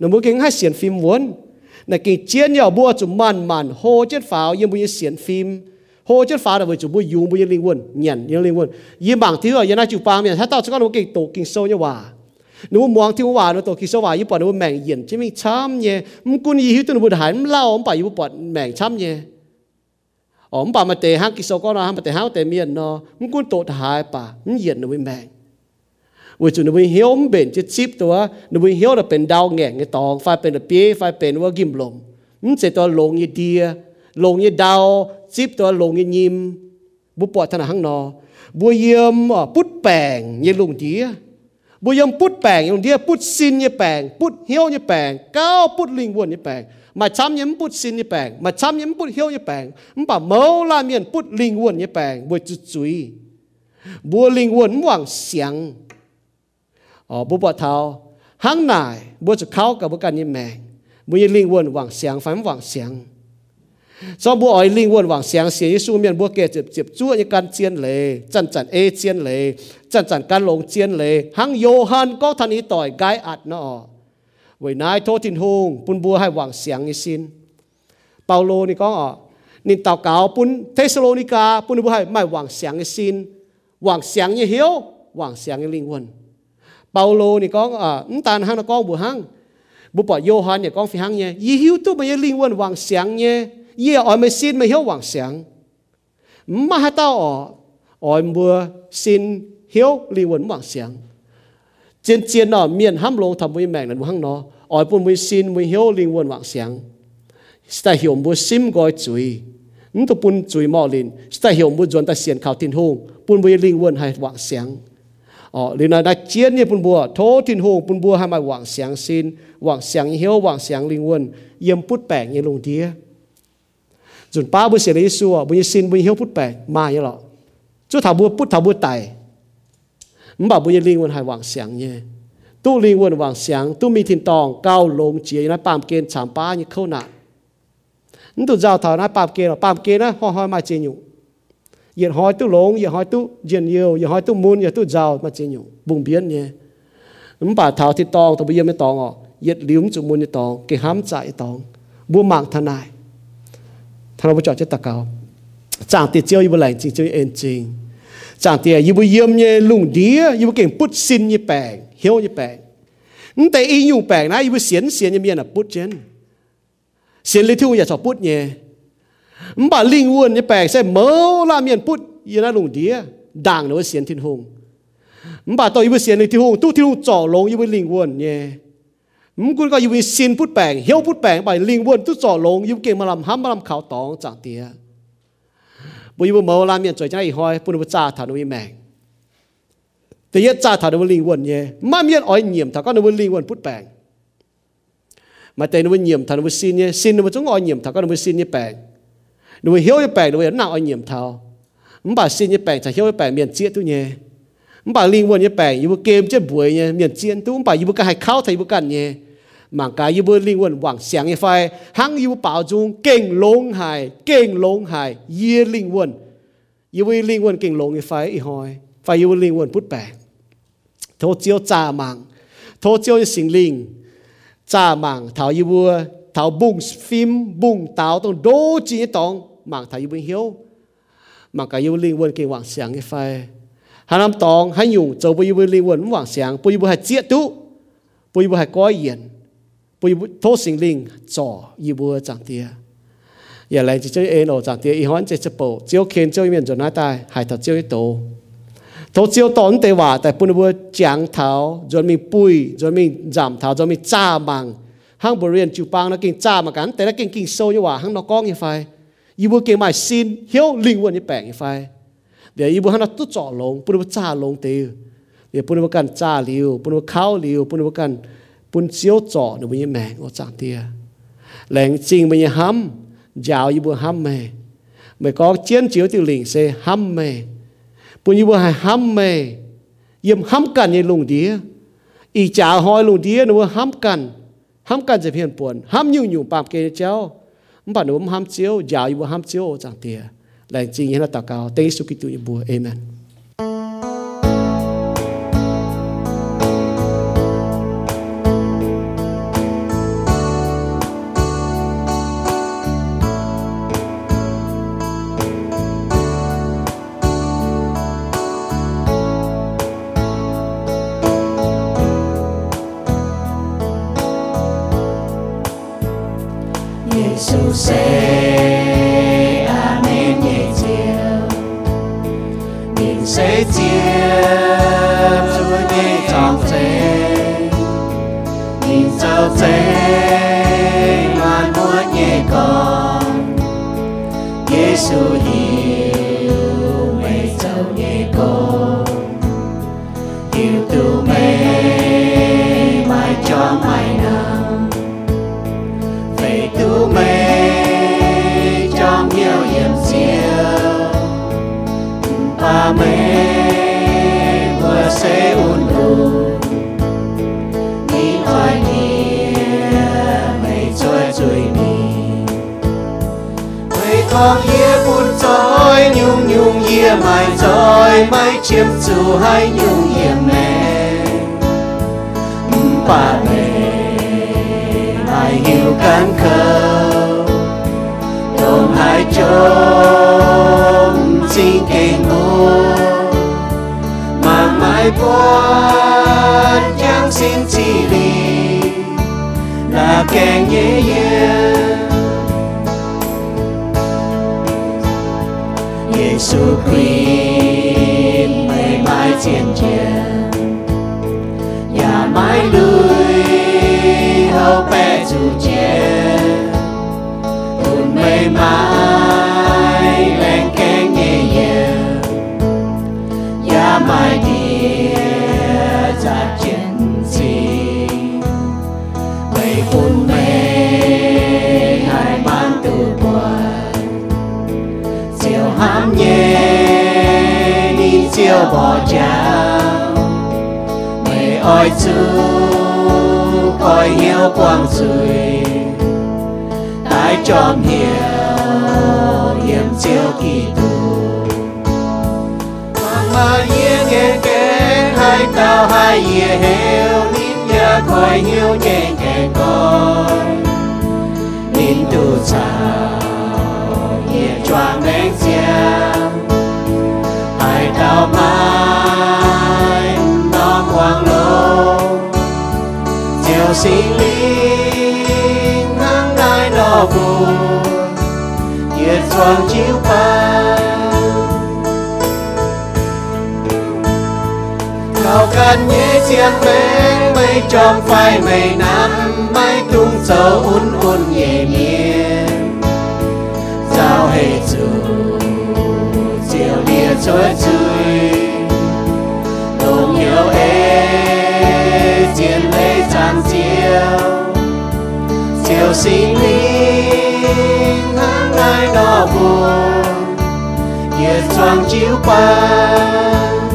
นะมัวเก่งให้เสียนฟิล์มวนนะกินเจียนเนี่ยบัวจุมันมันโหเจียนฝาวยังมัวเสียนฟิล์ม hồ chất phá là với chủ bùi dùng bùi linh quân nhận những linh quân yên bảng thiếu ở yên chủ ba miền hát tao cho con một cái tổ kinh sâu như hòa nếu muốn mong thiếu hòa nó tổ kinh sâu hòa yên bọn nó mèn yên chứ mình chăm nhé mình quân gì hiểu tụi nó bùi hải mình lao ông bà yên bọn mèn chăm nhé ông bà mà tề hang kinh sâu con nó hang mà tề hang tề miền nó mình quân tổ thái bà mình yên nó bùi mèn วิจุนวิเฮียวมเป็นจะชิบตัวนวิเฮียวเราเป็นดาวแง่งไงตองไฟเป็นเปียไฟเป็นว่ากิมลมมันเสร็จตัวลงยีเดีย ลงยีดาวจิบตัวลงยียิมบุปผาธนาหังนอบัวเยี่ยมปุดแปงยีลงเดียบัวเยี่ยมปุดแปงยีลงเดียปุดซินยีแปงปุดเหียวยีแปงก้าวปุดลิงวนยีแปงมาช้ำยิ้มปุดซินยีแปงมาช้ำยิ้มปุดเหียวยีแปงมันป่าเมาลาเมียนปุดลิงวนยีแปงบัวจุดจุยบัวลิงวนหวังเสียงอ๋อบุปผาหังนายบัวจะเข้ากับบุกันยิ่แมงบุยลิงวนหวังเสียงฝันหวังเสียง so bu oi ling won wang siang sia yesu mian bu ke chip chip chu ni kan chien le chan chan e chien le chan chan kan long chien le hang yo han có than i toy gai at no với nai tho tin hùng, hung pun hay hai wang như xin, sin paulo ni ko nin tao cáo pun Thessalonica pun bu hay, mai wang siang như xin, wang siang như hiếu wang siang ni ling won paulo ni ko à tan hang na ko bu hang bu pa yo han ni con phi hăng nhé, yi hiếu tu ba ye ling won wang siang ye y ở mà xin mà hiếu hoàng sáng mà hai tao ở ở mùa xin hiếu linh quân hoàng sáng chiến chiến nó miền ham lông thầm với mèn là bù hang nó ở bù mùi xin mùi hiếu linh quân hoàng sáng ta hiểu mùa sim gọi chuối nhưng tu bún chuối mò lìn ta hiểu mùa chuẩn ta xiên khảo tin hùng bún mùi linh quân hay hoàng sáng อ๋อลีน่าได้เจียนเนี่ยปุ่นบัวโททินหงปุ่นบัวให้มาหวังเสียงซินหวังเสียงเหียวหวังเสียงลิงวนเยี่ยมพุทธแปลงยังลงเดีย จุนป้าบุเสียลิสัวบุญซินบุญเหียวพุทธแปลงมาอย่างหรอจุดถาบัวพุทธถาบัวไตมันบอกบุญลิงวนให้หวังเสียงเนี่ยตู้ลิงวนหวังเสียงตู้มีทินตองเก้าลงเจียนะปามเกณฑ์สามป้าเนี่ยเข้าหนักนั่นตัวเจ้าถานะปามเกณฑ์ปามเกณฑ์นะห้อยๆมาเจียอยู่ yên hỏi tu lông yên hỏi tu yên yêu yên hỏi tu muốn yên tu giàu mà chỉ nhung bùng biến nhé mình bà thảo thì tòng tôi bây giờ mới tòng ọ yên liếm chủ muốn thì tòng cái hám chạy tòng bua mạng thân này thân nó cho chết tạc cao. Chẳng tiệt chiêu yêu lành chính chiêu yên chính chẳng tiệt à, yêu yếm nhé lùng đĩa yêu kiện bút xin như bèn hiếu như bèn nhưng tại ý nhung bèn này yêu xiên xiên như miền là bút chén xiên lý thiêu nhà cho bút nhé mà linh quân như bèn sẽ mơ la miền bút yên là lùng đĩa. Đảng nó xiên thiên hùng. Mà tôi yêu xiên thiên hùng, tu thiên hùng trỏ lông yêu linh quân nhé มกุนก็อยู่ในสินพูดแปลงเฮียวพูดแปลงไปลิงวนทุจ่อลงยุเก่งมาลำห้ามมาลำขาวตองจากเตียบุยบุเมาลามยันจอยใจหอยปุนบุจ่าฐานวิแมงแต่ยัดจ่าฐานวิลิงวนเย่มาเมียนอ้อยเหยี่ยมถ้าก็นวิลิงวนพูดแปลงมาแต่นวิเหยี่ยมฐานวิสินเย่สินนวิจงอ้อยเหยี่ยมถ้าก็นวิสินเย่แปลงนวิเฮียวเย่แปลงนวิหน้าอ้อยเหยี่ยมเท้ามันบาสินเย่แปลงถ้าเฮียวเย่แปลงเมียนเจี๊ยตุเย่มันบาลิงวนเย่แปลงอยู่บนเกมเจ็บป่วยเย่เมียนเจี๊ยนตุมันบาอยู่บนการให้เข้าไทยบนกันเย่ mà cái yêu bơi linh quân quảng sáng phai hăng yêu bảo dung kinh long hài kinh long hài yêu linh quân yêu bơi linh quân kinh lông phai y hoi phai yêu linh quân bút bè. Thô chiếu trà mạng thô chiếu sinh linh. Trà mạng thảo yêu bơi thảo bùng phim, bùng táo tông đô chỉ tông. Mạng thảo yêu bơi hiếu. Mà cái yêu linh quân kinh quảng sáng phai hà nam tòng hà nhung, châu bơi yêu bơi linh quân quảng sáng bơi yêu bơi hạt chiết tu bùi bùi hai có yên. 不多心灵做一波ลิ，งจ่就一路涨跌，一环就一步，只要看就一面就那带，海头就一多。ทเจังเตียอีวตอนเตว่าแต่ปุ่นบัวจางเท้าจนมีปุยจนมีจำเท้าจนมีจ้ามังห้างบริเวณจิวปังแล้วกินจ้ามากัน แต่ละกินกินโซยว่าห้างนอกกองยี่ไฟยีบัวเก่งใหม่ซินเฮียวลิงวันนี้แปลงยี่ไฟเดี๋ยวยีบัวห้างนอกตุ้จ่อลงปุ่นบัวจ้าลงเตียเดี๋ยวปุนบัวกันจ้าเลียวปุ่นบัวเข้าเลียวปุ่นบัวกัน ปุ่นเจียวจ่อหนูมันยังแมงโอจางเตียแหลงจริงมันยังห้ำยาวอีบัวห้ำแม่ไม่ก็เจียนเจียวติลิงเซห้ำแม่ปุ่นอีบัวให้ห้ำแม่เยี่ยมห้ำกันยังลงเดียอีจ่าหอยลงเดียหนูห้ำกันห้ำกันจะเพียนปวนห้ำยุ่งยุ่งปามเกเจ้า bà nó ham chiếu giáo ibu ham chiếu chẳng tia là chính hiện là tạ cao tên su kittu ibu amen Giêsu mây con ia buồn trôi nhung nhung ia mai trôi mai chiếm chủ hay nhung ia mẹ bà mẹ ai hiểu cán khâu đồng hai chốn xin kinh ngô mà mãi quan chẳng xin chỉ lì là kẻ nhé yeah, yeah. Bỏ cha. Mây oi chú coi hiếu quang rùi tại tròn hiểu hiểm chiếu kỳ tù. Mà yên nghe kén hai tao hai ye hiểu nín ya coi hiếu nhẹ nhẹ coi. Nín tu sao ye choang đánh xiang đạo mai nó quang lâu chiều sinh linh nắng đai nó buồn nhiệt choang chiếu bao cao can như xiên mến, mây trong phai mây nắng. Mây tung sầu un un nhẹ miên giao hệ dù chiều lìa trôi chui lấy sinh linh nắng ai nó buồn choang chiếu pan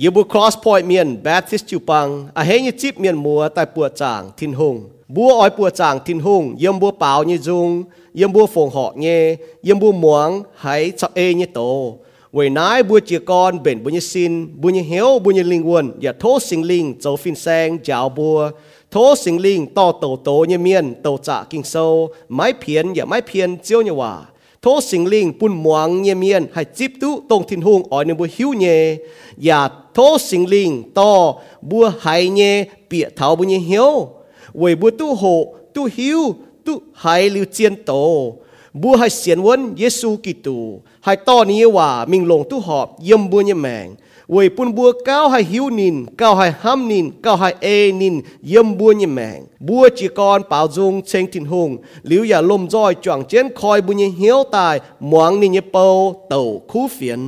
Yêu bu cross point miền Baptist chịu bằng à hễ như chip miền mùa tại bùa chàng thiên hùng. Bùa ói bùa chàng thiên hùng, yếm bùa bảo như dung, yếm bùa phồng họ nghe yếm bùa muang hãy cho ê như tổ. Vậy nãy bùa chia con bền bùa như xin bùa như hiếu bùa như linh quân và thố sinh linh châu phin sang giáo bùa thố sinh linh to tổ tổ như miền tổ trả kinh sâu mái phiền và mái phiền chiếu như hòa thố sinh linh bùn muang như miền hay chip tu tông thiên hùng ói như bùa hiếu nhẹ và thố sinh linh to bùa hay nhẹ bịa thảo bùa như hiếu vậy bùa tu hộ tu hiếu tu hay lưu chiên tổ bùa hay xiên vấn Giêsu Kitô hay to níว่ามิงลงตู้หอบเยี่ยมบัวเนี่ยแมงเวยปุ่นบัวก้าวให้หิวนินก้าวให้ห้ำนินก้าวให้เอนินเยี่ยมบัวเนี่ยแมงบัวจีกรเป่าจงเชงทินหงหลิวอย่าลมจ้อยจ่วงเจนคอยบุญเนี่ยเหียวตายหมวงนี่เนี่ยเปาเต่าคู่เฟียน